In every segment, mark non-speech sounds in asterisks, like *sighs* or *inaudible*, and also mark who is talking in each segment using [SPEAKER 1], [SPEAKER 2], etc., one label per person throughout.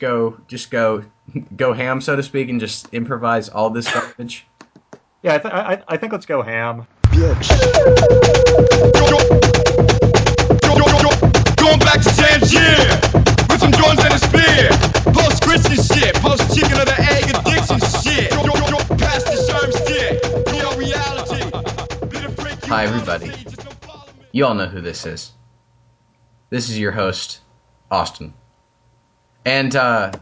[SPEAKER 1] go just go go ham, so to speak, and just improvise all this *laughs* garbage?
[SPEAKER 2] Yeah, I, th- I, I think let's go ham.
[SPEAKER 3] Going back to Tangier with some Jordans and a spear. Post Christian shit, post chicken or the egg addiction shit. Past the sherm stick, real reality. Be the freak you
[SPEAKER 1] Hi, everybody.
[SPEAKER 3] see, just don't follow me.
[SPEAKER 1] You all know who this is. This is your host, Austin. And uh,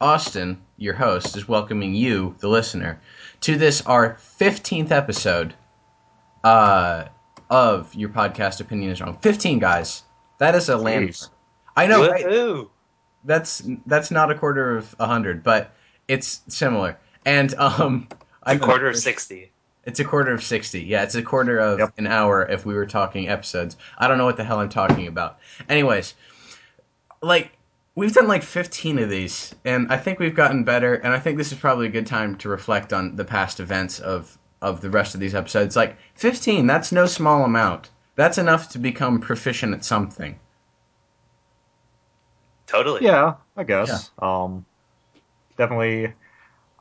[SPEAKER 1] Austin, your host, is welcoming you, the listener, to this our 15th episode uh, of your podcast Opinion is Wrong. 15 guys. That is a landmark. I know, right? That's that's not a quarter of a hundred, but it's similar. And um,
[SPEAKER 4] A quarter of sixty.
[SPEAKER 1] It's a quarter of 60. Yeah, it's a quarter of
[SPEAKER 2] Yep.
[SPEAKER 1] an hour if we were talking episodes. I don't know what the hell I'm talking about. Anyways, like, we've done like 15 of these, and I think we've gotten better, and I think this is probably a good time to reflect on the past events of, of the rest of these episodes. Like, 15, that's no small amount. That's enough to become proficient at something.
[SPEAKER 4] Totally.
[SPEAKER 2] Yeah, I guess. Um, definitely.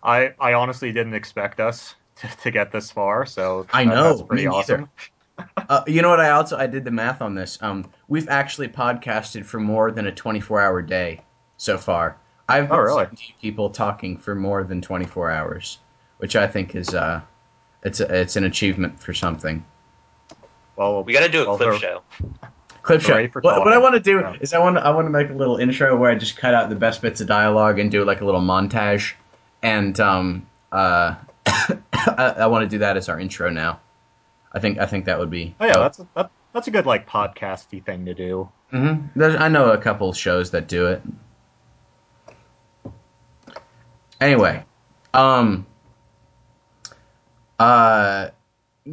[SPEAKER 2] I I honestly didn't expect us *laughs* to, to get this far, so
[SPEAKER 1] I
[SPEAKER 2] that-
[SPEAKER 1] know,
[SPEAKER 2] that's pretty
[SPEAKER 1] me neither.
[SPEAKER 2] awesome.
[SPEAKER 1] Uh, you know what? I also I did the math on this. Um, we've actually podcasted for more than a 24 hour day so far. I've
[SPEAKER 2] Oh, really?
[SPEAKER 1] listened people talking for more than 24 hours, which I think is uh, it's a, it's an achievement for something.
[SPEAKER 2] Well,
[SPEAKER 4] We got to do a
[SPEAKER 2] well,
[SPEAKER 4] clip show.
[SPEAKER 1] Clip show. What, what I want to do
[SPEAKER 2] Yeah.
[SPEAKER 1] is I want to I want to make a little intro where I just cut out the best bits of dialogue and do like a little montage, and um uh *coughs* I, I want to do that as our intro now. I think I think that would be.
[SPEAKER 2] Oh yeah, that's that, that's a good like podcasty thing to do.
[SPEAKER 1] hmm I know a couple shows that do it. Anyway, um, uh,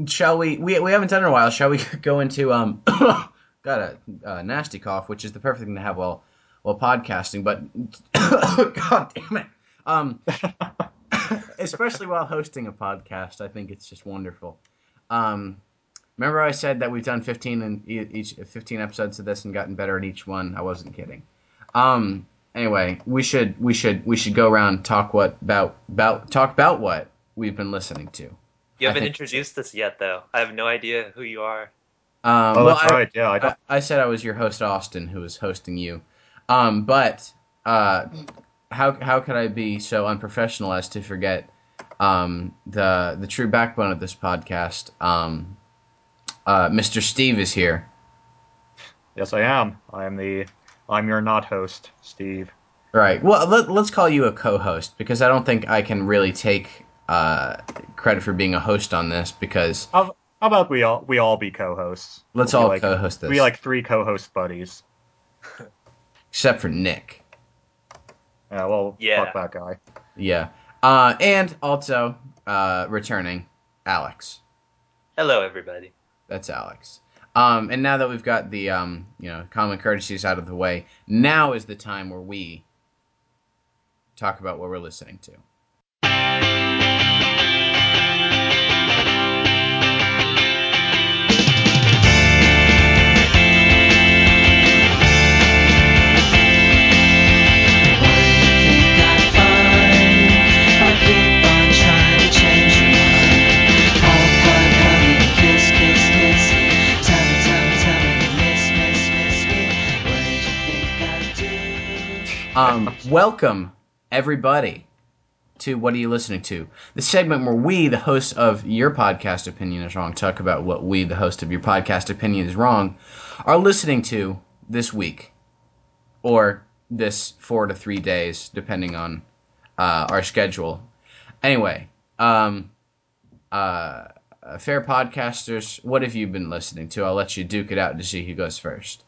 [SPEAKER 1] shall we? We we haven't done it in a while. Shall we *laughs* go into um? *coughs* got a, uh nasty cough, which is the perfect thing to have while while podcasting. But *coughs* God damn it, um, *coughs* *laughs* especially while hosting a podcast, I think it's just wonderful. Um, remember I said that we've done 15 and e- each 15 episodes of this and gotten better at each one. I wasn't kidding. Um, anyway, we should we should we should go around and talk what about about talk about what we've been listening to.
[SPEAKER 4] You haven't
[SPEAKER 1] think-
[SPEAKER 4] introduced us yet, though. I have no idea who you are.
[SPEAKER 1] Um,
[SPEAKER 2] oh,
[SPEAKER 1] well,
[SPEAKER 2] that's
[SPEAKER 1] I,
[SPEAKER 2] right. Yeah, I don't,
[SPEAKER 1] I, I said I was your host Austin, who was hosting you. Um, but uh, how how could I be so unprofessional as to forget um, the the true backbone of this podcast? Um, uh, Mr. Steve is here.
[SPEAKER 2] yes, I am. I am the I'm your not host, Steve.
[SPEAKER 1] Right. Well, let, let's call you a co-host because I don't think I can really take uh, credit for being a host on this because
[SPEAKER 2] How, how about we all we all be co-hosts?
[SPEAKER 1] let's
[SPEAKER 2] We'll be
[SPEAKER 1] all
[SPEAKER 2] like,
[SPEAKER 1] co-host this,
[SPEAKER 2] We like three co-host buddies.
[SPEAKER 1] except for Nick.
[SPEAKER 2] Yeah, well,
[SPEAKER 4] Yeah.
[SPEAKER 2] fuck that guy.
[SPEAKER 1] Yeah. Uh, and also uh, returning Alex.
[SPEAKER 4] Hello, everybody.
[SPEAKER 1] That's Alex. Um, and now that we've got the um, you know common courtesies out of the way, now is the time where we talk about what we're listening to. Um, welcome everybody to what are you listening to? The segment where we, the hosts of your podcast opinion is wrong, talk about what we, the host of your podcast opinion is wrong, are listening to this week or this four to three days, depending on uh, our schedule. Anyway, um, uh, fair podcasters, what have you been listening to? I'll let you duke it out to see who goes first.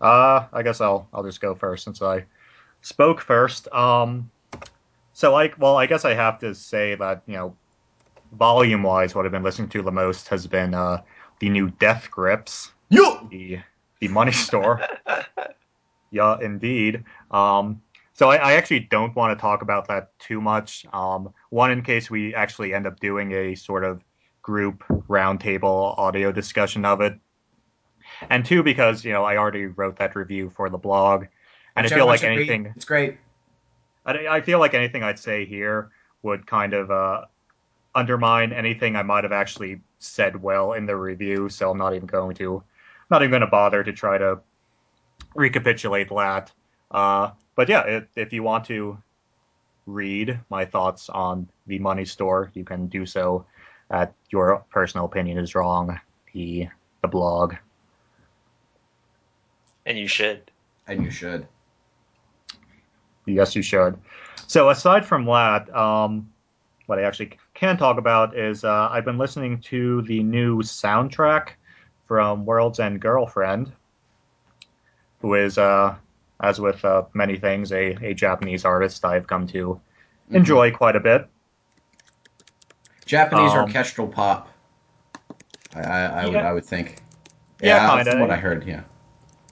[SPEAKER 2] Uh, I guess I'll I'll just go first since I spoke first. Um, so like, well, I guess I have to say that you know, volume wise, what I've been listening to the most has been uh the new Death Grips,
[SPEAKER 1] Yo!
[SPEAKER 2] the the money store. *laughs* yeah, indeed. Um, so I, I actually don't want to talk about that too much. Um, one, in case we actually end up doing a sort of group roundtable audio discussion of it, and two, because you know I already wrote that review for the blog, and I feel like anything
[SPEAKER 1] It's great.
[SPEAKER 2] I, I feel like anything I'd say here would kind of uh, undermine anything I might have actually said well in the review. So I'm not even going to, not even going to bother to try to recapitulate that. Uh, but yeah, if, if you want to read my thoughts on the Money Store, you can do so at Your Personal Opinion Is Wrong, the the blog.
[SPEAKER 4] And you should.
[SPEAKER 1] And you should.
[SPEAKER 2] Yes, you should. So aside from that, um, what I actually can talk about is uh, I've been listening to the new soundtrack from World's End Girlfriend, who is, uh, as with uh, many things, a, a Japanese artist I've come to
[SPEAKER 1] Mm-hmm.
[SPEAKER 2] enjoy quite a bit.
[SPEAKER 1] Japanese
[SPEAKER 2] Um,
[SPEAKER 1] orchestral pop. I, I, I would I would think.
[SPEAKER 2] Yeah,
[SPEAKER 1] from
[SPEAKER 2] kinda.
[SPEAKER 1] what I heard. Yeah.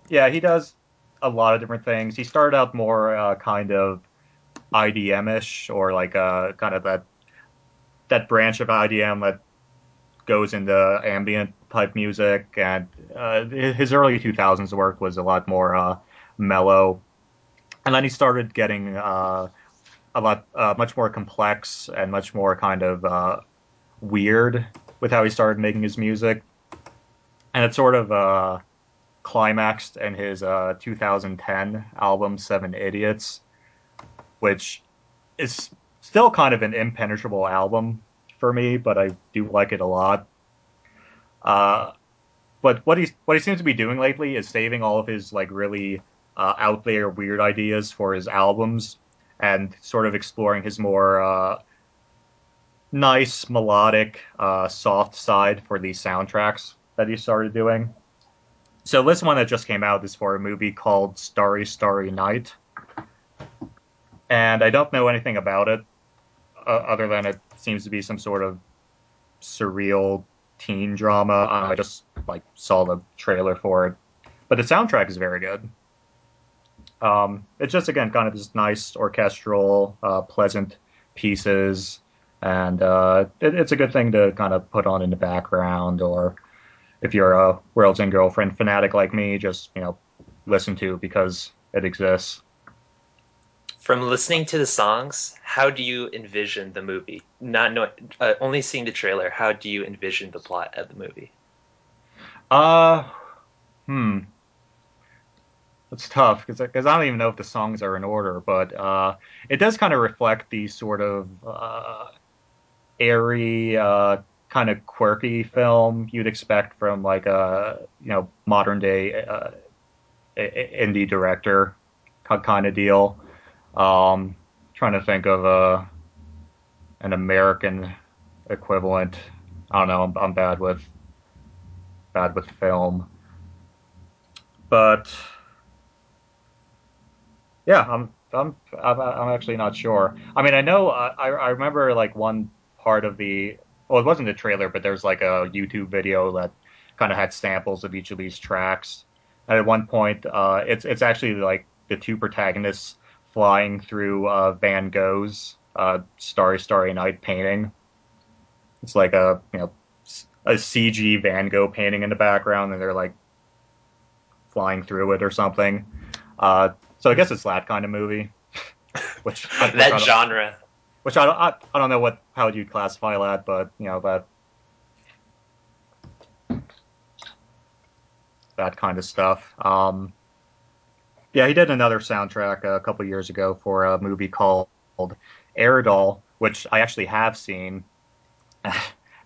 [SPEAKER 2] Yeah, he does a lot of different things. He started out more uh, kind of IDM-ish, or like uh, kind of that that branch of IDM that goes into ambient type music. And uh, his early 2000s work was a lot more uh, mellow, and then he started getting uh, a lot uh, much more complex and much more kind of weird with how he started making his music. And it sort of climaxed in his uh, 2010 album Seven Idiots, which is still kind of an impenetrable album for me, but I do like it a lot. Uh, but what he what he seems to be doing lately is saving all of his like really uh, out there weird ideas for his albums and sort of exploring his more uh, nice melodic uh, soft side for these soundtracks that he started doing. So this one that just came out is for a movie called Starry Starry Night, and I don't know anything about it uh, other than it seems to be some sort of surreal teen drama. I just like saw the trailer for it, but the soundtrack is very good. Um, it's just again kind of this nice orchestral, uh, pleasant pieces, and uh, it, it's a good thing to kind of put on in the background, or if you're a World's End Girlfriend fanatic like me, just you know listen to because it exists.
[SPEAKER 4] From listening to the songs, how do you envision the movie? Not know, uh, only seeing the trailer. How do you envision the plot of the movie?
[SPEAKER 2] Uh, hmm. It's tough because I don't even know if the songs are in order, but uh, it does kind of reflect the sort of uh, airy, uh, kind of quirky film you'd expect from like a you know modern day uh, indie director kind of deal. Um, trying to think of a an American equivalent. I don't know. I'm, I'm bad with bad with film, but yeah, I'm I'm I'm, I'm actually not sure. I mean, I know uh, I I remember like one part of the well, it wasn't a trailer, but there's like a YouTube video that kind of had samples of each of these tracks. And at one point, uh, it's it's actually like the two protagonists flying through uh, Van Gogh's uh, Starry Starry Night painting. It's like a you know a CG Van Gogh painting in the background, and they're like flying through it or something. Uh, so I guess it's that kind of movie. which *laughs* I- which I
[SPEAKER 4] that genre.
[SPEAKER 2] Which I don't, I, I don't know what how you'd classify that, but you know that that kind of stuff. Um, yeah, he did another soundtrack a couple years ago for a movie called Airdoll, which I actually have seen, *laughs* and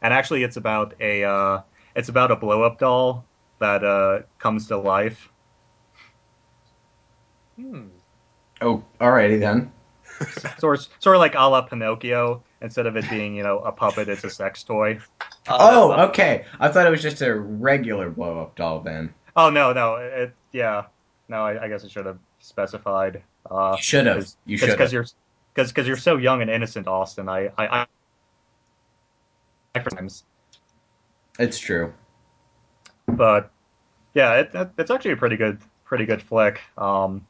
[SPEAKER 2] actually it's about a uh, it's about a blow up doll that uh, comes to life.
[SPEAKER 4] Hmm.
[SPEAKER 1] Oh, alrighty then. *laughs*
[SPEAKER 2] Sort of, sort of like a la Pinocchio. Instead of it *laughs* being you know a puppet, it's a sex toy.
[SPEAKER 1] Oh, okay. I thought it was just a regular blow up doll then.
[SPEAKER 2] Oh no, no, it yeah, no. I, I guess I should have specified. Uh,
[SPEAKER 1] should have. You should
[SPEAKER 2] because you're because because you're so young and innocent, Austin. I I, I times,
[SPEAKER 1] It's true.
[SPEAKER 2] but yeah, it, it, it's actually a pretty good pretty good flick. Um,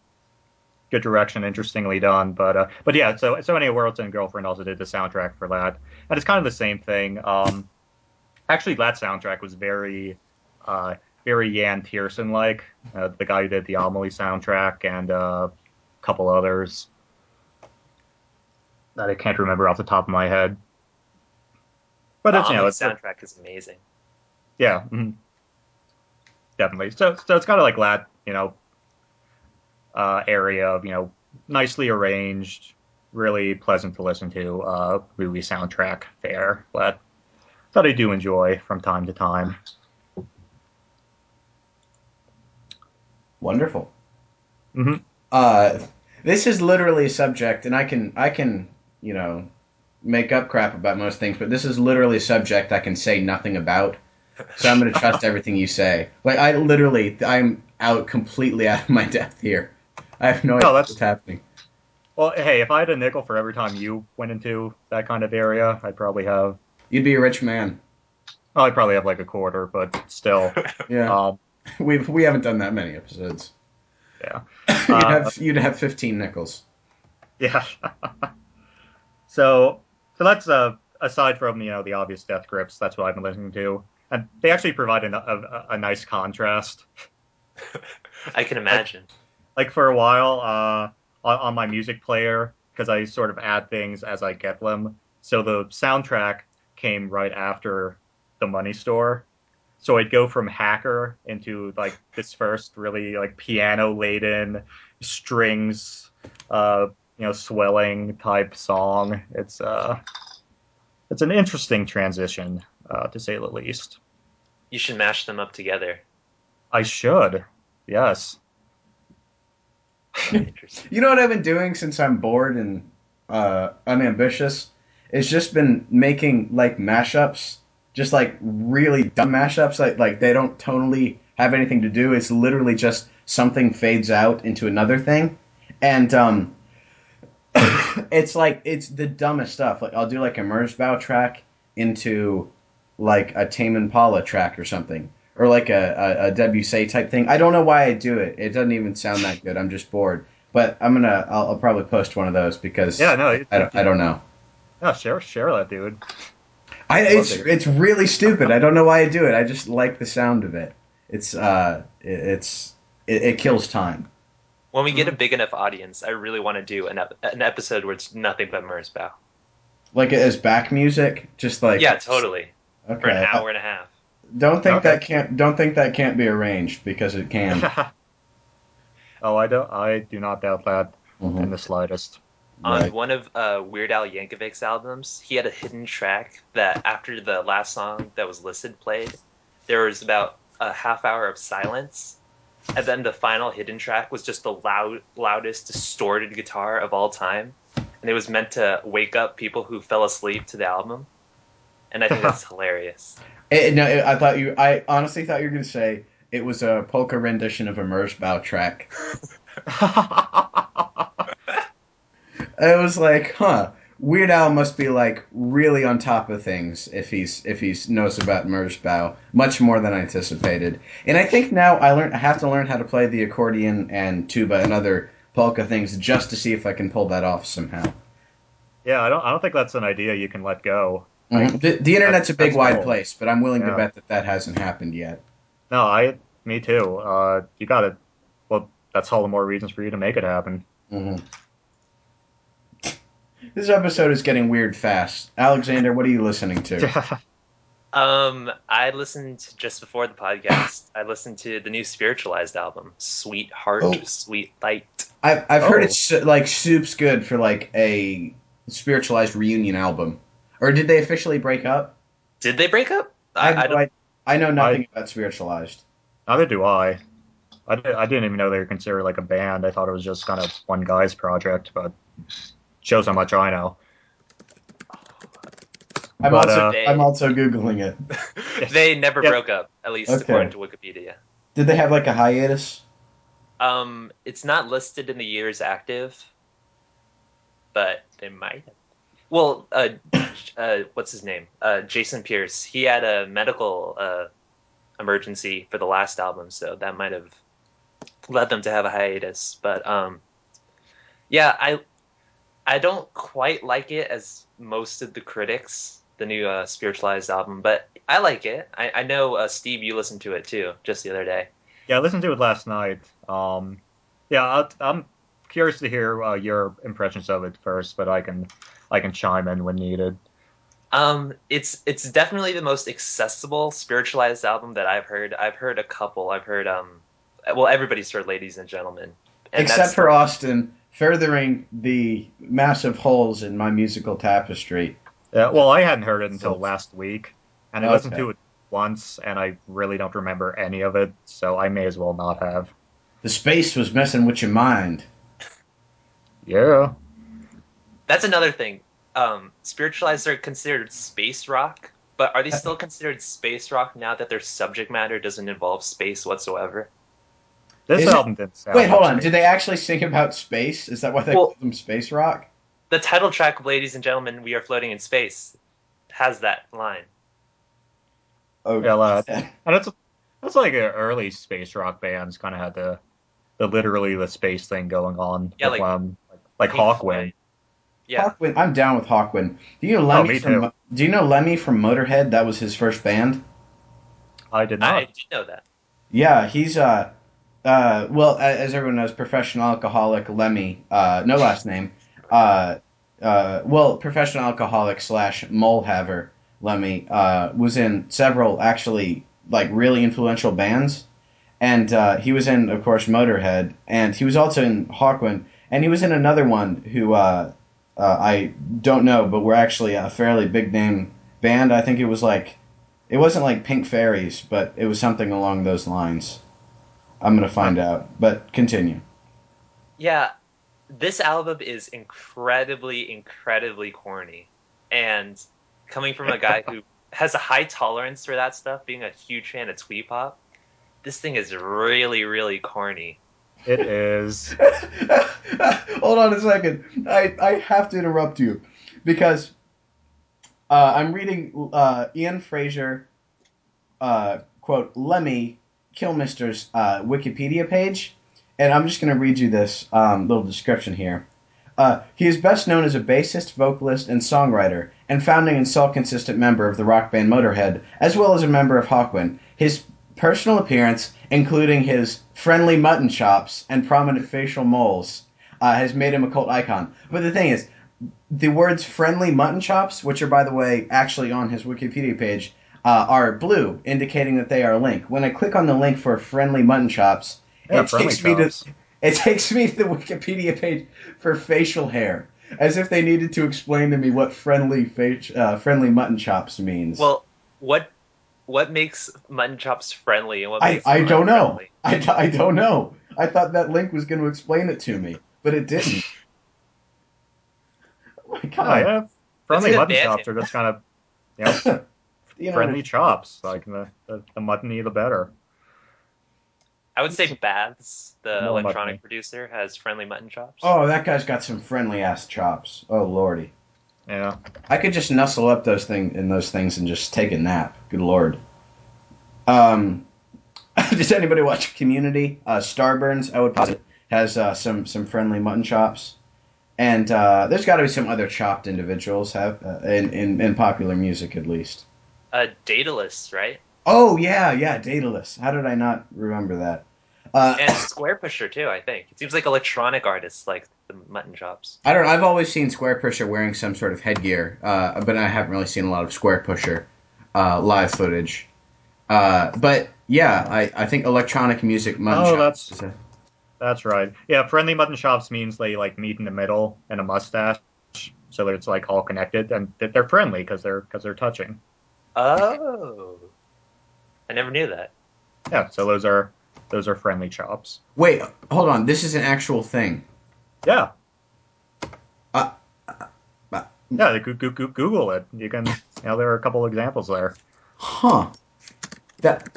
[SPEAKER 2] good direction, interestingly done. But uh, but yeah, so so anyway, World's End Girlfriend also did the soundtrack for that, and it's kind of the same thing. Um, actually, that soundtrack was very uh very Yann Tiersen like, uh, the guy who did the Amelie soundtrack and uh, a couple others that I can't remember off the top of my head. But
[SPEAKER 4] the
[SPEAKER 2] it's you know it's
[SPEAKER 4] soundtrack is amazing.
[SPEAKER 2] yeah, mm-hmm. definitely. So so it's kind of like that you know uh, area of you know nicely arranged, really pleasant to listen to uh, movie soundtrack there. But that I do enjoy from time to time.
[SPEAKER 1] Wonderful.
[SPEAKER 2] Mm-hmm.
[SPEAKER 1] Uh, this is literally a subject, and I can I can you know make up crap about most things, but this is literally a subject I can say nothing about. So I'm going to trust *laughs* everything you say. Like I literally, I'm out completely *laughs* out of my depth here. *laughs* I have no idea
[SPEAKER 2] that's-
[SPEAKER 1] what's happening.
[SPEAKER 2] Well, hey, if I had a nickel for every time you went into that kind of area, I'd probably have.
[SPEAKER 1] You'd be a rich man.
[SPEAKER 2] Well, I'd probably have like a quarter, but still. *laughs*
[SPEAKER 1] Yeah,
[SPEAKER 2] um,
[SPEAKER 1] we've we haven't done that many episodes.
[SPEAKER 2] yeah. *laughs*
[SPEAKER 1] you'd
[SPEAKER 2] Uh,
[SPEAKER 1] have you'd have 15 nickels.
[SPEAKER 2] Yeah. so, so that's uh, aside from you know the obvious death grips. That's what I've been listening to, and they actually provide a, a, a nice contrast.
[SPEAKER 4] I can imagine.
[SPEAKER 2] Like for a while, uh, on, on my music player, because I sort of add things as I get them. So the soundtrack came right after the Money Store. So I'd go from Hacker into like this first really like piano laden strings, uh, you know, swelling type song. It's uh, it's an interesting transition, uh, to say the least.
[SPEAKER 4] You should mash them up together.
[SPEAKER 2] I should, yes.
[SPEAKER 1] You know what I've been doing since I'm bored and uh, unambitious? It's just been making like mashups, just like really dumb mashups. Like like they don't totally have anything to do. It's literally just something fades out into another thing, and um, *coughs* it's like it's the dumbest stuff. Like I'll do like a Merzbow track into like a Tame Impala track or something, or like a, a, a Debussy type thing. I don't know why I do it. It doesn't even sound that good. I'm just bored. But I'm gonna I'll, I'll probably post one of those because
[SPEAKER 2] Yeah, no, it,
[SPEAKER 1] I don't, I don't know.
[SPEAKER 2] yeah, share share that, dude.
[SPEAKER 1] I it's
[SPEAKER 2] it.
[SPEAKER 1] it's really stupid. I don't know why I do it. I just like the sound of it. It's uh it, it's it, it kills time.
[SPEAKER 4] When we get
[SPEAKER 2] Mm-hmm.
[SPEAKER 4] a big enough audience, I really want to do an, ep- an episode where it's nothing but Merzbow.
[SPEAKER 1] Like as back music, just like
[SPEAKER 4] yeah, totally.
[SPEAKER 1] Okay.
[SPEAKER 4] For an hour and a half.
[SPEAKER 1] Don't think
[SPEAKER 2] Okay.
[SPEAKER 1] that can't don't think that can't be arranged because it can. *laughs*
[SPEAKER 2] oh, I don't. I do not doubt that in
[SPEAKER 1] Mhm.
[SPEAKER 2] the slightest.
[SPEAKER 4] On
[SPEAKER 1] Right.
[SPEAKER 4] one of uh, Weird Al Yankovic's albums, he had a hidden track that after the last song that was listed played, there was about a half hour of silence, and then the final hidden track was just the loud, loudest distorted guitar of all time, and it was meant to wake up people who fell asleep to the album, and I think that's *laughs* hilarious.
[SPEAKER 1] It, no, it- I thought you. I honestly thought you were gonna say it was a polka rendition of a Merzbow track. *laughs* I was like, huh. Weird Al must be like really on top of things if he's if he knows about Merzbow much more than I anticipated. And I think now I learn I have to learn how to play the accordion and tuba and other polka things just to see if I can pull that off somehow.
[SPEAKER 2] yeah, I don't. I don't think that's an idea you can let go.
[SPEAKER 1] Mhm. The, the internet's a big wide
[SPEAKER 2] cool.
[SPEAKER 1] place, but I'm willing to bet that that hasn't happened yet.
[SPEAKER 2] No, I. Me too. Uh, you got it. Well, that's all the more reasons for you to make it happen.
[SPEAKER 1] hmm *laughs* This episode is getting weird fast. Alexander, what are you listening to? *laughs*
[SPEAKER 4] Um, I listened just before the podcast. I listened to the new Spiritualized album, Sweet Heart,
[SPEAKER 1] Oh.
[SPEAKER 4] Sweet Light.
[SPEAKER 1] I've, I've heard
[SPEAKER 2] Oh.
[SPEAKER 1] it's like soup's good for like a spiritualized reunion album. Or did they officially break up?
[SPEAKER 4] Did they break up?
[SPEAKER 1] I,
[SPEAKER 4] I, I
[SPEAKER 1] no I know nothing about spiritualized.
[SPEAKER 2] Neither do I. I, di- I didn't even know they were considered like a band. I thought it was just kind of one guy's project, but shows how much I know.
[SPEAKER 1] I'm
[SPEAKER 2] But,
[SPEAKER 1] also
[SPEAKER 2] uh,
[SPEAKER 1] I'm also googling it. *laughs*
[SPEAKER 4] they never
[SPEAKER 2] Yeah.
[SPEAKER 4] broke up, at least
[SPEAKER 1] Okay.
[SPEAKER 4] according to Wikipedia.
[SPEAKER 1] Did they have like a hiatus?
[SPEAKER 4] Um, it's not listed in the years active, but they might. have. Well, uh, uh, what's his name? Uh, Jason Pierce. He had a medical uh, emergency for the last album, so that might have led them to have a hiatus. But um, yeah, I I don't quite like it as most of the critics. the new uh, spiritualized album, but I like it. I, I know uh, Steve, you listened to it too, just the other day.
[SPEAKER 2] Yeah, I listened to it last night. Um, yeah, I'll, I'm curious to hear your impressions of it first, but I can I can chime in when needed.
[SPEAKER 4] Um, it's it's definitely the most accessible spiritualized album that I've heard. I've heard a couple. I've heard um, well, everybody's heard "Ladies and Gentlemen," and
[SPEAKER 1] Except for Austin, furthering the massive holes in my musical tapestry.
[SPEAKER 2] Yeah, well, I hadn't heard it until
[SPEAKER 1] So-
[SPEAKER 2] last week, and I listened
[SPEAKER 1] Okay.
[SPEAKER 2] to it once, and I really don't remember any of it, so I may as well not have.
[SPEAKER 1] The space was messing with your mind.
[SPEAKER 2] Yeah.
[SPEAKER 4] That's another thing. Um, spiritualized are considered space rock, but are they still considered space rock now that their subject matter doesn't involve space whatsoever?
[SPEAKER 2] This
[SPEAKER 1] Is it-
[SPEAKER 2] album didn't sound.
[SPEAKER 1] Wait, hold on.
[SPEAKER 2] it.
[SPEAKER 1] Did they actually sing about space? Is that why they
[SPEAKER 4] Well-
[SPEAKER 1] call them space rock?
[SPEAKER 4] The title track "Ladies and Gentlemen, We Are Floating in Space" has that line.
[SPEAKER 1] Oh,
[SPEAKER 2] Yeah, uh, *laughs* and it's it's like a early space rock bands kind of had the the literally the space thing going on.
[SPEAKER 4] Yeah,
[SPEAKER 2] with,
[SPEAKER 4] like-
[SPEAKER 2] um, like, like Hawkwind.
[SPEAKER 4] Floyd. Yeah,
[SPEAKER 1] Hawkwind. I'm down with Hawkwind. Do you know Lemmy
[SPEAKER 2] Oh, me
[SPEAKER 1] from?
[SPEAKER 2] too.
[SPEAKER 1] Do you know Lemmy from Motorhead? That was his first band.
[SPEAKER 2] I did not.
[SPEAKER 4] I did know that.
[SPEAKER 1] Yeah, he's uh, uh, well, as everyone knows, professional alcoholic Lemmy. Uh, no last name. Uh, uh, well, professional alcoholic slash mole haver Lemmy uh, was in several actually like really influential bands, and uh, he was in, of course, Motorhead, and he was also in Hawkwind, and he was in another one who uh, uh, I don't know, but we're actually a fairly big name band. I think it was like it wasn't like Pink Fairies, but it was something along those lines. I'm gonna find out, but continue.
[SPEAKER 4] Yeah, this album is incredibly, incredibly corny, and coming from a guy *laughs* who has a high tolerance for that stuff, being a huge fan of twee pop, this thing is really, really corny.
[SPEAKER 2] It is. *laughs*
[SPEAKER 1] Hold on a second. I, I have to interrupt you because uh, I'm reading uh, Ian Fraser, uh, quote, Lemmy Kilmister's uh, Wikipedia page, and I'm just going to read you this um, little description here. Uh, he is best known as a bassist, vocalist, and songwriter, and founding and sole-consistent member of the rock band Motorhead, as well as a member of Hawkwind. His personal appearance, including his friendly mutton chops and prominent facial moles, uh, has made him a cult icon. But the thing is, the words friendly mutton chops, which are, by the way, actually on his Wikipedia page, uh, are blue, indicating that they are a link. When I click on the link for friendly mutton chops,
[SPEAKER 2] Yeah,
[SPEAKER 1] it
[SPEAKER 2] friendly
[SPEAKER 1] takes me to *laughs* it takes me to the Wikipedia page for facial hair, as if they needed to explain to me what friendly fa- uh, friendly mutton chops means.
[SPEAKER 4] Well, what what makes mutton chops friendly and what
[SPEAKER 1] I,
[SPEAKER 4] makes
[SPEAKER 1] I
[SPEAKER 4] them
[SPEAKER 1] don't know.
[SPEAKER 4] I,
[SPEAKER 1] I, d- I don't know. I thought that link was going to explain it to me, but it didn't. *laughs* oh my
[SPEAKER 2] Oh,
[SPEAKER 1] god!
[SPEAKER 2] yeah. Friendly mutton
[SPEAKER 4] band
[SPEAKER 2] chops are just kind of *laughs* you know,
[SPEAKER 1] You know,
[SPEAKER 2] friendly chops. Like the, the, the muttony, the better.
[SPEAKER 4] I would say Baths, the
[SPEAKER 2] More
[SPEAKER 4] electronic
[SPEAKER 2] mutton.
[SPEAKER 4] producer, has friendly mutton chops.
[SPEAKER 1] Oh, that guy's got some friendly ass chops. Oh lordy,
[SPEAKER 2] Yeah.
[SPEAKER 1] I could just nuzzle up those thing in those things and just take a nap. Good lord. Um, *laughs* does anybody watch Community? Uh, Starburns, I would posit, has uh, some some friendly mutton chops, and uh, there's got to be some other chopped individuals have uh, in, in in popular music at least.
[SPEAKER 4] Uh, Daedelus, right?
[SPEAKER 1] Oh yeah, yeah, Daedelus. How did I not remember that? Uh,
[SPEAKER 4] And Squarepusher too. I think it seems like electronic artists like the mutton chops.
[SPEAKER 1] I don't. know. I've always seen Squarepusher wearing some sort of headgear, uh, but I haven't really seen a lot of Squarepusher uh, live footage. Uh, but yeah, I, I think electronic music. Mutton
[SPEAKER 2] Oh,
[SPEAKER 1] chops
[SPEAKER 2] that's-
[SPEAKER 1] is a-
[SPEAKER 2] That's right. Yeah, friendly mutton chops means they like meet in the middle and a mustache, so that it's like all connected, and that they're friendly because they're because they're touching.
[SPEAKER 4] Oh, I never knew that.
[SPEAKER 2] Yeah, so those are those are friendly chops.
[SPEAKER 1] Wait, hold on. This is an actual thing.
[SPEAKER 2] Yeah.
[SPEAKER 1] Uh, uh,
[SPEAKER 2] yeah, go- go- go- Google it. You can. You know, there are a couple examples there.
[SPEAKER 1] Huh. That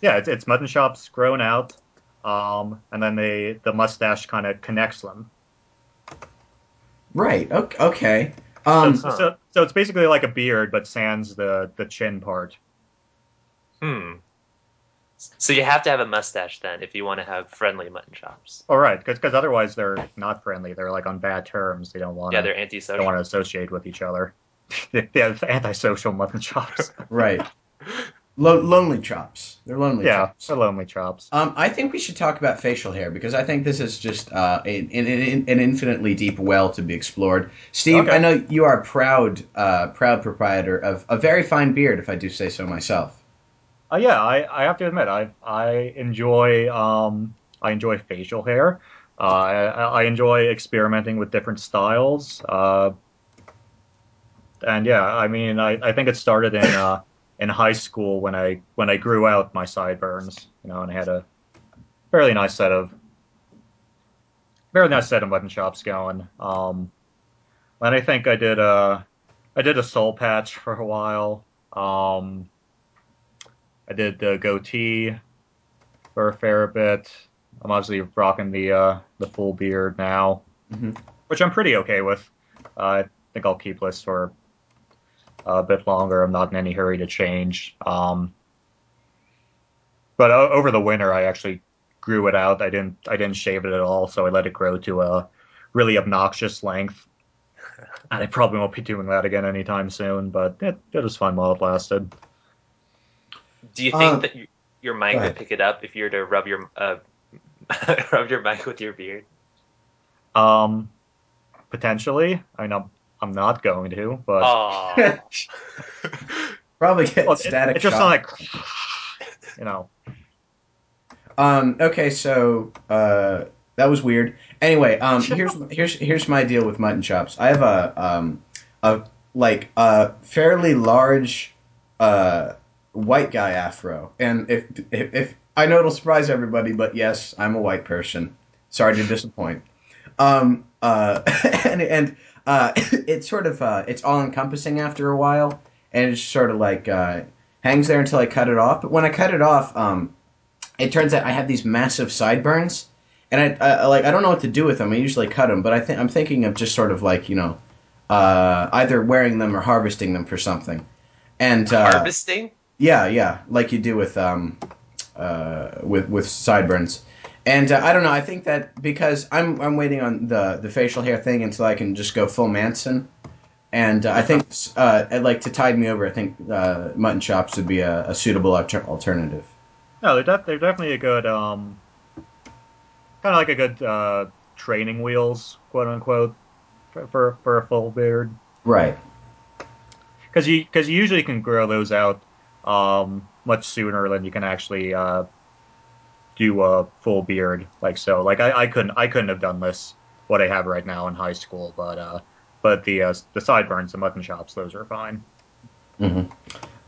[SPEAKER 2] Yeah, it's, it's mutton chops grown out, um, and then they the mustache kind of connects them.
[SPEAKER 1] right. Okay. okay. Um,
[SPEAKER 2] so, so, so it's basically like a beard, but sans the the chin part.
[SPEAKER 4] Hmm. So you have to have a mustache then if you want to have friendly mutton chops.
[SPEAKER 2] All right, because otherwise they're not friendly. They're like on bad terms. They don't want
[SPEAKER 4] Yeah, they're antisocial.
[SPEAKER 2] don't want to associate with each other. *laughs* the, the antisocial mutton chops. *laughs*
[SPEAKER 1] Right. Lo- lonely chops. They're lonely
[SPEAKER 2] yeah,
[SPEAKER 1] chops.
[SPEAKER 2] the lonely chops.
[SPEAKER 1] Um, I think we should talk about facial hair because I think this is just uh, an, an, an infinitely deep well to be explored. Steve,
[SPEAKER 2] Okay.
[SPEAKER 1] I know you are a proud, uh, proud proprietor of a very fine beard, if I do say so myself.
[SPEAKER 2] Uh, yeah, I, I have to admit, I I enjoy um I enjoy facial hair. Uh, I, I enjoy experimenting with different styles. Uh, and yeah, I mean, I, I think it started in uh, in high school when I when I grew out my sideburns, you know, and I had a fairly nice set of very nice set of mutton chops going. Um, and I think I did a I did a soul patch for a while. Um, I did the goatee for a fair bit. I'm obviously rocking the uh, the full beard now,
[SPEAKER 1] Mhm.
[SPEAKER 2] which I'm pretty okay with. Uh, I think I'll keep this for a bit longer. I'm not in any hurry to change. Um, but o- over the winter, I actually grew it out. I didn't I didn't shave it at all, so I let it grow to a really obnoxious length. *laughs* And I probably won't be doing that again anytime soon, but it, it was fun while it lasted.
[SPEAKER 4] Do you think
[SPEAKER 1] Um,
[SPEAKER 4] that you, your mic
[SPEAKER 1] go
[SPEAKER 4] would pick it up if you were to rub your uh, *laughs* rub your mic with your beard?
[SPEAKER 2] Um, potentially. I mean, I'm, I'm not going to, but
[SPEAKER 4] Oh, *laughs*
[SPEAKER 1] Probably get
[SPEAKER 2] Well, it,
[SPEAKER 1] static
[SPEAKER 2] it just
[SPEAKER 1] shock.
[SPEAKER 2] like, you know.
[SPEAKER 1] Um, okay, so uh, that was weird. Anyway, um, *laughs* here's here's here's my deal with mutton chops. I have a um, a like a fairly large uh, white guy afro, and if, if if I know it'll surprise everybody, but yes, I'm a white person. Sorry to disappoint. Um, uh, *laughs* and and uh, *laughs* it's sort of uh, it's all encompassing after a while, and it's sort of like uh, hangs there until I cut it off. But when I cut it off, um, it turns out I have these massive sideburns, and I, I like I don't know what to do with them. I usually cut them, but I think I'm thinking of just sort of like you know, uh, either wearing them or harvesting them for something. And uh,
[SPEAKER 4] harvesting.
[SPEAKER 1] Yeah, yeah, like you do with um, uh, with with sideburns. And uh, I don't know. I think that because I'm I'm waiting on the the facial hair thing until I can just go full Manson. And uh, I think uh, I'd like to tide me over. I think uh, mutton chops would be a, a suitable alter- alternative.
[SPEAKER 2] No, they're, def- they're definitely a good, um, kind of like a good uh, training wheels, quote unquote, for, for, for a full beard.
[SPEAKER 1] Right.
[SPEAKER 2] Because you, cause you usually can grow those out um, much sooner than you can actually uh, do a full beard like so. Like I, I couldn't I couldn't have done this what I have right now in high school, but uh, but the uh, the sideburns, the mutton chops, those are fine.
[SPEAKER 1] hmm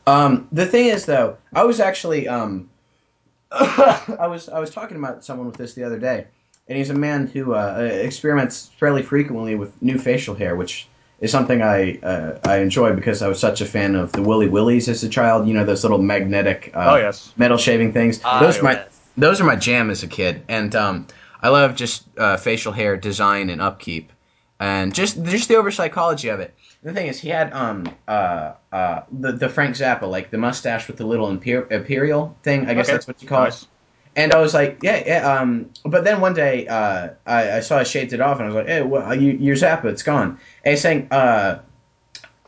[SPEAKER 1] Um, the thing is, though, I was actually um, *laughs* I was I was talking about someone with this the other day, and he's a man who uh, experiments fairly frequently with new facial hair, which is something I uh, I enjoy because I was such a fan of the Willy Willies as a child. You know those little magnetic uh,
[SPEAKER 2] oh yes,
[SPEAKER 1] metal shaving things.
[SPEAKER 4] Ah,
[SPEAKER 1] those are my
[SPEAKER 4] yes.
[SPEAKER 1] those are my jam as a kid, and um, I love just uh, facial hair design and upkeep, and just just the over psychology of it. The thing is, he had um uh uh the the Frank Zappa like the mustache with the little imper- imperial thing. I guess
[SPEAKER 2] Okay,
[SPEAKER 1] that's what you call
[SPEAKER 2] nice.
[SPEAKER 1] it. And I was like, yeah, yeah. Um, but then one day, uh, I, I saw I shaved it off, and I was like, hey, well, you, your Zappa, it's gone. And he's saying, uh,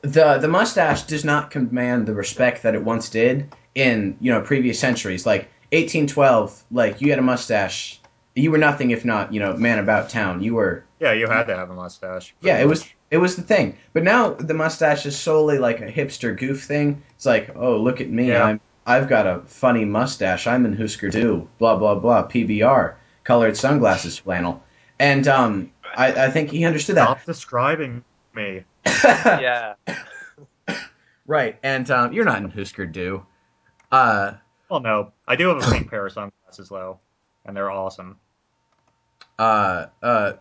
[SPEAKER 1] the the mustache does not command the respect that it once did in you know previous centuries. Like 1812, like you had a mustache, you were nothing if not you know man about town. You were
[SPEAKER 2] Yeah, you had to have a mustache.
[SPEAKER 1] yeah,
[SPEAKER 2] pretty
[SPEAKER 1] it was it was the thing. But now the mustache is solely like a hipster goof thing. It's like, oh look at me,
[SPEAKER 2] Yeah.
[SPEAKER 1] I'm I've got a funny mustache. I'm in Husker Du, blah blah blah, PBR, colored sunglasses, flannel, and um, I, I think he understood that.
[SPEAKER 2] Stop describing me. *laughs*
[SPEAKER 4] yeah.
[SPEAKER 1] right, and um, you're not in Husker Du. Uh,
[SPEAKER 2] Well, no, I do have a pink pair of sunglasses though, and they're awesome.
[SPEAKER 1] Uh, uh,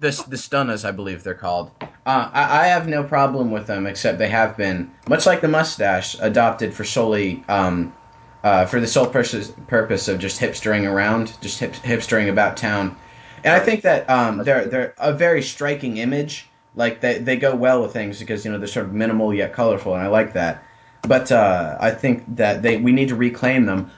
[SPEAKER 1] the the stunners, I believe they're called. Uh, I, I have no problem with them, except they have been much like the mustache, adopted for solely um, uh, for the sole purpose purpose of just hipstering around, just hip, hipstering about town. And I think that um, they're they're a very striking image. Like they they go well with things because you know they're sort of minimal yet colorful, and I like that. But uh, I think that they we need to reclaim them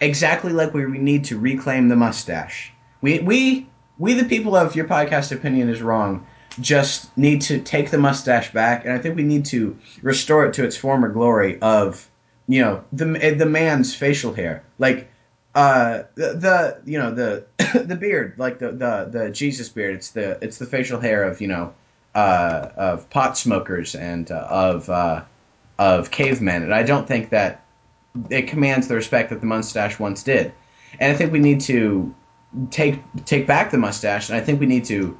[SPEAKER 1] exactly like we need to reclaim the mustache. We we we the people of your podcast opinion is wrong. just need to take the mustache back, and I think we need to restore it to its former glory of, you know, the the man's facial hair, like uh the, the you know the *coughs* the beard like the, the the jesus beard. It's the it's the facial hair of you know uh of pot smokers and uh, of uh of cavemen. And i don't think that it commands the respect that the mustache once did. And i think we need to take take back the mustache and i think we need to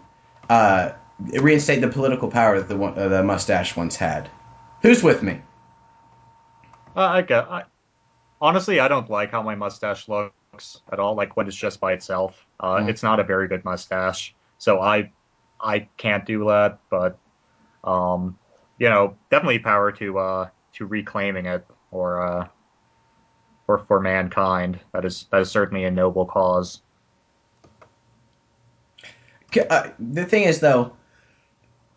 [SPEAKER 1] uh reinstate the political power that the uh, the mustache once had who's with me
[SPEAKER 2] Uh, I get. I, honestly, I don't like how my mustache looks at all. Like when it's just by itself, uh,
[SPEAKER 1] Mm.
[SPEAKER 2] it's not a very good mustache. So I, I can't do that. But, um, you know, definitely power to uh to reclaiming it or uh for for mankind. That is that is certainly a noble cause.
[SPEAKER 1] Uh, the thing is, though,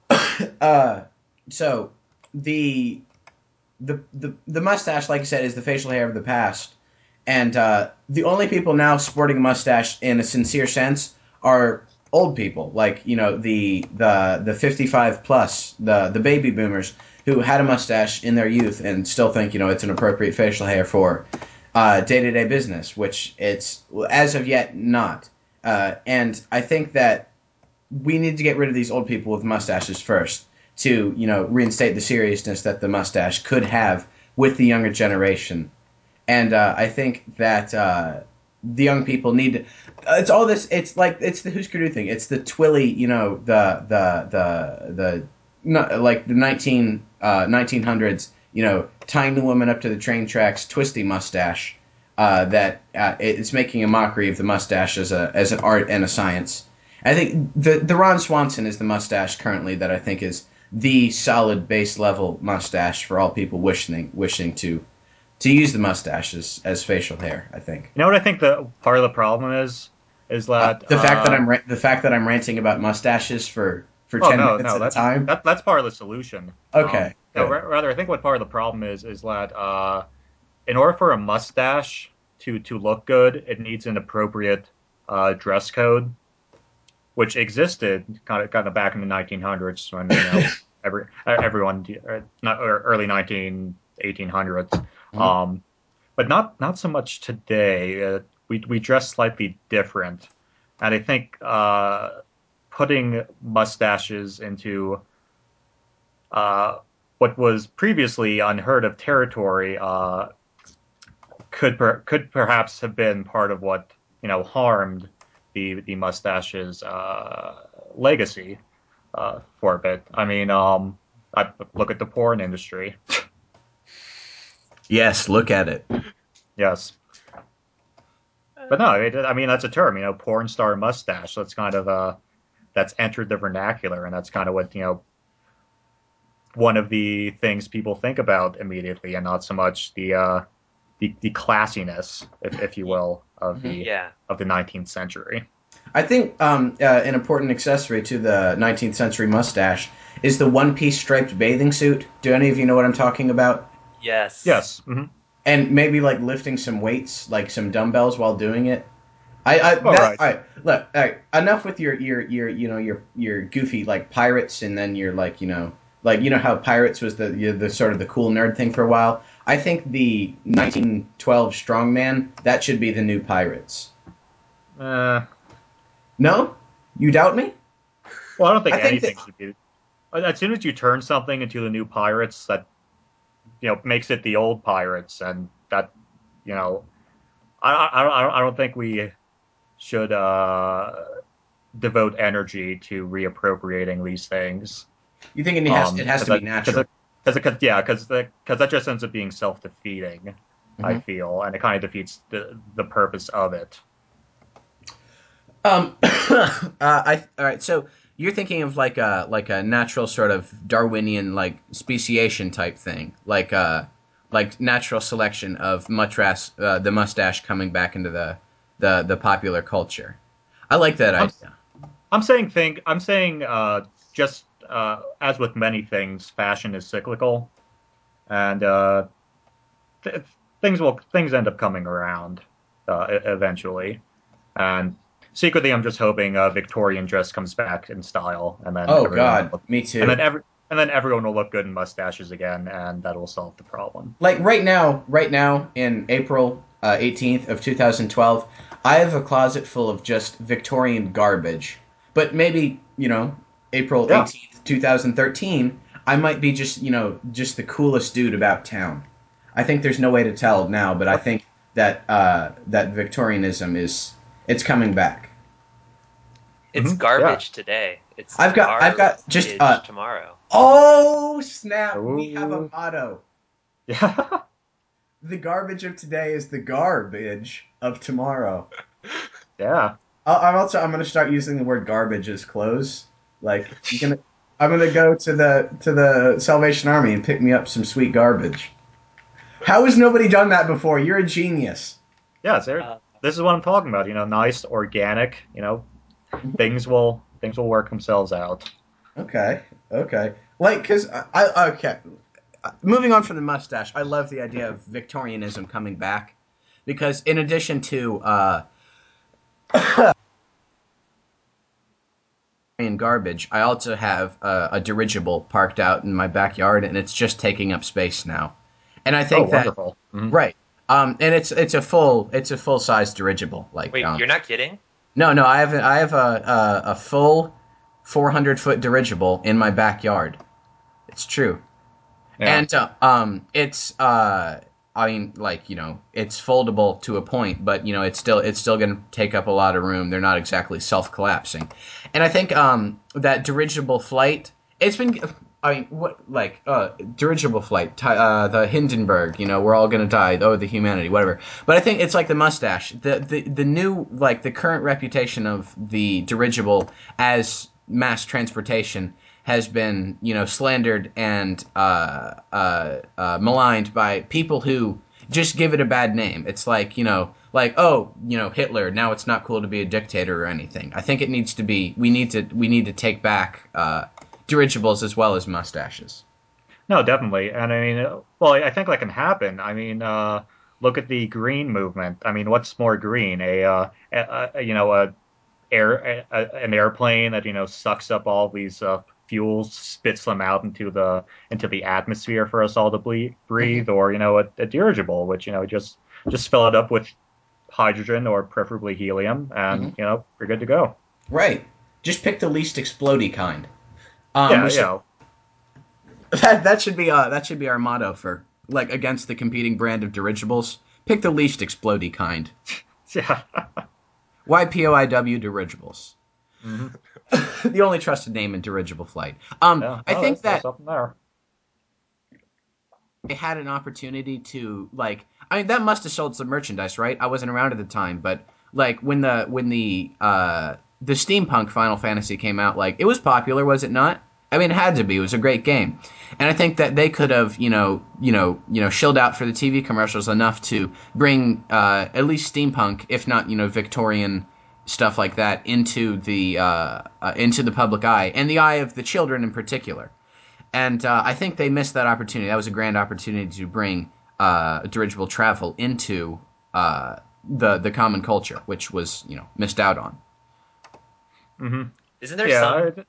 [SPEAKER 1] *coughs* uh, so the, the the the mustache, like I said, is the facial hair of the past, and uh, the only people now sporting a mustache in a sincere sense are old people, like you know the the the fifty five plus, the the baby boomers who had a mustache in their youth and still think you know it's an appropriate facial hair for day to day business, which it's as of yet not. Uh, and I think that we need to get rid of these old people with mustaches first to you know reinstate the seriousness that the mustache could have with the younger generation. And uh, i think that uh, the young people need to it's all this it's like it's the Husker Du thing. It's the twilly you know the the the the no, like the 19 uh, 1900s you know tying the woman up to the train tracks twisty mustache uh, that uh, it's making a mockery of the mustache as a as an art and a science I think the the Ron Swanson is the mustache currently that I think is the solid base level mustache for all people wishing wishing to to use the mustache as, as facial hair. I think
[SPEAKER 2] You know what I think the part of the problem is is
[SPEAKER 1] uh,
[SPEAKER 2] that
[SPEAKER 1] the fact that
[SPEAKER 2] uh,
[SPEAKER 1] I'm ra- the fact that I'm ranting about mustaches for for
[SPEAKER 2] Oh
[SPEAKER 1] ten
[SPEAKER 2] no,
[SPEAKER 1] minutes
[SPEAKER 2] no,
[SPEAKER 1] at a time.
[SPEAKER 2] that, that's part of the solution.
[SPEAKER 1] Okay,
[SPEAKER 2] Um, no, ra- rather, I think what part of the problem is is that uh, in order for a mustache to to look good, it needs an appropriate uh, dress code, which existed kind of kind of back in the 1900s when you know *laughs* every everyone uh, not early 19 1800s,
[SPEAKER 1] Mhm.
[SPEAKER 2] um, but not not so much today. Uh, we we dress slightly different, and I think uh, putting mustaches into uh, what was previously unheard of territory uh, could per- could perhaps have been part of what you know harmed the the mustache's uh, legacy uh, for a bit. I mean, um, I look at the porn industry.
[SPEAKER 1] Yes, look at it.
[SPEAKER 2] Yes. But no, it, I mean that's a term, you know, porn star mustache. That's kind of uh that's entered the vernacular, and that's kind of what you know one of the things people think about immediately, and not so much the uh the, the classiness, if, if you will, of the
[SPEAKER 4] Yeah.
[SPEAKER 2] of the 19th century.
[SPEAKER 1] I think um, uh, an important accessory to the 19th century mustache is the one piece striped bathing suit. Do any of you know what I'm talking about?
[SPEAKER 4] Yes.
[SPEAKER 2] Yes. hmm
[SPEAKER 1] and maybe like lifting some weights, like some dumbbells while doing it. I, I
[SPEAKER 2] All
[SPEAKER 1] that,
[SPEAKER 2] right.
[SPEAKER 1] all right. Look, all right. Enough with your your your you know your your goofy like pirates, and then you're like you know like you know how pirates was the you know, the sort of the cool nerd thing for a while. I think the 1912 strongman that should be the new pirates.
[SPEAKER 2] Uh,
[SPEAKER 1] No, you doubt me?
[SPEAKER 2] well, I don't think
[SPEAKER 1] I think
[SPEAKER 2] anything should be. As soon as you turn something into the new pirates, that you know makes it the old pirates, and that you know, I I, I don't- I don't think we should uh, devote energy to reappropriating these things.
[SPEAKER 1] You think it has
[SPEAKER 2] Um,
[SPEAKER 1] it has to be natural?
[SPEAKER 2] Because yeah, because because that just ends up being self defeating. I
[SPEAKER 1] Mhm.
[SPEAKER 2] feel, and it kind of defeats the the purpose of it.
[SPEAKER 1] Um, *coughs* uh, I all right. So you're thinking of like a like a natural sort of Darwinian like speciation type thing, like uh like natural selection of mustache, uh, the mustache coming back into the the the popular culture. I like that
[SPEAKER 2] I'm-
[SPEAKER 1] idea.
[SPEAKER 2] I'm saying think I'm saying uh, just uh, as with many things, fashion is cyclical, and uh, th- things will things end up coming around uh, eventually. And secretly, I'm just hoping a Victorian dress comes back in style, and then
[SPEAKER 1] Oh God,
[SPEAKER 2] will-
[SPEAKER 1] me too.
[SPEAKER 2] and then every and then everyone will look good in mustaches again, and that'll solve the problem.
[SPEAKER 1] like right now, right now in April uh, 18th of 2012, I have a closet full of just Victorian garbage. But maybe you know, April
[SPEAKER 2] Yeah.
[SPEAKER 1] 18th, 2013, I might be just you know just the coolest dude about town. I think there's no way to tell now, but I think that uh, that Victorianism is it's coming back.
[SPEAKER 4] It's
[SPEAKER 2] Mhm,
[SPEAKER 4] garbage today. It's
[SPEAKER 1] I've got- I've got just, uh,
[SPEAKER 4] tomorrow.
[SPEAKER 1] Oh snap! We have a motto.
[SPEAKER 2] Yeah, *laughs*
[SPEAKER 1] The garbage of today is the garbage of tomorrow. *laughs*
[SPEAKER 2] yeah.
[SPEAKER 1] I- I'm also I'm gonna start using the word garbage as clothes. Like you gonna I'm gonna go to the to the Salvation Army and pick me up some sweet garbage. How has nobody done that before? You're a genius.
[SPEAKER 2] Yeah, sir.
[SPEAKER 4] Uh,
[SPEAKER 2] this is what I'm talking about. You know, nice, organic. You know, things will things will work themselves out.
[SPEAKER 1] Okay, okay. Like, cause I, I okay. Moving on from the mustache, I love the idea of Victorianism coming back, because in addition to uh, and garbage, I also have a, a dirigible parked out in my backyard, and it's just taking up space now. And I think
[SPEAKER 2] oh,
[SPEAKER 1] that
[SPEAKER 2] wonderful. Mhm.
[SPEAKER 1] right, um, and it's it's a full it's a full size dirigible. Like,
[SPEAKER 4] wait,
[SPEAKER 1] um,
[SPEAKER 4] you're not kidding?
[SPEAKER 1] no, no, I have a, I have a a, a full 400 foot dirigible in my backyard. It's true,
[SPEAKER 2] Yeah.
[SPEAKER 1] and uh, um, it's uh, I mean, like you know, it's foldable to a point, but you know, it's still it's still going to take up a lot of room. They're not exactly self collapsing, and I think um that dirigible flight. It's been. I mean, what like uh, dirigible flight, uh, the Hindenburg. You know, we're all gonna die. Oh, the humanity, whatever. But I think it's like the mustache. The the the new like the current reputation of the dirigible as mass transportation has been you know slandered and uh, uh, uh, maligned by people who just give it a bad name. It's like you know, like oh, you know, Hitler. Now it's not cool to be a dictator or anything. I think it needs to be. We need to. We need to take back uh, dirigibles as well as mustaches.
[SPEAKER 2] No, definitely. And I mean, well, I think that can happen. I mean, uh, look at the green movement. I mean, what's more green? A, uh, a, a you know, a air, a, an airplane that you know sucks up all these uh, fuels, spits them out into the into the atmosphere for us all to ble- breathe, or you know, a, a dirigible, which you know just just fill it up with hydrogen or preferably helium, and you know, you're good to go.
[SPEAKER 1] Right. Just pick the least explody kind. Um,
[SPEAKER 2] yeah,
[SPEAKER 1] should- *laughs*
[SPEAKER 2] know,
[SPEAKER 1] that that should be uh that should be our motto for like against the competing brand of dirigibles. Pick the least explody kind. *laughs*
[SPEAKER 2] yeah.
[SPEAKER 1] YPOIW dirigibles.
[SPEAKER 2] Mhm. *laughs*
[SPEAKER 1] the only trusted name in dirigible flight. Um,
[SPEAKER 2] yeah.
[SPEAKER 1] I
[SPEAKER 2] Oh,
[SPEAKER 1] think
[SPEAKER 2] that's-
[SPEAKER 1] that they had an opportunity to like. I mean, that must have sold some merchandise, right? I wasn't around at the time, but like when the when the uh the steampunk Final Fantasy came out, like it was popular, was it not? I mean, it had to be. It was a great game, and I think that they could have, you know, you know, you know, shilled out for the TV commercials enough to bring uh, at least steampunk, if not, you know, Victorian stuff like that into the uh, uh, into the public eye and the eye of the children in particular. And uh, I think they missed that opportunity. That was a grand opportunity to bring uh, dirigible travel into uh, the the common culture, which was you know missed out on.
[SPEAKER 2] hmm
[SPEAKER 4] Isn't there
[SPEAKER 2] Yeah,
[SPEAKER 4] some
[SPEAKER 2] I-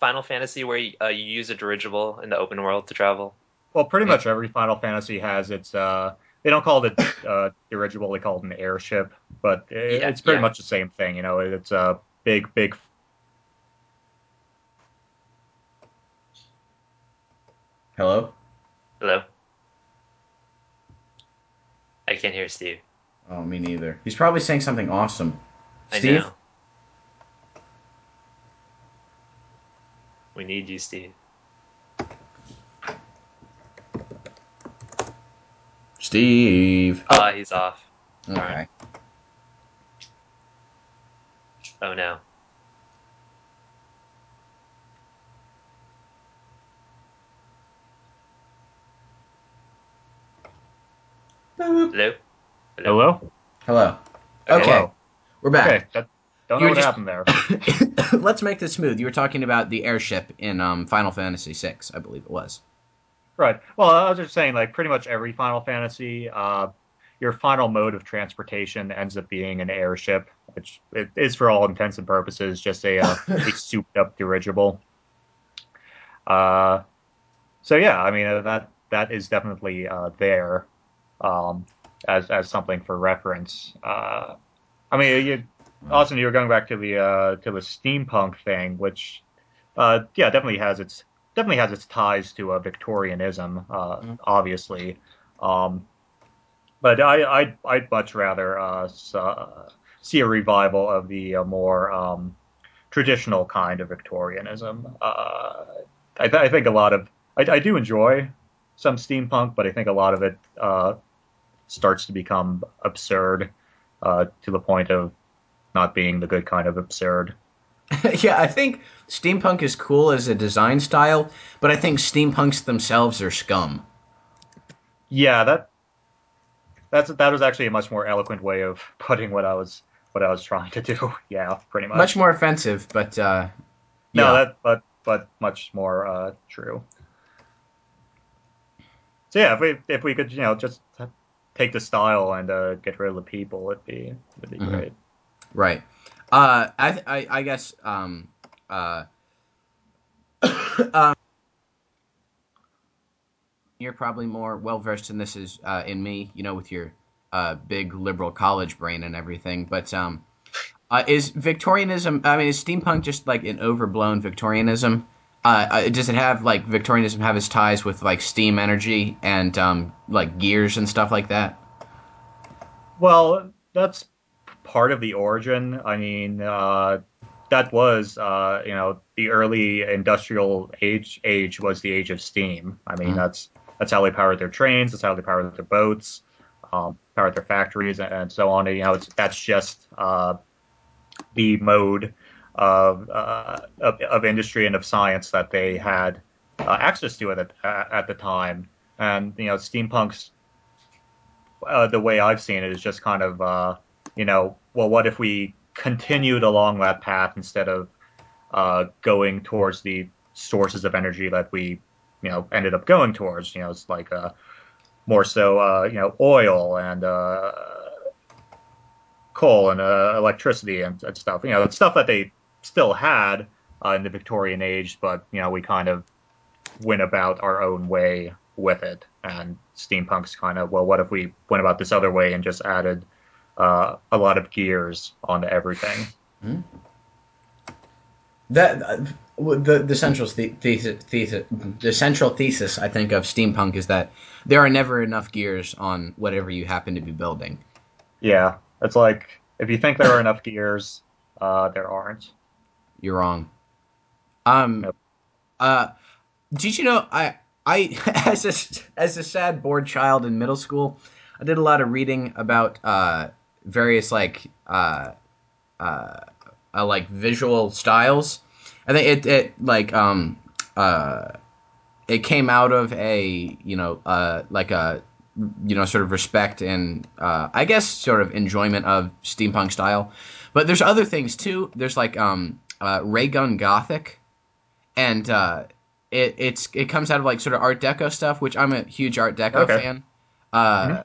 [SPEAKER 4] Final Fantasy where you, uh, you use a dirigible in the open world to travel?
[SPEAKER 2] Well, pretty
[SPEAKER 1] Yeah.
[SPEAKER 2] much every Final Fantasy has its. They don't call it a uh, dirigible; they call it an airship. But it,
[SPEAKER 4] Yeah,
[SPEAKER 2] it's pretty
[SPEAKER 4] yeah.
[SPEAKER 2] much the same thing. You know, it's a big, big.
[SPEAKER 1] Hello.
[SPEAKER 4] Hello. I can't hear Steve.
[SPEAKER 1] Oh, me neither. He's probably saying something awesome.
[SPEAKER 4] I
[SPEAKER 1] Steve.
[SPEAKER 4] know. We need you, Steve.
[SPEAKER 1] Steve.
[SPEAKER 4] Ah, he's off.
[SPEAKER 1] Okay.
[SPEAKER 4] Oh no. Hello.
[SPEAKER 2] Hello.
[SPEAKER 1] Hello. Okay,
[SPEAKER 2] Hello.
[SPEAKER 1] we're back.
[SPEAKER 2] Okay. That, don't know
[SPEAKER 1] You're
[SPEAKER 2] what
[SPEAKER 1] just-
[SPEAKER 2] happened there. *coughs*
[SPEAKER 1] Let's make this smooth. You were talking about the airship in um, Final Fantasy VI, I believe it was.
[SPEAKER 2] Right. Well, I was just saying, like, pretty much every Final Fantasy, uh, your final mode of transportation ends up being an airship, which it is for all intents and purposes just a, uh, *laughs* a souped up dirigible. Uh, so yeah, I mean uh, that that is definitely uh, there um, as as something for reference. Uh, I mean, you, Austin, you were going back to the uh, to the steampunk thing, which uh, yeah, definitely has its definitely has its ties to uh, Victorianism, uh,
[SPEAKER 1] Mhm.
[SPEAKER 2] obviously. Um, but I I'd, I'd much rather uh, uh, see a revival of the uh, more um, traditional kind of Victorianism. Uh, I, th- I think a lot of I, I do enjoy some steampunk, but I think a lot of it uh, starts to become absurd uh, to the point of not being the good kind of absurd. *laughs*
[SPEAKER 1] yeah, I think steampunk is cool as a design style, but I think steampunks themselves are scum.
[SPEAKER 2] Yeah, that that's that was actually a much more eloquent way of *laughs* putting what I was what I was trying to do. *laughs* Yeah, pretty much.
[SPEAKER 1] Much more offensive, but uh,
[SPEAKER 2] no,
[SPEAKER 1] yeah.
[SPEAKER 2] that but but much more uh, true. So yeah, if we if we could you know just take the style and uh, get rid of the people, it'd be it'd be
[SPEAKER 1] Mhm.
[SPEAKER 2] great.
[SPEAKER 1] Right. Uh, I, I, I guess, um, uh, *coughs* um, you're probably more well versed in this as uh, in me, you know, with your uh, big liberal college brain and everything. But um, uh, is Victorianism? I mean, is steampunk just like an overblown Victorianism? Uh, uh, does it have like Victorianism have its ties with like steam energy and um, like gears and stuff like that?
[SPEAKER 2] Well, that's part of the origin. I mean, uh, that was, uh, you know, the early industrial age. Age was the age of steam. I mean,
[SPEAKER 1] Mhm.
[SPEAKER 2] that's that's how they powered their trains. That's how they powered their boats, um, powered their factories, and, and so on. And, you know, it's, that's just uh, the mode of, uh, of of industry and of science that they had uh, access to at the, at the time. And you know, steampunk's uh, the way I've seen it is just kind of, uh, you know, well, what if we continued along that path instead of uh, going towards the sources of energy that we, you know, ended up going towards? You know, it's like uh, more so, uh, you know, oil and uh, coal and uh, electricity and, and stuff. You know, stuff that they still had uh, in the Victorian age, but you know, we kind of went about our own way with it. And steampunk's kind of well, what if we went about this other way and just added uh, a lot of gears onto everything?
[SPEAKER 1] That uh, the the central the- thesis, thesis the central thesis I think of steampunk is that there are never enough gears on whatever you happen to be building.
[SPEAKER 2] Yeah, it's like if you think there are enough gears, uh, there aren't.
[SPEAKER 1] You're wrong. Um,
[SPEAKER 2] Nope.
[SPEAKER 1] uh, did you know I I *laughs* as a as a sad bored child in middle school, I did a lot of reading about uh various like uh uh, uh like visual styles. I think it it like um uh it came out of a you know uh like a you know sort of respect and uh I guess sort of enjoyment of steampunk style. But there's other things too. There's like um uh ray gun gothic and uh it it's it comes out of like sort of art deco stuff, which I'm a huge art deco
[SPEAKER 2] Okay.
[SPEAKER 1] fan. Uh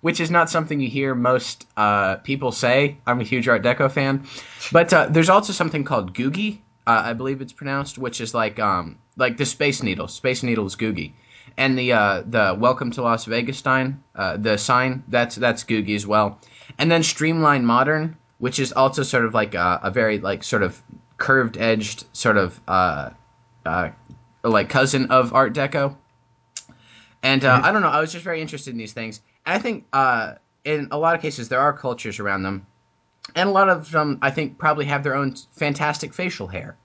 [SPEAKER 1] which is not something you hear most uh, people say. I'm a huge Art Deco fan, but uh, there's also something called Googie, uh, I believe it's pronounced, which is like um, like the Space Needle. Space Needle is Googie, and the uh, the Welcome to Las Vegas sign, uh, the sign that's that's Googie as well, and then Streamline Modern, which is also sort of like a, a very like sort of curved edged sort of uh, uh, like cousin of Art Deco. And uh, I don't know. I was just very interested in these things. And I think uh, in a lot of cases there are cultures around them, and a lot of them I think probably have their own fantastic facial hair.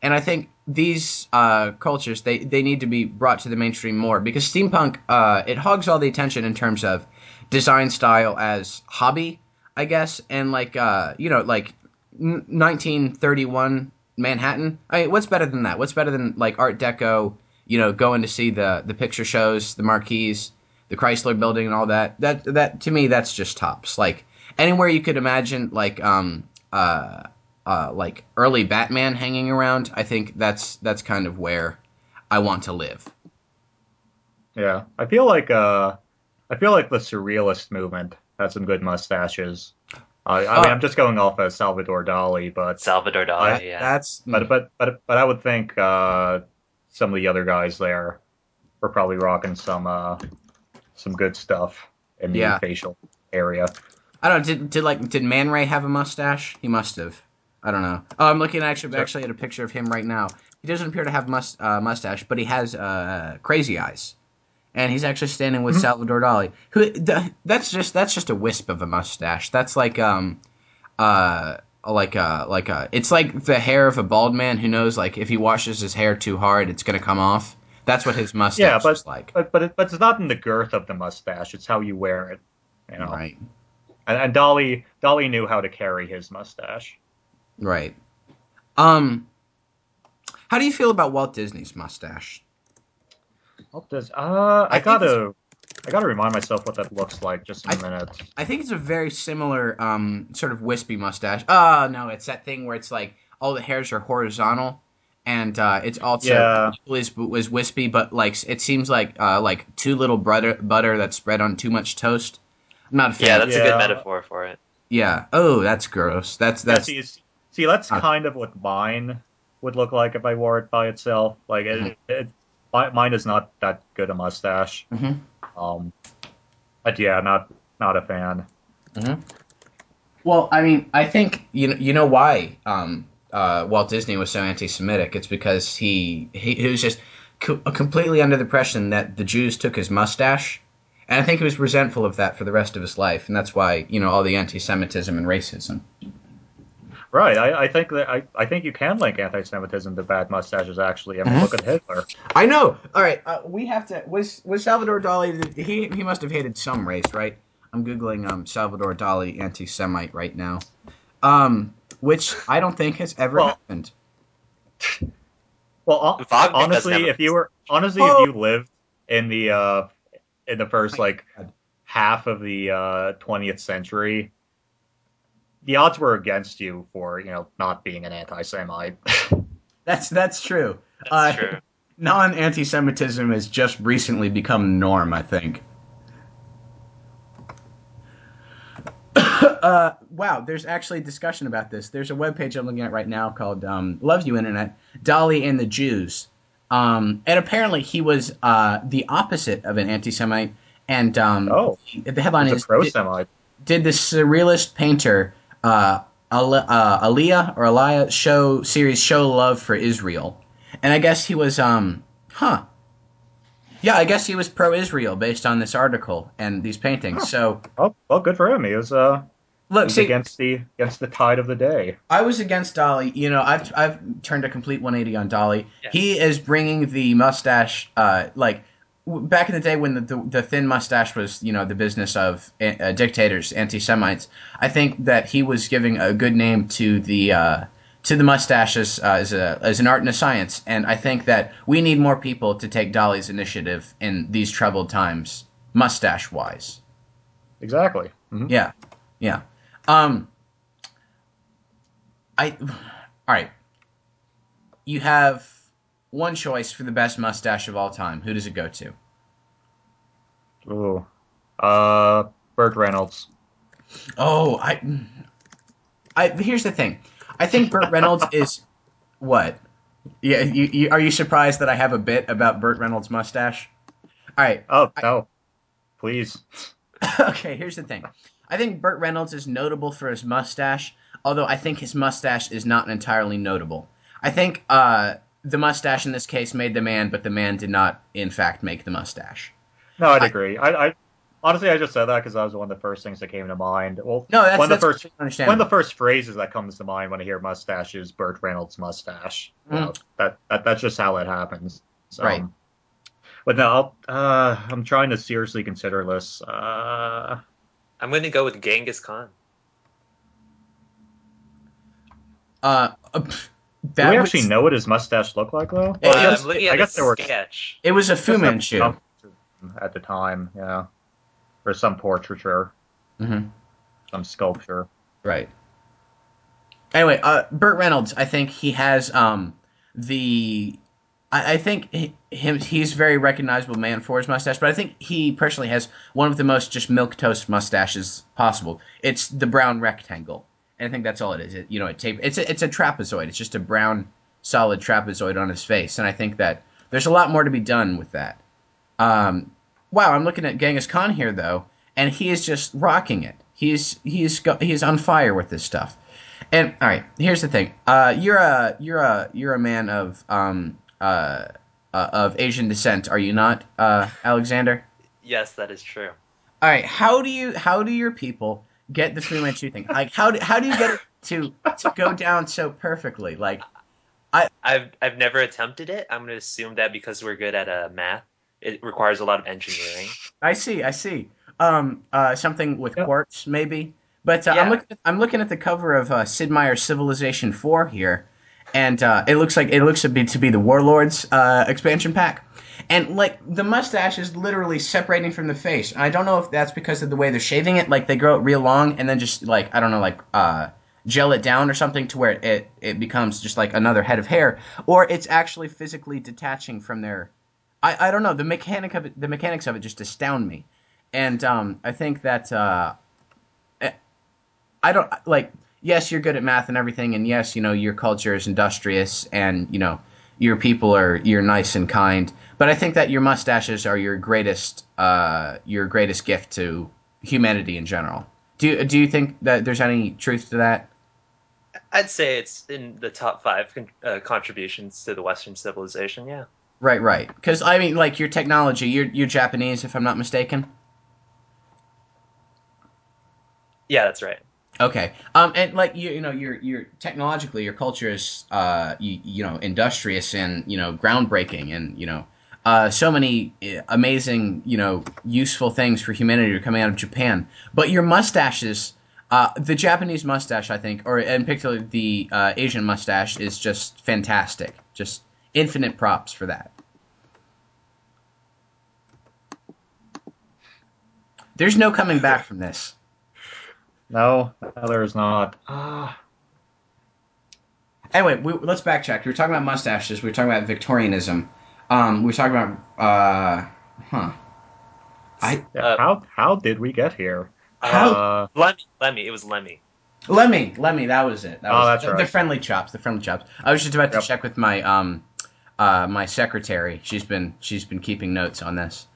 [SPEAKER 1] And I think these uh, cultures they, they need to be brought to the mainstream more because steampunk uh, it hogs all the attention in terms of design style as hobby, I guess, and like uh, you know like 1931 Manhattan. I mean, what's better than that? What's better than like Art Deco? You know, going to see the the picture shows, the marquees, the Chrysler Building, and all that. That that to me, that's just tops. Like anywhere you could imagine, like um uh uh like early Batman hanging around. I think that's that's kind of where I want to live.
[SPEAKER 2] Yeah, I feel like uh, I feel like the surrealist movement had some good mustaches. Uh, I
[SPEAKER 1] Uh,
[SPEAKER 2] mean, I'm just going off of Salvador Dali, but
[SPEAKER 4] Salvador Dali.
[SPEAKER 1] That-
[SPEAKER 4] yeah.
[SPEAKER 1] That's
[SPEAKER 2] but but but but I would think uh, some of the other guys there were probably rocking some uh, some good stuff in the
[SPEAKER 1] Yeah.
[SPEAKER 2] facial area.
[SPEAKER 1] I don't know. Did, did like did Man Ray have a mustache? He must have. I don't know. Oh, I'm looking actually
[SPEAKER 2] Sure.
[SPEAKER 1] actually at a picture of him right now. He doesn't appear to have must uh, mustache, but he has uh, crazy eyes, and he's actually standing with
[SPEAKER 2] Mhm.
[SPEAKER 1] Salvador Dali. Who th- that's just that's just a wisp of a mustache. That's like um uh like uh like uh it's like the hair of a bald man who knows like if he washes his hair too hard it's gonna come off. That's what his mustache
[SPEAKER 2] Yeah, but-
[SPEAKER 1] is like.
[SPEAKER 2] But but it, but it's not in the girth of the mustache; it's how you wear it. You know,
[SPEAKER 1] Right.
[SPEAKER 2] and, and Dali Dali knew how to carry his mustache.
[SPEAKER 1] Right. Um how do you feel about Walt Disney's mustache?
[SPEAKER 2] What does uh? I,
[SPEAKER 1] I
[SPEAKER 2] gotta I gotta remind myself what that looks like. Just in a
[SPEAKER 1] I-
[SPEAKER 2] minute.
[SPEAKER 1] I think it's a very similar um sort of wispy mustache. Oh no, it's that thing where it's like all the hairs are horizontal and uh it's also
[SPEAKER 2] Yeah.
[SPEAKER 1] was was wispy but like it seems like uh like too little butter butter that's spread on too much toast. I'm not a fan.
[SPEAKER 4] yeah, that's a good metaphor for it.
[SPEAKER 1] yeah. Oh, that's gross. That's that's
[SPEAKER 2] see, see, see, that's
[SPEAKER 1] Huh.
[SPEAKER 2] kind of what mine would look like if I wore it by itself. Like it,
[SPEAKER 1] Mhm.
[SPEAKER 2] it, mi- mine is not that good a mustache.
[SPEAKER 1] Mhm.
[SPEAKER 2] Um, but yeah, not not a fan.
[SPEAKER 1] Well, I mean, I think you know, you know why um, uh, Walt Disney was so anti-Semitic. It's because he he, he was just co- completely under the impression that the Jews took his mustache, and I think he was resentful of that for the rest of his life, and that's why you know all the anti-Semitism and racism.
[SPEAKER 2] Right. I, I think that I, I think you can link anti-Semitism to bad mustaches. Actually, I mean,
[SPEAKER 1] Mhm.
[SPEAKER 2] look at Hitler.
[SPEAKER 1] I know. All right, uh, we have to. Was was Salvador Dali? He he must have hated some race, right? I'm googling um, Salvador Dali anti-Semite right now, um, which I don't think has ever
[SPEAKER 2] Well,
[SPEAKER 1] happened.
[SPEAKER 2] Well,
[SPEAKER 4] Wagner
[SPEAKER 2] honestly, if you were honestly
[SPEAKER 1] Oh.
[SPEAKER 2] if you lived in the uh, in the first
[SPEAKER 1] My
[SPEAKER 2] like
[SPEAKER 1] God.
[SPEAKER 2] half of the uh, 20th century, the odds were against you for you know not being an anti-Semite. *laughs*
[SPEAKER 1] That's that's true.
[SPEAKER 4] That's
[SPEAKER 1] Uh,
[SPEAKER 4] true.
[SPEAKER 1] non anti-Semitism has just recently become norm. I think. *coughs* uh, wow, there's actually a discussion about this. There's a webpage I'm looking at right now called um, "Loves You Internet: Dali and the Jews," um, and apparently he was uh, the opposite of an anti-Semite. And um,
[SPEAKER 2] Oh.
[SPEAKER 1] the headline is
[SPEAKER 2] pro-Semite.
[SPEAKER 1] did the surrealist painter uh, uh, Aliyah or Aliyah show series show love for Israel? And I guess he was, um, huh? Yeah, I guess he was pro-Israel based on this article and these paintings.
[SPEAKER 2] Huh.
[SPEAKER 1] So
[SPEAKER 2] Oh, well, good for him. He was uh, he
[SPEAKER 1] look,
[SPEAKER 2] was
[SPEAKER 1] see,
[SPEAKER 2] against the against the tide of the day.
[SPEAKER 1] I was against Dali. You know, I've I've turned a complete 180 on Dali.
[SPEAKER 4] Yeah.
[SPEAKER 1] He is bringing the mustache, uh, like w- back in the day when the, the the thin mustache was, you know, the business of uh, dictators, anti-Semites. I think that he was giving a good name to the uh, to the mustache as, uh, as a as an art and a science. And I think that we need more people to take Dali's initiative in these troubled times, mustache wise.
[SPEAKER 2] Exactly. Mhm.
[SPEAKER 1] Yeah, yeah. Um, I. All right. You have one choice for the best mustache of all time. Who does it go to?
[SPEAKER 2] Ooh. Uh, Burt Reynolds.
[SPEAKER 1] Oh, I. I here's the thing. I think Burt Reynolds is what. Yeah, you, you are you surprised that I have a bit about Burt Reynolds' mustache? All right.
[SPEAKER 2] Oh
[SPEAKER 1] I-
[SPEAKER 2] no, please. *laughs*
[SPEAKER 1] okay, here's the thing. I think Burt Reynolds is notable for his mustache, although I think his mustache is not entirely notable. I think uh, the mustache in this case made the man, but the man did not, in fact, make the mustache.
[SPEAKER 2] No, I'd
[SPEAKER 1] I-
[SPEAKER 2] agree. I, I honestly, I just said that because that was one of the first things that came to mind. Well,
[SPEAKER 1] No, that's
[SPEAKER 2] one of
[SPEAKER 1] that's
[SPEAKER 2] the first one
[SPEAKER 1] understandable.
[SPEAKER 2] of the first phrases that comes to mind when I hear mustache is Burt Reynolds' mustache. You
[SPEAKER 1] Mm.
[SPEAKER 2] know, that, that that's just how it happens. So,
[SPEAKER 1] Right.
[SPEAKER 2] But no, I'll, uh, I'm trying to seriously consider this. Uh,
[SPEAKER 4] I'm going to go with Genghis Khan.
[SPEAKER 1] uh, uh,
[SPEAKER 2] do
[SPEAKER 1] that
[SPEAKER 2] we
[SPEAKER 1] was,
[SPEAKER 2] actually know what his mustache looked like though?
[SPEAKER 1] Well,
[SPEAKER 2] I guess,
[SPEAKER 4] I'm looking
[SPEAKER 2] I guess
[SPEAKER 4] a
[SPEAKER 2] there were
[SPEAKER 4] sketch.
[SPEAKER 1] It was a Fu Manchu.
[SPEAKER 2] at the time, yeah, or some portraiture,
[SPEAKER 1] hmm
[SPEAKER 2] some sculpture.
[SPEAKER 1] Right. Anyway, uh, Burt Reynolds, I think he has um, the I, I think he, him he's very recognizable man for his mustache, but I think he personally has one of the most just milk toast mustaches possible. It's the brown rectangle, and I think that's all it is. It, you know, it tape. It's a, it's a trapezoid. It's just a brown solid trapezoid on his face, and I think that there's a lot more to be done with that. Um, wow, I'm looking at Genghis Khan here though, and he is just rocking it. He's he's go, he's on fire with this stuff. And all right, here's the thing. Uh, you're a you're a you're a man of um uh, uh of Asian descent, are you not, uh, Alexander?
[SPEAKER 4] Yes, that is true.
[SPEAKER 1] All right. How do you how do your people get the Fu Manchu thing? Like how do how do you get it to to go down so perfectly? Like
[SPEAKER 4] I've I've never attempted it. I'm going to assume that because we're good at uh, math, it requires a lot of engineering.
[SPEAKER 1] I see, I see. Um, uh, something with
[SPEAKER 2] Yep.
[SPEAKER 1] quartz, maybe. But uh, I'm
[SPEAKER 4] Yeah.
[SPEAKER 1] looking. At, I'm looking at the cover of uh, Sid Meier's Civilization Four here, and uh, it looks like it looks to be to be the Warlords uh, expansion pack, and like the mustache is literally separating from the face. I don't know if that's because of the way they're shaving it, like they grow it real long and then just like I don't know, like uh, gel it down or something to where it it becomes just like another head of hair, or it's actually physically detaching from their. I, I don't know the mechanic of it. The mechanics of it just astound me, and um, I think that uh, I- I don't like. Yes, you're good at math and everything, and yes, you know your culture is industrious, and you know your people are you're nice and kind. But I think that your mustaches are your greatest uh, your greatest gift to humanity in general. Do you, do you think that there's any truth to that?
[SPEAKER 4] I'd say it's in the top five con- uh, contributions to the Western civilization. Yeah.
[SPEAKER 1] Right, right. Because I mean, like your technology, you're you're Japanese, if I'm not mistaken.
[SPEAKER 4] Yeah, that's right.
[SPEAKER 1] Okay. Um, and like you, you know, you're you're technologically, your culture is, uh, you, you know, industrious and you know, groundbreaking, and you know, uh, so many uh, amazing, you know, useful things for humanity are coming out of Japan. But your mustaches, uh, the Japanese mustache, I think, or in particular the uh, Asian mustache, is just fantastic. Just infinite props for that. There's no coming back from this.
[SPEAKER 2] No, no, there's not. Ah,
[SPEAKER 1] Anyway, we, let's backtrack. We were talking about mustaches. We were talking about Victorianism. Um, we were talking about, uh, huh? I
[SPEAKER 4] Uh,
[SPEAKER 2] how how did we get here?
[SPEAKER 1] How-
[SPEAKER 2] Uh,
[SPEAKER 4] Lemmy, Lemmy, it was Lemmy.
[SPEAKER 1] Lemmy, Lemmy. That was it. That
[SPEAKER 2] Oh,
[SPEAKER 1] was
[SPEAKER 2] that's
[SPEAKER 1] the,
[SPEAKER 2] right.
[SPEAKER 1] the friendly chops. The friendly chops. I was just about to check with my um, uh, my secretary. She's been she's been keeping notes on this.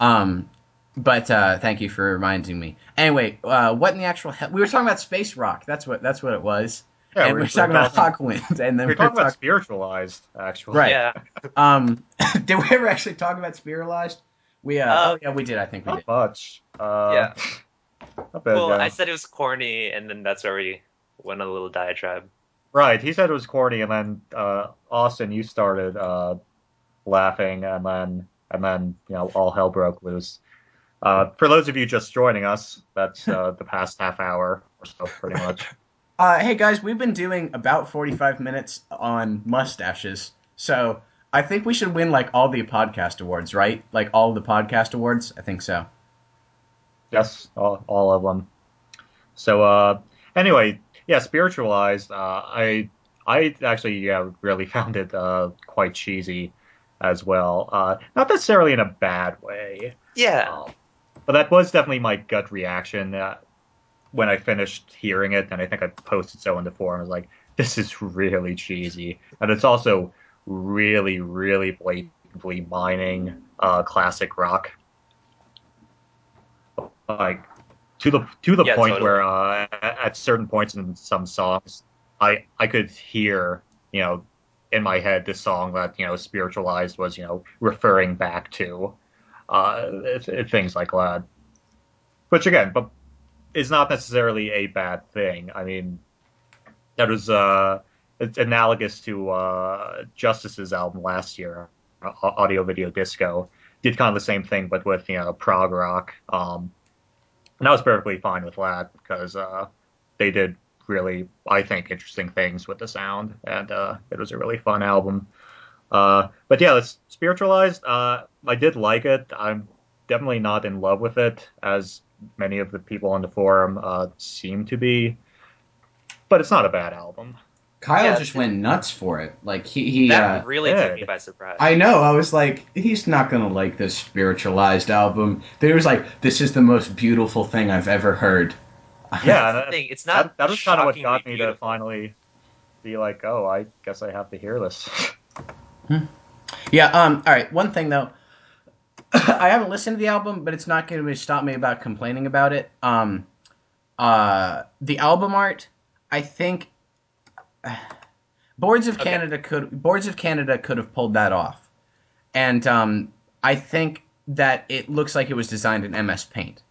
[SPEAKER 1] Um, but uh, thank you for reminding me. Anyway, uh, what in the actual hell? We were talking about space rock. That's what that's what it was.
[SPEAKER 2] yeah,
[SPEAKER 1] and we
[SPEAKER 2] we're,
[SPEAKER 1] were talking about
[SPEAKER 2] talking,
[SPEAKER 1] Hawkwind, and then
[SPEAKER 2] we're
[SPEAKER 1] we
[SPEAKER 2] talking
[SPEAKER 1] were
[SPEAKER 2] about
[SPEAKER 1] talking.
[SPEAKER 2] spiritualized, actually.
[SPEAKER 1] Right.
[SPEAKER 4] Yeah. *laughs*
[SPEAKER 1] Um, *laughs* did we ever actually talk about spiritualized? We uh,
[SPEAKER 4] Uh,
[SPEAKER 1] oh yeah, we did. I think we
[SPEAKER 2] Not
[SPEAKER 1] did.
[SPEAKER 2] much. Uh,
[SPEAKER 4] Yeah. *laughs*
[SPEAKER 2] Not bad,
[SPEAKER 4] Well,
[SPEAKER 2] yeah.
[SPEAKER 4] I said it was corny, and then that's where we went on a little diatribe.
[SPEAKER 2] Right. He said it was corny, and then uh, Austin, you started uh, laughing, and then and then you know all hell broke loose. Uh, for those of you just joining us, that's uh, the past half hour or so, pretty much. *laughs*
[SPEAKER 1] Uh, hey guys, we've been doing about 45 minutes on mustaches, so I think we should win like all the podcast awards, right? Like all the podcast awards. I think so.
[SPEAKER 2] Yes, all, all of them. So uh, anyway, yeah, spiritualized. Uh, I I actually yeah really *laughs* found it uh, quite cheesy as well. Uh, not necessarily in a bad way.
[SPEAKER 4] Yeah.
[SPEAKER 2] Um, but that was definitely my gut reaction uh, when I finished hearing it, and I think I posted so in the forum. I was like, "This is really cheesy," and it's also really, really blatantly mining uh, classic rock, like to the to the
[SPEAKER 4] Yeah,
[SPEAKER 2] point
[SPEAKER 4] totally.
[SPEAKER 2] where uh, at certain points in some songs, I I could hear you know in my head this song that you know spiritualized was you know referring back to uh, th- th- things like that. Which again, but is not necessarily a bad thing. I mean, that was uh, it's analogous to uh, Justice's album last year, uh, Audio Video Disco. Did kind of the same thing, but with you know prog rock. Um, and I was perfectly fine with that because uh, they did really, I think, interesting things with the sound, and uh, it was a really fun album. Uh, but yeah, it's spiritualized. Uh, I did like it. I'm definitely not in love with it, as many of the people on the forum uh, seem to be. But it's not a bad album.
[SPEAKER 1] Kyle
[SPEAKER 4] Yeah,
[SPEAKER 1] just went nuts for it. Like he he.
[SPEAKER 4] that
[SPEAKER 1] Uh,
[SPEAKER 4] really
[SPEAKER 2] yeah.
[SPEAKER 4] took me by surprise.
[SPEAKER 1] I know. I was like, he's not gonna like this spiritualized album. There was like, this is the most beautiful thing I've ever heard. *laughs*
[SPEAKER 2] Yeah,
[SPEAKER 4] That's the thing. It's not.
[SPEAKER 2] that, that was kind of what got me to finally be like, oh, I guess I have to hear this.
[SPEAKER 1] Yeah. Um. All right. One thing though, *coughs* I haven't listened to the album, but it's not going to stop me about complaining about it. Um. Uh. The album art, I think. Boards of
[SPEAKER 4] Okay.
[SPEAKER 1] Canada could Boards of Canada could have pulled that off, and um, I think that it looks like it was designed in MS Paint.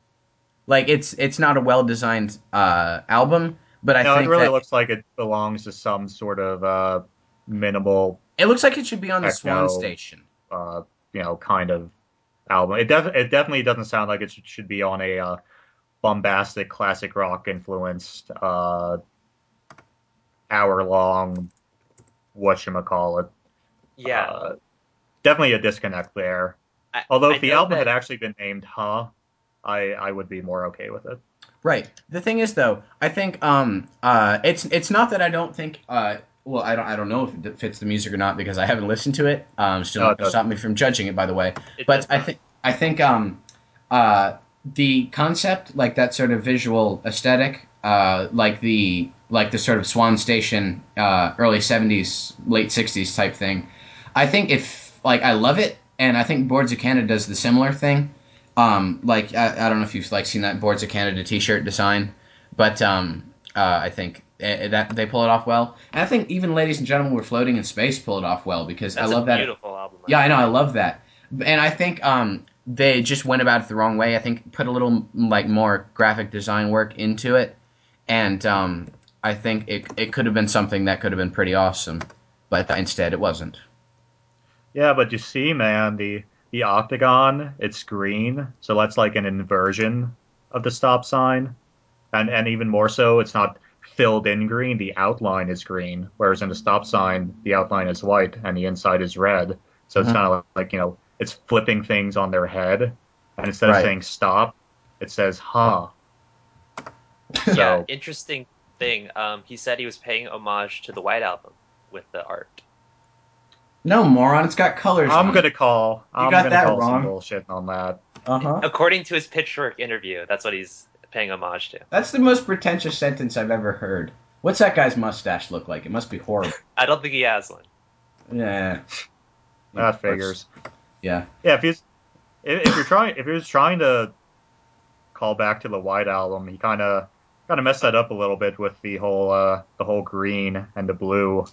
[SPEAKER 1] Like it's it's not a well designed uh, album, but I
[SPEAKER 2] no,
[SPEAKER 1] think
[SPEAKER 2] it really looks like it belongs to some sort of uh, minimal,
[SPEAKER 1] it looks like it should be on the
[SPEAKER 2] Techno.
[SPEAKER 1] Swan Station.
[SPEAKER 2] uh, you know, kind of album. It, def- it definitely doesn't sound like it should, should be on a uh, bombastic classic rock influenced uh, hour long whatchamacallit.
[SPEAKER 4] Yeah.
[SPEAKER 2] Uh, definitely a disconnect there.
[SPEAKER 4] I-
[SPEAKER 2] Although
[SPEAKER 4] I
[SPEAKER 2] if the album
[SPEAKER 4] that-
[SPEAKER 2] had actually been named Huh, I, I would be more okay with it.
[SPEAKER 1] Right. The thing is, though, I think um uh it's it's not that I don't think uh well I don't I don't know if it fits the music or not because I haven't listened to it. Um, still
[SPEAKER 2] No,
[SPEAKER 1] not
[SPEAKER 2] it
[SPEAKER 1] gonna stop me from judging it, by the way.
[SPEAKER 4] It
[SPEAKER 1] But I think I think um uh the concept like that sort of visual aesthetic uh like the like the sort of Swan Station uh early seventies late sixties type thing. I think if like I love it, and I think Boards of Canada does the similar thing. Um, like I, I don't know if you've like seen that Boards of Canada T-shirt design, but um, uh, I think uh, that they pull it off well. And I think even Ladies and Gentlemen, We're Floating in Space pull it off well because
[SPEAKER 4] That's
[SPEAKER 1] I love that.
[SPEAKER 4] beautiful album.
[SPEAKER 1] Yeah, I know. I love that. And I think um, they just went about it the wrong way. I think put a little like more graphic design work into it, and um, I think it it could have been something that could have been pretty awesome, but instead it wasn't.
[SPEAKER 2] Yeah, but you see, man, the the octagon, it's green, so that's like an inversion of the stop sign, and and even more so, it's not filled in green. The outline is green, whereas in the stop sign, the outline is white and the inside is red. So it's
[SPEAKER 1] Mhm.
[SPEAKER 2] kind of like you know, it's flipping things on their head, and instead
[SPEAKER 1] Right.
[SPEAKER 2] of saying stop, it says huh. So
[SPEAKER 4] Yeah, interesting thing. Um, he said he was paying homage to the White Album with the art.
[SPEAKER 1] No, moron! It's got colors.
[SPEAKER 2] I'm gonna call. I'm
[SPEAKER 1] got
[SPEAKER 2] gonna
[SPEAKER 1] that
[SPEAKER 2] call
[SPEAKER 1] wrong.
[SPEAKER 2] some bullshit on that.
[SPEAKER 1] Uh huh.
[SPEAKER 4] According to his Pitchfork interview, that's what he's paying homage to.
[SPEAKER 1] That's the most pretentious sentence I've ever heard. What's that guy's mustache look like? It must be horrible. *laughs*
[SPEAKER 4] I don't think he has one.
[SPEAKER 1] yeah.
[SPEAKER 2] That figures.
[SPEAKER 1] Yeah.
[SPEAKER 2] Yeah, if he's if, if you're trying if he was trying to call back to the White Album, he kind of kind of messed that up a little bit with the whole uh, the whole green and the blue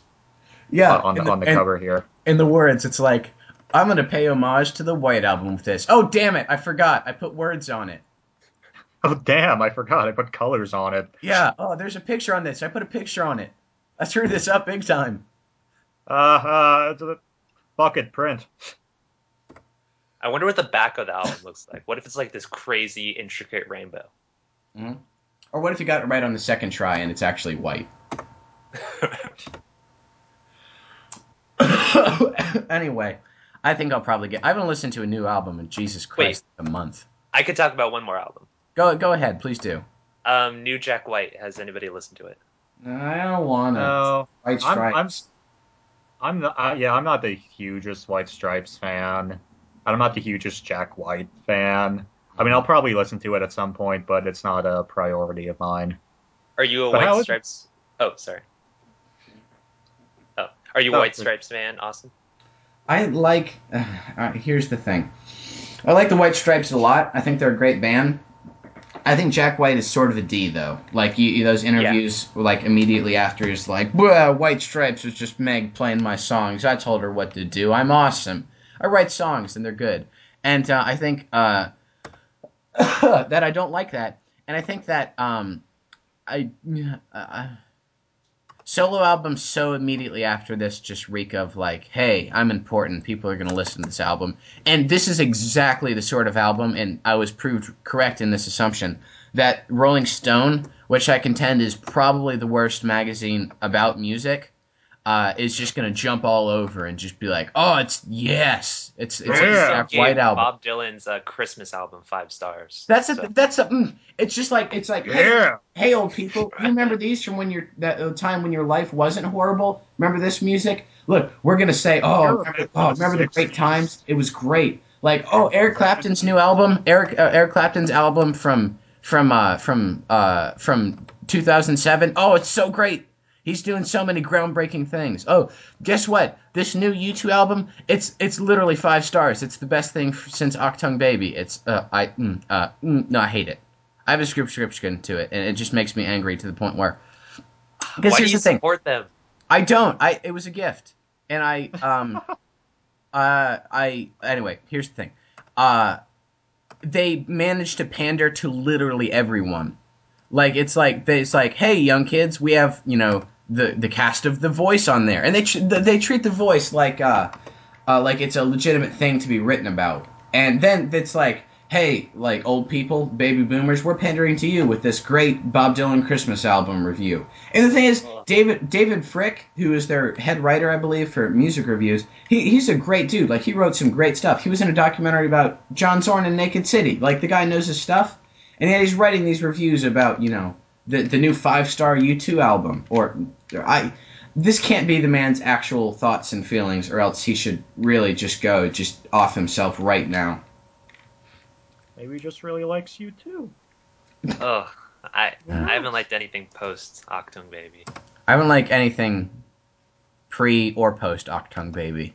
[SPEAKER 1] Yeah.
[SPEAKER 2] on,
[SPEAKER 1] in
[SPEAKER 2] on the
[SPEAKER 1] and-
[SPEAKER 2] cover here.
[SPEAKER 1] in the words, it's like, I'm gonna pay homage to the White Album with this. Oh damn it! I forgot. I put words on it. *laughs*
[SPEAKER 2] Oh damn! I forgot. I put colors on it.
[SPEAKER 1] Yeah. Oh, there's a picture on this. I put a picture on it. I screwed this up big time.
[SPEAKER 2] Uh, uh it's a bucket print.
[SPEAKER 4] I wonder what the back of the album looks like. What if it's like this crazy, intricate rainbow?
[SPEAKER 1] Or what if you got it right on the second try and it's actually white? *laughs* anyway, I think I'll probably get. I haven't listened to a new album in Jesus Christ a month.
[SPEAKER 4] I could talk about one more album.
[SPEAKER 1] Go go ahead, please do.
[SPEAKER 4] Um, New Jack White. Has anybody listened to it?
[SPEAKER 1] I don't want to.
[SPEAKER 2] No,
[SPEAKER 1] White
[SPEAKER 2] I'm
[SPEAKER 1] Stripes.
[SPEAKER 2] I'm I'm not, uh, yeah I'm not the hugest White Stripes fan. I'm not the hugest Jack White fan. I mean, I'll probably listen to it at some point, but it's not a priority of mine.
[SPEAKER 4] Are you a
[SPEAKER 2] But how
[SPEAKER 4] White
[SPEAKER 2] is-
[SPEAKER 4] Stripes? Oh, sorry. Oh, are you a
[SPEAKER 2] Oh,
[SPEAKER 4] White
[SPEAKER 2] please.
[SPEAKER 4] Stripes fan, Austin?
[SPEAKER 1] I like. Uh, *sighs* uh, here's the thing. I like the White Stripes a lot. I think they're a great band. I think Jack White is sort of a D though. Like you, you- those interviews, like immediately after, he's like, White Stripes was just Meg playing my songs. I told her what to do. I'm awesome. I write songs and they're good." And uh, I think uh, *laughs* that I don't like that, and I think that um, I. Uh, solo albums so immediately after this just reek of like hey i'm important people are going to listen to this album and this is exactly the sort of album and i was proved correct in this assumption that rolling stone which i contend is probably the worst magazine about music uh, is just gonna jump all over and just be like, "Oh, it's yes, it's it's
[SPEAKER 2] Yeah.
[SPEAKER 1] a Jack White album."
[SPEAKER 4] Bob Dylan's uh, Christmas album five stars.
[SPEAKER 1] That's a
[SPEAKER 4] So-
[SPEAKER 1] that's a mm, it's just like it's like hey,
[SPEAKER 2] Yeah.
[SPEAKER 1] hey old people, you remember these from when your that uh, time when your life wasn't horrible? Remember this music? Look, we're gonna say, oh, remember, oh,
[SPEAKER 2] the
[SPEAKER 1] remember the great times? It was great. Like, oh, Eric Clapton's new album, Eric uh, Eric Clapton's album from from uh, from uh, from 2007. Oh, it's so great. He's doing so many groundbreaking things. Oh, guess what? This new U2 album, it's it's literally five stars. It's the best thing f- since Achtung Baby. It's uh, I mm, uh, mm, no, I hate it. I have a script subscription to it, and it just makes me angry to the point where. Because
[SPEAKER 4] Why do
[SPEAKER 1] here's
[SPEAKER 4] you
[SPEAKER 1] the thing.
[SPEAKER 4] support them?
[SPEAKER 1] I don't. I it was a gift, and I um, *laughs* uh, I anyway. Here's the thing, uh, they managed to pander to literally everyone. Like it's like they, it's like, hey, young kids, we have you know the the cast of The Voice on there, and they tr- they treat The Voice like uh, uh, like it's a legitimate thing to be written about, and then it's like. Hey, like old people, baby boomers, we're pandering to you with this great Bob Dylan Christmas album review. And the thing is, David David Fricke, who is their head writer, I believe, for music reviews, he, he's a great dude. Like he wrote some great stuff. He was in a documentary about John Zorn and Naked City. Like the guy knows his stuff, and yet he's writing these reviews about you know the the new five star U2 album. Or I, this can't be the man's actual thoughts and feelings, or else he should really just go just off himself right now.
[SPEAKER 2] Maybe he just really likes you too. *laughs*
[SPEAKER 4] Ugh, I I haven't liked anything post Achtung Baby.
[SPEAKER 1] I haven't liked anything pre or post Achtung Baby.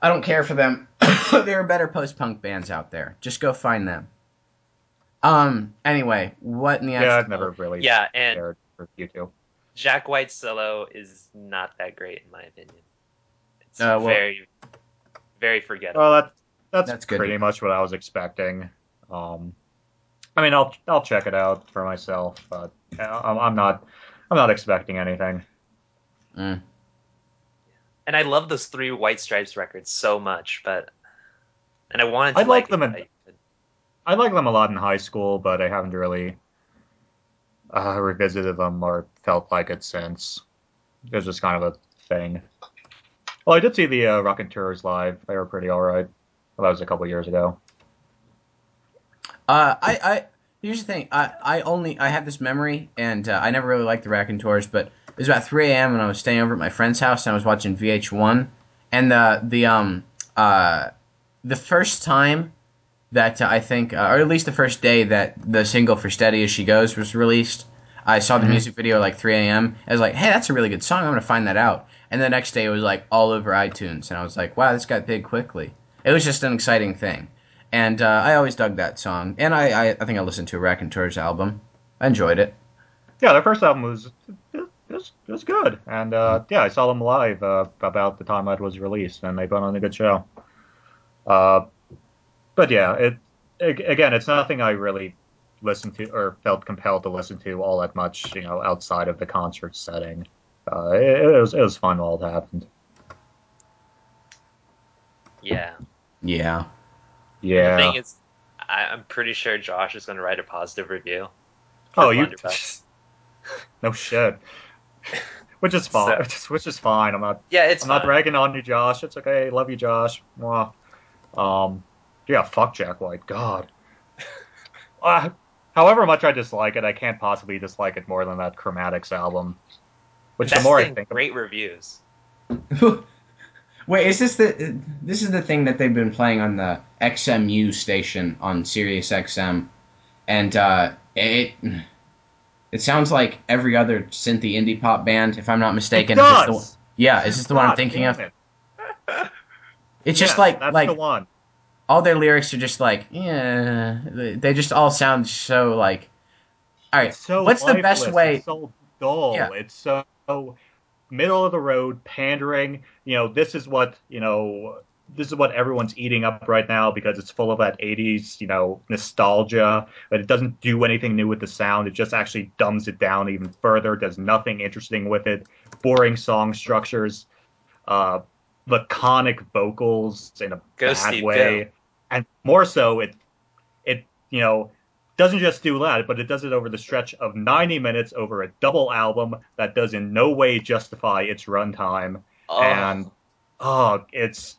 [SPEAKER 1] I don't care for them. *coughs* there are better post punk bands out there. Just go find them. Um. Anyway, what in the
[SPEAKER 2] Yeah. I've never really
[SPEAKER 4] Yeah, and
[SPEAKER 2] cared for U2.
[SPEAKER 4] Jack White's solo is not that great in my opinion. It's
[SPEAKER 1] Uh, well-
[SPEAKER 4] very, very forgettable.
[SPEAKER 2] Well, that, that's,
[SPEAKER 1] That's good.
[SPEAKER 2] pretty much what I was expecting. Um, I mean, I'll I'll check it out for myself, but I'm, I'm not I'm not expecting anything.
[SPEAKER 1] Mm.
[SPEAKER 4] and I love those three White Stripes records so much, but and I wanted to
[SPEAKER 2] I like
[SPEAKER 4] it,
[SPEAKER 2] them in-
[SPEAKER 4] I-
[SPEAKER 2] I liked them a lot in high school, but I haven't really uh, revisited them or felt like it since. It was just kind of a thing. Well, I did see the uh, Raconteurs live. They were pretty all right. Well, that was a couple years ago.
[SPEAKER 1] Uh, I, I here's the thing. I, I only I have this memory, and uh, I never really liked the Raconteurs, but it was about 3 a.m. and I was staying over at my friend's house, and I was watching VH1, and the the um uh the first time that uh, I think, uh, or at least the first day that the single for "Steady as She Goes" was released, I saw the
[SPEAKER 2] Mhm.
[SPEAKER 1] music video at like 3 a.m. I was like, hey, that's a really good song. I'm gonna find that out. And the next day it was like all over iTunes, and I was like, wow, this got big quickly. It was just an exciting thing. And uh, I always dug that song. And I, I, I think I listened to a Raconteurs album. I enjoyed it.
[SPEAKER 2] Yeah, their first album was it was, it was good, and uh, yeah, I saw them live uh, about the time it was released, and they put on a good show. Uh, but yeah, it again, it's nothing I really listened to or felt compelled to listen to all that much, you know, outside of the concert setting. Uh, it, it was it was fun while it happened.
[SPEAKER 4] yeah.
[SPEAKER 1] Yeah.
[SPEAKER 2] Yeah.
[SPEAKER 4] The thing is, I, I'm pretty sure Josh is going to write a positive review.
[SPEAKER 2] oh, you
[SPEAKER 4] Blunderbuss. *laughs*
[SPEAKER 2] no shit. Which is fine. *laughs* *laughs* Which is fine. I'm not
[SPEAKER 4] Yeah, it's
[SPEAKER 2] I'm not
[SPEAKER 4] fine.
[SPEAKER 2] ragging on you, Josh. It's okay. Love you, Josh. Mwah. Um, yeah, fuck Jack White. God. *laughs* Uh, however much I dislike it, I can't possibly dislike it more than that Chromatics album. Which
[SPEAKER 4] That's
[SPEAKER 2] the more I think,
[SPEAKER 4] great reviews. *laughs*
[SPEAKER 1] Wait, is this the this is the thing that they've been playing on the XMU station on Sirius XM, and uh, it it sounds like every other synthy indie pop band, if I'm not mistaken.
[SPEAKER 2] it
[SPEAKER 1] Is this the yeah, is this the one I'm thinking of?
[SPEAKER 2] it.
[SPEAKER 1] It's just
[SPEAKER 2] Yes,
[SPEAKER 1] like
[SPEAKER 2] that's
[SPEAKER 1] like
[SPEAKER 2] the one.
[SPEAKER 1] All their lyrics are just like yeah, they they just all sound so like. All right,
[SPEAKER 2] so
[SPEAKER 1] what's the best
[SPEAKER 2] lifeless.
[SPEAKER 1] way?
[SPEAKER 2] It's so dull.
[SPEAKER 1] Yeah.
[SPEAKER 2] It's so middle of the road, pandering. You know, this is what you know. This is what everyone's eating up right now because it's full of that '80s, you know, nostalgia. But it doesn't do anything new with the sound. It just actually dumbs it down even further. Does nothing interesting with it. Boring song structures. Uh, laconic vocals in a
[SPEAKER 4] Go,
[SPEAKER 2] bad
[SPEAKER 4] Steve,
[SPEAKER 2] way,
[SPEAKER 4] go.
[SPEAKER 2] And more so, it it you know doesn't just do that, but it does it over the stretch of 90 minutes over a double album that does in no way justify its runtime.
[SPEAKER 4] Oh,
[SPEAKER 2] And oh, it's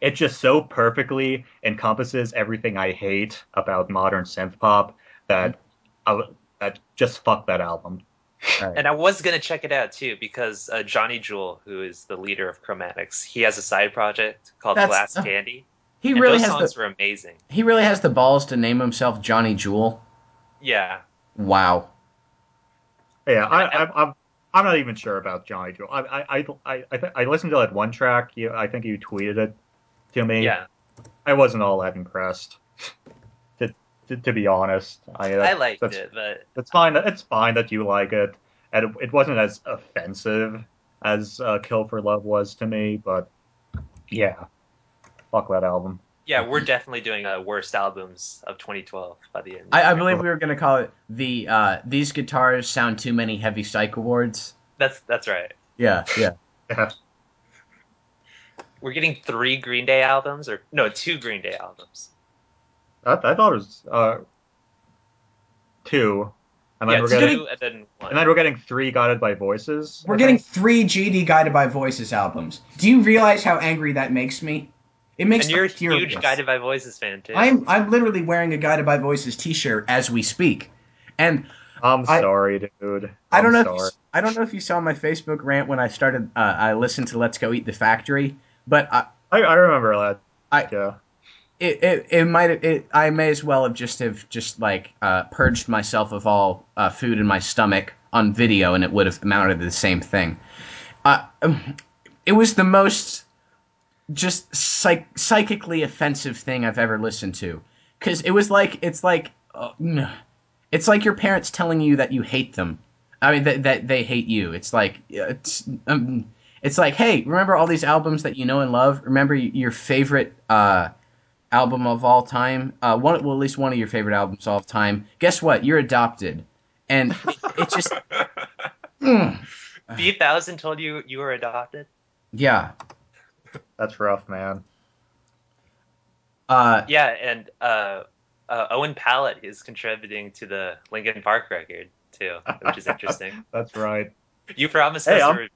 [SPEAKER 2] it just so perfectly encompasses everything I hate about modern synth pop that I, that just fuck that album. *laughs*
[SPEAKER 4] and I was gonna check it out too because uh, Johnny Jewel, who is the leader of Chromatics, he has a side project called
[SPEAKER 1] That's-
[SPEAKER 4] Glass
[SPEAKER 1] uh,
[SPEAKER 4] Candy.
[SPEAKER 1] He
[SPEAKER 4] and
[SPEAKER 1] really
[SPEAKER 4] those
[SPEAKER 1] has
[SPEAKER 4] songs
[SPEAKER 1] the
[SPEAKER 4] were amazing.
[SPEAKER 1] he really has the balls to name himself Johnny Jewel.
[SPEAKER 4] Yeah,
[SPEAKER 1] Wow.
[SPEAKER 2] Yeah, I,
[SPEAKER 4] I-
[SPEAKER 2] I, I'm I'm not even sure about Johnny Jewel. I I I I, I, th- I listened to that one track. You, I think you tweeted it to me.
[SPEAKER 4] yeah.
[SPEAKER 2] I wasn't all that impressed. To to, to be honest, I
[SPEAKER 4] I liked
[SPEAKER 2] that's,
[SPEAKER 4] it, but
[SPEAKER 2] It's fine. that- It's fine that you like it, and it, it wasn't as offensive as uh, "Kill for Love" was to me. But yeah, fuck that album.
[SPEAKER 4] yeah, we're definitely doing uh, worst albums of 2012 by the end.
[SPEAKER 1] I, I believe we were gonna call it the uh, these guitars sound too many heavy psych awards.
[SPEAKER 4] That's that's right.
[SPEAKER 1] Yeah, yeah.
[SPEAKER 2] Yeah.
[SPEAKER 4] We're getting three Green Day albums, or no, two Green Day albums.
[SPEAKER 2] I, I thought it was uh, two, and then
[SPEAKER 4] yeah,
[SPEAKER 2] we're
[SPEAKER 4] two
[SPEAKER 2] getting
[SPEAKER 4] and then
[SPEAKER 2] and then we're getting three guided by voices.
[SPEAKER 1] We're
[SPEAKER 2] I
[SPEAKER 1] getting
[SPEAKER 2] think.
[SPEAKER 1] three GD Guided by Voices albums. Do you realize how angry that makes me? It makes
[SPEAKER 4] and you're a
[SPEAKER 1] me furious.
[SPEAKER 4] huge Guided by Voices fan too.
[SPEAKER 1] I'm I'm literally wearing a Guided by Voices T-shirt as we speak, and
[SPEAKER 2] I'm
[SPEAKER 1] I-
[SPEAKER 2] sorry, dude.
[SPEAKER 1] I don't know.
[SPEAKER 2] I'm
[SPEAKER 1] If you. I don't know if you saw my Facebook rant when I started. Uh, I listened to Let's Go Eat the Factory, but I,
[SPEAKER 2] I, I remember that.
[SPEAKER 1] I-
[SPEAKER 2] yeah.
[SPEAKER 1] it, it, it might it I may as well have just have just like uh, purged myself of all uh, food in my stomach on video, and it would have amounted to the same thing. Uh, um, it was the most just psych- psychically offensive thing I've ever listened to, because it was like it's like uh, no. it's like your parents telling you that you hate them. I mean that that they hate you. It's like it's um, it's like hey, remember all these albums that you know and love? Remember your favorite uh, album of all time? Uh, one well, at least one of your favorite albums of all time. Guess what? You're adopted, and it, it just *laughs* mm,
[SPEAKER 4] B thousand told you you were adopted.
[SPEAKER 1] yeah.
[SPEAKER 2] That's rough, man.
[SPEAKER 1] Uh,
[SPEAKER 4] Yeah, and uh, uh, Owen Pallett is contributing to the Linkin Park record too, which is interesting. *laughs*
[SPEAKER 2] That's right.
[SPEAKER 4] You promised
[SPEAKER 2] Hey,
[SPEAKER 4] us.
[SPEAKER 2] I'm-
[SPEAKER 4] a re-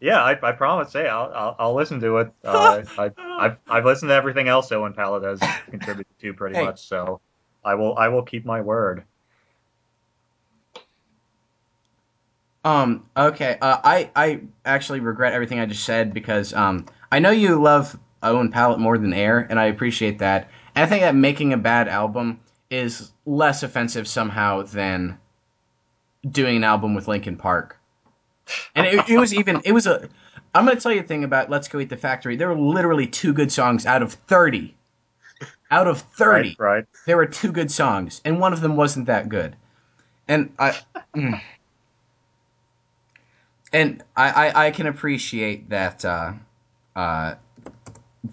[SPEAKER 2] Yeah, I, I promise. Hey, I'll, I'll I'll listen to it. Uh, *laughs* I I've I've listened to everything else Owen Pallett has contributed to pretty
[SPEAKER 1] Hey.
[SPEAKER 2] much. So I will I will keep my word.
[SPEAKER 1] Um. Okay. Uh, I I actually regret everything I just said because um I know you love Owen Pallett more than Air, and I appreciate that. And I think that making a bad album is less offensive somehow than doing an album with Linkin Park. And it, it was even it was a. I'm gonna tell you a thing about Let's Go Eat the Factory. There were literally two good songs out of thirty. Out of thirty,
[SPEAKER 2] Right, right.
[SPEAKER 1] there were two good songs, and one of them wasn't that good. And I, mm. And I, I, I can appreciate that. Uh, uh,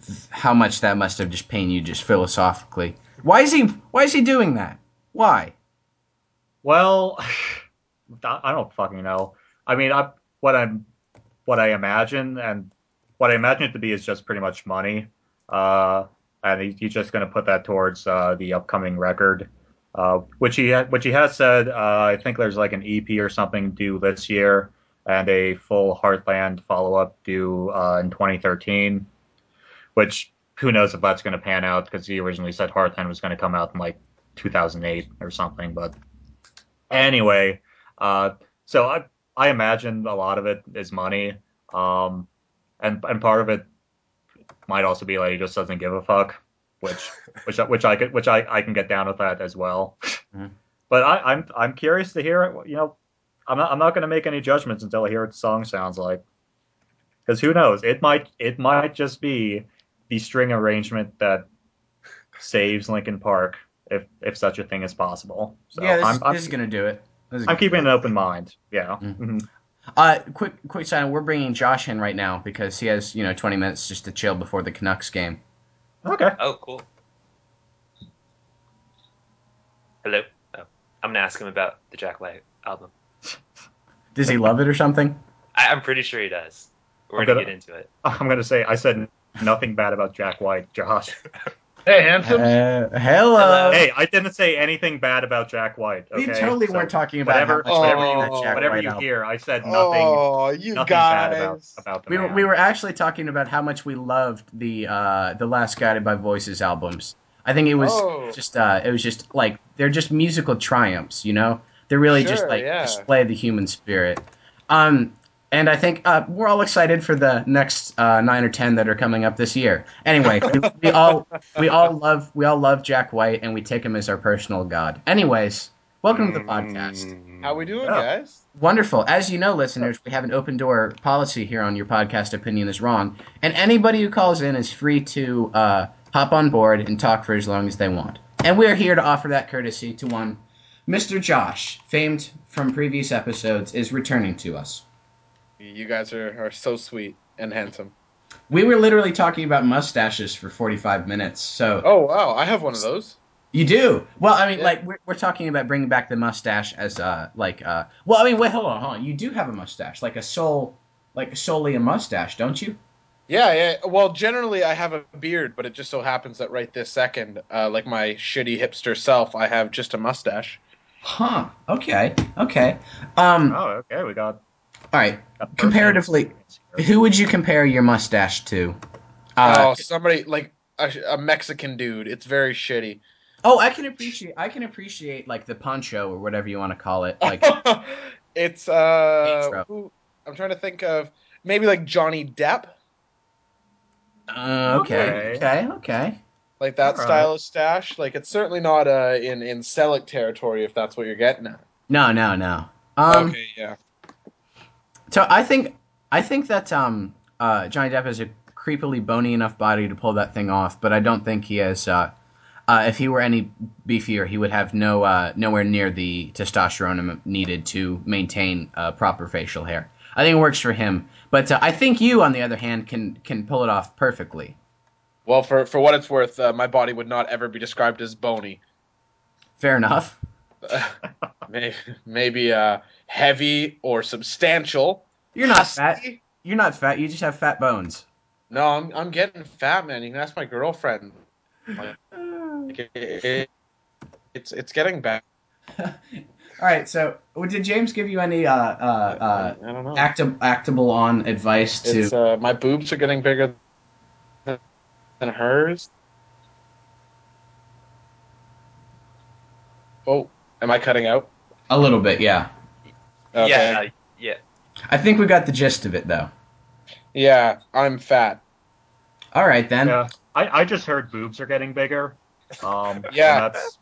[SPEAKER 1] th- how much that must have just pained you, just philosophically. Why is he? Why is he doing that? Why?
[SPEAKER 2] Well, *laughs* I don't fucking know. I mean, I, what I'm, what I imagine, and what I imagine it to be is just pretty much money. Uh, and he, he's just going to put that towards uh, the upcoming record, uh, which he ha- which he has said. Uh, I think there's like an EP or something due this year, and a full Heartland follow up due uh, in 2013. Which who knows if that's going to pan out because he originally said Heartland was going to come out in like 2008 or something, but anyway, uh, so I I imagine a lot of it is money, um, and and part of it might also be like he just doesn't give a fuck, which *laughs* which I- which I could which I, I can get down with that as well.
[SPEAKER 1] Mhm.
[SPEAKER 2] But I, I'm I'm curious to hear. You know, I'm not I'm not going to make any judgments until I hear what the song sounds like, because who knows? It might it might just be the string arrangement that saves Linkin Park if if such a thing is possible. So
[SPEAKER 1] yeah, this,
[SPEAKER 2] I'm, I'm
[SPEAKER 1] this is gonna do it.
[SPEAKER 2] I'm
[SPEAKER 1] gonna
[SPEAKER 2] keeping
[SPEAKER 1] do
[SPEAKER 2] an open mind. Yeah.
[SPEAKER 1] Mm.
[SPEAKER 2] Mhm.
[SPEAKER 1] Uh, quick, quick side. We're bringing Josh in right now because he has you know 20 minutes just to chill before the Canucks game.
[SPEAKER 2] Okay.
[SPEAKER 4] Oh, cool. Hello. Oh, I'm gonna ask him about the Jack White album.
[SPEAKER 1] Does he love it or something?
[SPEAKER 4] I, I'm pretty sure he does. We're
[SPEAKER 2] I'm
[SPEAKER 4] gonna,
[SPEAKER 2] gonna-
[SPEAKER 4] get into it. *laughs*
[SPEAKER 2] I'm gonna say I said nothing bad about Jack White, Josh. *laughs*
[SPEAKER 5] Hey, handsome.
[SPEAKER 1] Uh, hello.
[SPEAKER 4] Hello.
[SPEAKER 2] Hey, I didn't say anything bad about Jack White.
[SPEAKER 1] we totally
[SPEAKER 2] So
[SPEAKER 1] weren't talking about
[SPEAKER 2] whatever,
[SPEAKER 1] how much
[SPEAKER 2] whatever you,
[SPEAKER 1] that Jack
[SPEAKER 2] whatever
[SPEAKER 1] White
[SPEAKER 2] you hear, I said nothing,
[SPEAKER 5] oh, you
[SPEAKER 2] nothing
[SPEAKER 5] guys.
[SPEAKER 2] bad about about the
[SPEAKER 1] We were,
[SPEAKER 2] man.
[SPEAKER 1] we were actually talking about how much we loved the uh, the last Guided by Voices albums. I think it was
[SPEAKER 5] Oh.
[SPEAKER 1] just uh, it was just like they're just musical triumphs, you know. They're really just like
[SPEAKER 5] yeah.
[SPEAKER 1] display the human spirit. Um, and I think uh, we're all excited for the next uh, nine or ten that are coming up this year. Anyway, we, we all we all love we all love Jack White, and we take him as our personal god. Anyways, welcome to the podcast.
[SPEAKER 5] How we doing,
[SPEAKER 2] Yeah.
[SPEAKER 5] guys?
[SPEAKER 1] Wonderful. As you know, listeners, we have an open door policy here on Your Podcast Opinion is Wrong. And anybody who calls in is free to uh, hop on board and talk for as long as they want. And we're here to offer that courtesy to one. Mr. Josh, famed from previous episodes, is returning to us.
[SPEAKER 5] You guys are, are so sweet and handsome.
[SPEAKER 1] We were literally talking about mustaches for 45 minutes. So
[SPEAKER 5] Oh wow, I have one of those.
[SPEAKER 1] you do. Well, I mean,
[SPEAKER 5] Yeah.
[SPEAKER 1] like we're, we're talking about bringing back the mustache as uh like uh well, I mean, wait, hold on, hold on. You do have a mustache, like a soul like solely a mustache, don't you?
[SPEAKER 5] Yeah, yeah. Well, generally I have a beard, but it just so happens that right this second, uh, like my shitty hipster self, I have just a mustache.
[SPEAKER 1] Huh. Okay. Okay. Um.
[SPEAKER 2] Oh, okay. We got.
[SPEAKER 1] All right.
[SPEAKER 2] got
[SPEAKER 1] Comparatively. Who would you compare your mustache to? Uh,
[SPEAKER 5] oh, somebody like a, a Mexican dude. It's very shitty.
[SPEAKER 1] oh, I can appreciate. I can appreciate like the poncho or whatever you want to call it. Like, *laughs*
[SPEAKER 5] it's uh, who, I'm trying to think of maybe like Johnny Depp,
[SPEAKER 1] uh, okay, okay, okay.
[SPEAKER 5] Like that
[SPEAKER 2] Alright.
[SPEAKER 5] style of stash. Like it's certainly not uh in in Selleck territory if that's what you're getting at.
[SPEAKER 1] No, no, no. Um.
[SPEAKER 5] okay, yeah.
[SPEAKER 1] So I think I think that um uh Johnny Depp has a creepily bony enough body to pull that thing off, but I don't think he has. Uh, uh, if he were any beefier, he would have no uh, nowhere near the testosterone needed to maintain uh, proper facial hair. I think it works for him, but uh, I think you, on the other hand, can can pull it off perfectly.
[SPEAKER 5] Well, for for what it's worth, uh, my body would not ever be described as bony.
[SPEAKER 1] Fair enough. *laughs*
[SPEAKER 5] maybe maybe uh heavy or substantial.
[SPEAKER 1] You're not fat. You're not fat. You just have fat bones.
[SPEAKER 5] No, I'm I'm getting fat, man. You can ask my girlfriend. Like, it- it- it's it's getting bad. *laughs*
[SPEAKER 1] All right. So, did James give you any uh, uh,
[SPEAKER 5] I don't know.
[SPEAKER 1] uh, acti- actable on advice to?
[SPEAKER 5] It's uh, my boobs are getting bigger than hers. Oh, am I cutting out?
[SPEAKER 1] A little bit, yeah.
[SPEAKER 5] Okay.
[SPEAKER 4] Yeah, yeah.
[SPEAKER 1] I think we got the gist of it, though.
[SPEAKER 5] Yeah, I'm fat.
[SPEAKER 1] All right then.
[SPEAKER 2] Yeah, I, I just heard boobs are getting bigger. Um, *laughs*
[SPEAKER 5] Yeah.
[SPEAKER 2] that's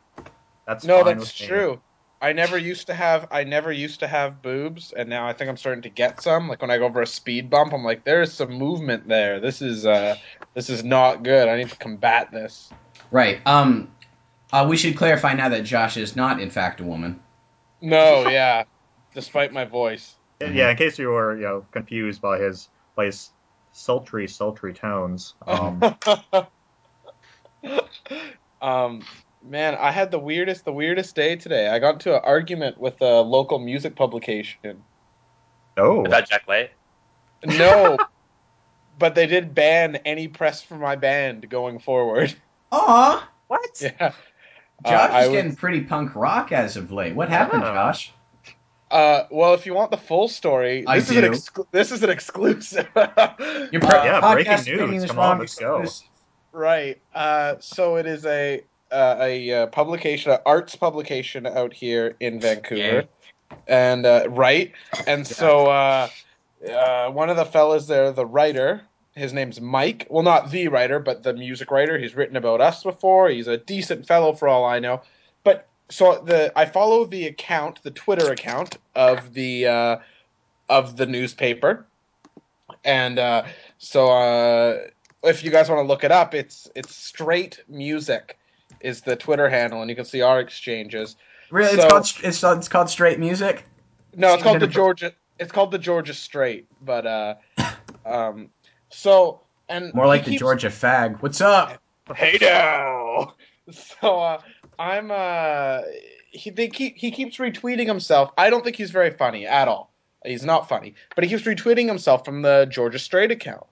[SPEAKER 2] that's
[SPEAKER 5] No,
[SPEAKER 2] fine
[SPEAKER 5] that's
[SPEAKER 2] with me.
[SPEAKER 5] true. I never used to have I never used to have boobs, and now I think I'm starting to get some. Like when I go over a speed bump, I'm like, there's some movement there. This is uh, this is not good. I need to combat this.
[SPEAKER 1] Right. Um. Uh, we should clarify now that Josh is not, in fact, a woman.
[SPEAKER 5] No, yeah. Despite my voice.
[SPEAKER 2] Yeah, in case you were you know confused by his by his sultry sultry tones. Um, *laughs*
[SPEAKER 5] um, man, I had the weirdest the weirdest day today. I got into an argument with a local music publication.
[SPEAKER 2] oh,
[SPEAKER 4] About Jack White.
[SPEAKER 5] No, *laughs* but they did ban any press for my band going forward.
[SPEAKER 1] Aw.
[SPEAKER 4] What?
[SPEAKER 5] Yeah. Uh,
[SPEAKER 1] Josh
[SPEAKER 5] I
[SPEAKER 1] is
[SPEAKER 5] was-
[SPEAKER 1] getting pretty punk rock as of late. What happened,
[SPEAKER 2] Oh.
[SPEAKER 1] Josh?
[SPEAKER 5] Uh, well, if you want the full story,
[SPEAKER 1] I
[SPEAKER 5] this is an exclu- this is an exclusive. *laughs*
[SPEAKER 1] Your
[SPEAKER 5] Uh,
[SPEAKER 2] yeah, breaking news. Come on, let's go.
[SPEAKER 5] right. Uh, so it is a uh, a uh, publication, an arts publication out here in Vancouver, and uh, right. And so uh, uh, one of the fellas there, the writer, his name's Mike. Well, not the writer, but the music writer. He's written about us before. He's a decent fellow for all I know. But so the I follow the account, the Twitter account of the uh, of the newspaper, and uh, so uh, if you guys want to look it up, it's it's straight music is the Twitter handle, and you can see our exchanges.
[SPEAKER 1] Really, it's called it's, it's called straight music.
[SPEAKER 5] No, it's
[SPEAKER 1] Seems
[SPEAKER 5] called the Georgia. It's called the Georgia Straight, but uh, um, so and
[SPEAKER 1] More like
[SPEAKER 5] he
[SPEAKER 1] the
[SPEAKER 5] keeps-
[SPEAKER 1] Georgia fag. What's up?
[SPEAKER 5] Hey now. *laughs* So uh, I'm uh, he they keep he keeps retweeting himself. I don't think he's very funny at all. He's not funny, but he keeps retweeting himself from the Georgia Straight account.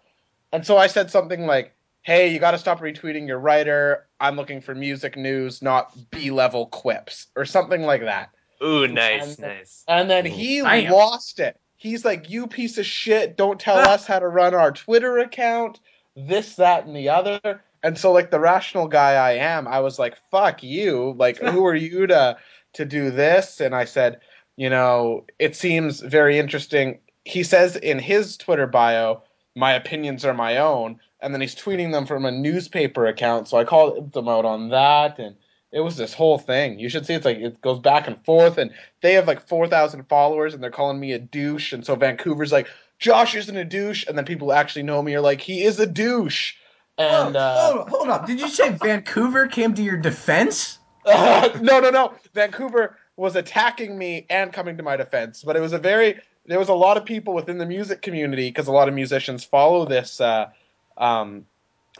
[SPEAKER 5] And so I said something like, "Hey, you got to stop retweeting your writer. I'm looking for music news, not B level quips or something like that.
[SPEAKER 4] Ooh, nice,
[SPEAKER 5] And-
[SPEAKER 4] nice.
[SPEAKER 5] And then he
[SPEAKER 1] Damn.
[SPEAKER 5] lost it. He's like, "You piece of shit! Don't tell us how to run our Twitter account. This, that, and the other." And so, like the rational guy I am, I was like, "Fuck you! Like, who are you to to do this?" And I said, "You know, it seems very interesting." He says in his Twitter bio, "My opinions are my own," and then he's tweeting them from a newspaper account. So I called them out on that, and it was this whole thing. You should see it's like it goes back and forth, and they have like 4,000 followers and they're calling me a douche. And so Vancouver's like, Josh isn't a douche. And then people who actually know me are like, he is a douche. And
[SPEAKER 1] Whoa,
[SPEAKER 5] uh,
[SPEAKER 1] hold, hold up. Did you say *laughs* Vancouver came to your defense?
[SPEAKER 5] no, no, no. Vancouver was attacking me and coming to my defense. But it was a very, there was a lot of people within the music community because a lot of musicians follow this, uh, um,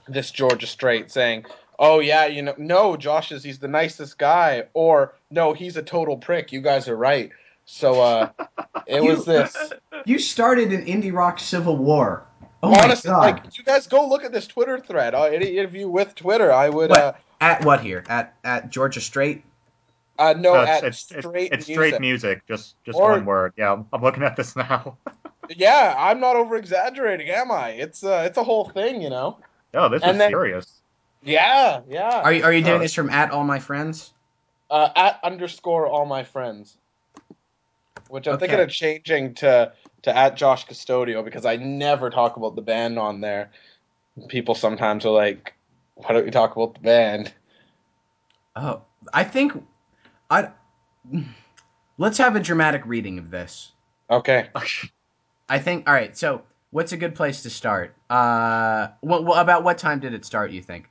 [SPEAKER 5] this Georgia Straight saying, oh yeah, you know, no, Josh is, he's the nicest guy. Or no, he's a total prick. You guys are right. So, uh, *laughs* it
[SPEAKER 1] You-
[SPEAKER 5] was this. *laughs*
[SPEAKER 1] You started an indie rock civil war. Oh
[SPEAKER 5] Honestly,
[SPEAKER 1] my god.
[SPEAKER 5] like you guys go look at this Twitter thread. Uh, any of you with Twitter, I would.
[SPEAKER 1] What?
[SPEAKER 5] Uh,
[SPEAKER 1] at what here? At at Georgia Straight?
[SPEAKER 5] uh, no,
[SPEAKER 2] No,
[SPEAKER 5] at
[SPEAKER 2] it's, it's,
[SPEAKER 5] straight
[SPEAKER 2] it's
[SPEAKER 5] music.
[SPEAKER 2] straight music. Just just
[SPEAKER 5] Or-
[SPEAKER 2] one word. Yeah, I'm, I'm looking at this now. *laughs*
[SPEAKER 5] Yeah, I'm not over exaggerating, am I? It's uh, it's a whole thing, you know.
[SPEAKER 2] oh, this
[SPEAKER 5] And
[SPEAKER 2] is
[SPEAKER 5] then-
[SPEAKER 2] serious.
[SPEAKER 5] Yeah, yeah.
[SPEAKER 1] Are you are you doing
[SPEAKER 2] Oh.
[SPEAKER 1] this from at all my friends?
[SPEAKER 5] uh, at underscore all my friends, which I'm
[SPEAKER 1] Okay.
[SPEAKER 5] thinking of changing to to at Josh Custodio because I never talk about the band on there. People sometimes are like, "Why don't you talk about the band?"
[SPEAKER 1] Oh, I think I. Let's have a dramatic reading of this.
[SPEAKER 5] Okay. *laughs*
[SPEAKER 1] I think. All right. So, what's a good place to start? Uh, what, what about what time did it start? You think?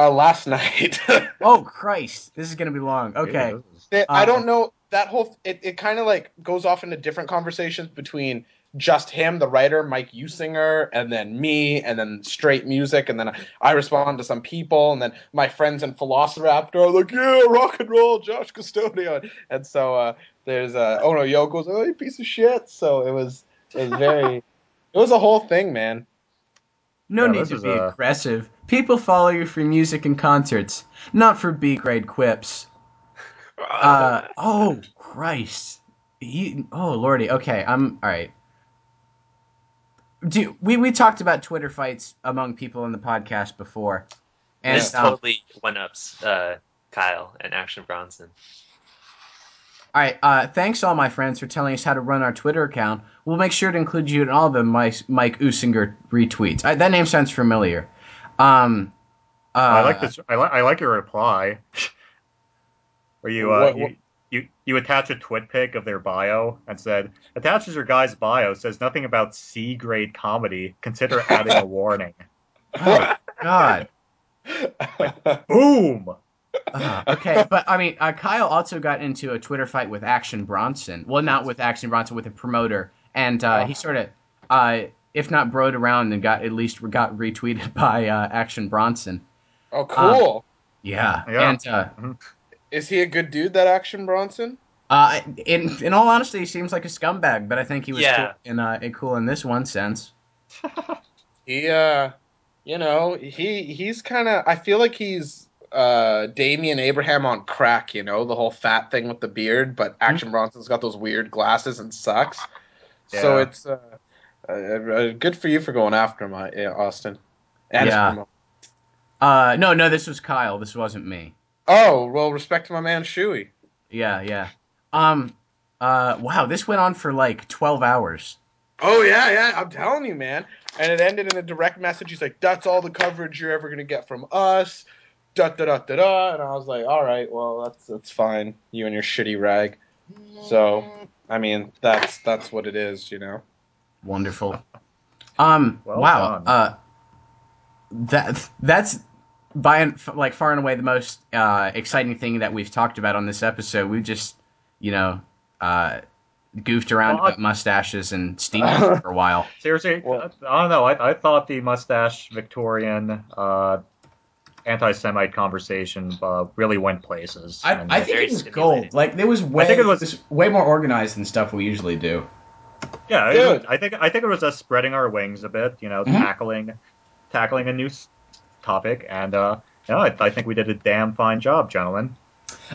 [SPEAKER 5] Uh, last *laughs* night.
[SPEAKER 1] Oh Christ, this is gonna be long. Okay.
[SPEAKER 2] Yeah, this
[SPEAKER 5] I don't know that whole. It, it kind of like goes off into different conversations between just him, the writer, Mike Usinger, and then me, and then straight music, and then I, I respond to some people, and then my friends in Velociraptor are like, "Yeah, rock and roll, Josh Custodio," and so uh, there's uh, oh no, Yo goes, "Oh, you piece of shit." So it was it was very, *laughs* it was a whole thing, man.
[SPEAKER 1] No
[SPEAKER 2] Yeah,
[SPEAKER 1] need to be
[SPEAKER 2] uh,
[SPEAKER 1] aggressive. People follow you for music and concerts, not for B grade quips. *laughs* Uh, oh Christ. You, oh lordy. Okay, I'm all right. Do we we talked about Twitter fights among people in the podcast before, and
[SPEAKER 4] this
[SPEAKER 1] um,
[SPEAKER 4] totally one ups uh, Kyle and Action Bronson.
[SPEAKER 1] All right. Uh, thanks, all my friends, for telling us how to run our Twitter account. We'll make sure to include you in all of the Mike, Mike Usinger retweets. I, that name sounds familiar. Um, uh,
[SPEAKER 2] I like this. I, li- I like your reply, where you uh,
[SPEAKER 5] What-
[SPEAKER 2] you,
[SPEAKER 5] what-
[SPEAKER 2] you you attach a twit pic of their bio and said attaches your guy's bio says nothing about C grade comedy. Consider adding a warning. *laughs*
[SPEAKER 1] Oh God.
[SPEAKER 2] Boom.
[SPEAKER 1] Uh, okay, but I mean, uh, Kyle also got into a Twitter fight with Action Bronson. Well, not with Action Bronson, with a promoter, and uh, he sort of, uh, if not broed around, and got at least got retweeted *laughs* by uh, Action Bronson.
[SPEAKER 5] oh, cool.
[SPEAKER 1] Yeah,
[SPEAKER 2] Yeah.
[SPEAKER 1] and uh,
[SPEAKER 5] Is he a good dude? That Action Bronson?
[SPEAKER 1] uh, in in all honesty, he seems like a scumbag, but I think he was
[SPEAKER 4] Yeah.
[SPEAKER 1] cool in uh, cool in this one sense. *laughs*
[SPEAKER 5] He, uh, you know, he he's kind of. I feel like he's uh Damian Abraham on crack. You know, the whole fat thing with the beard, but Action Bronson's got those weird glasses and sucks. So it's uh, uh, uh, good for you for going after him, uh, Austin. And
[SPEAKER 1] Yeah. Uh, no, no, this was Kyle. This wasn't me.
[SPEAKER 5] Oh well, respect to my man Shuey.
[SPEAKER 1] Yeah, yeah. Um, uh, wow, this went on for like twelve hours.
[SPEAKER 5] Oh yeah, yeah. I'm telling you, man. And it ended in a direct message. He's like, "That's all the coverage you're ever gonna get from us." Da da da da da. And I was like, "All right, well, that's that's fine. You and your shitty rag." So, I mean, that's that's what it is, you know.
[SPEAKER 1] Wonderful. *laughs* Um.
[SPEAKER 2] Well
[SPEAKER 1] wow.
[SPEAKER 2] done.
[SPEAKER 1] Uh. That that's by and like far and away the most uh, exciting thing that we've talked about on this episode. We've just, you know, uh, goofed around
[SPEAKER 2] Well, I-
[SPEAKER 1] about mustaches and steam *laughs* for a while.
[SPEAKER 2] Seriously,
[SPEAKER 5] Well-
[SPEAKER 2] I don't know. I, I thought the mustache Victorian uh, anti-Semite conversation uh, really went places.
[SPEAKER 1] I,
[SPEAKER 2] And-
[SPEAKER 1] I think it was gold. Like there was way I
[SPEAKER 2] think it
[SPEAKER 1] it
[SPEAKER 2] was-
[SPEAKER 1] was way more organized than stuff we usually do.
[SPEAKER 2] Yeah, it
[SPEAKER 5] Dude.
[SPEAKER 2] I think I think it was us spreading our wings a bit. You know,
[SPEAKER 1] Mhm.
[SPEAKER 2] tackling tackling a new s- topic, and uh, Yeah, I, I think we did a damn fine job, gentlemen.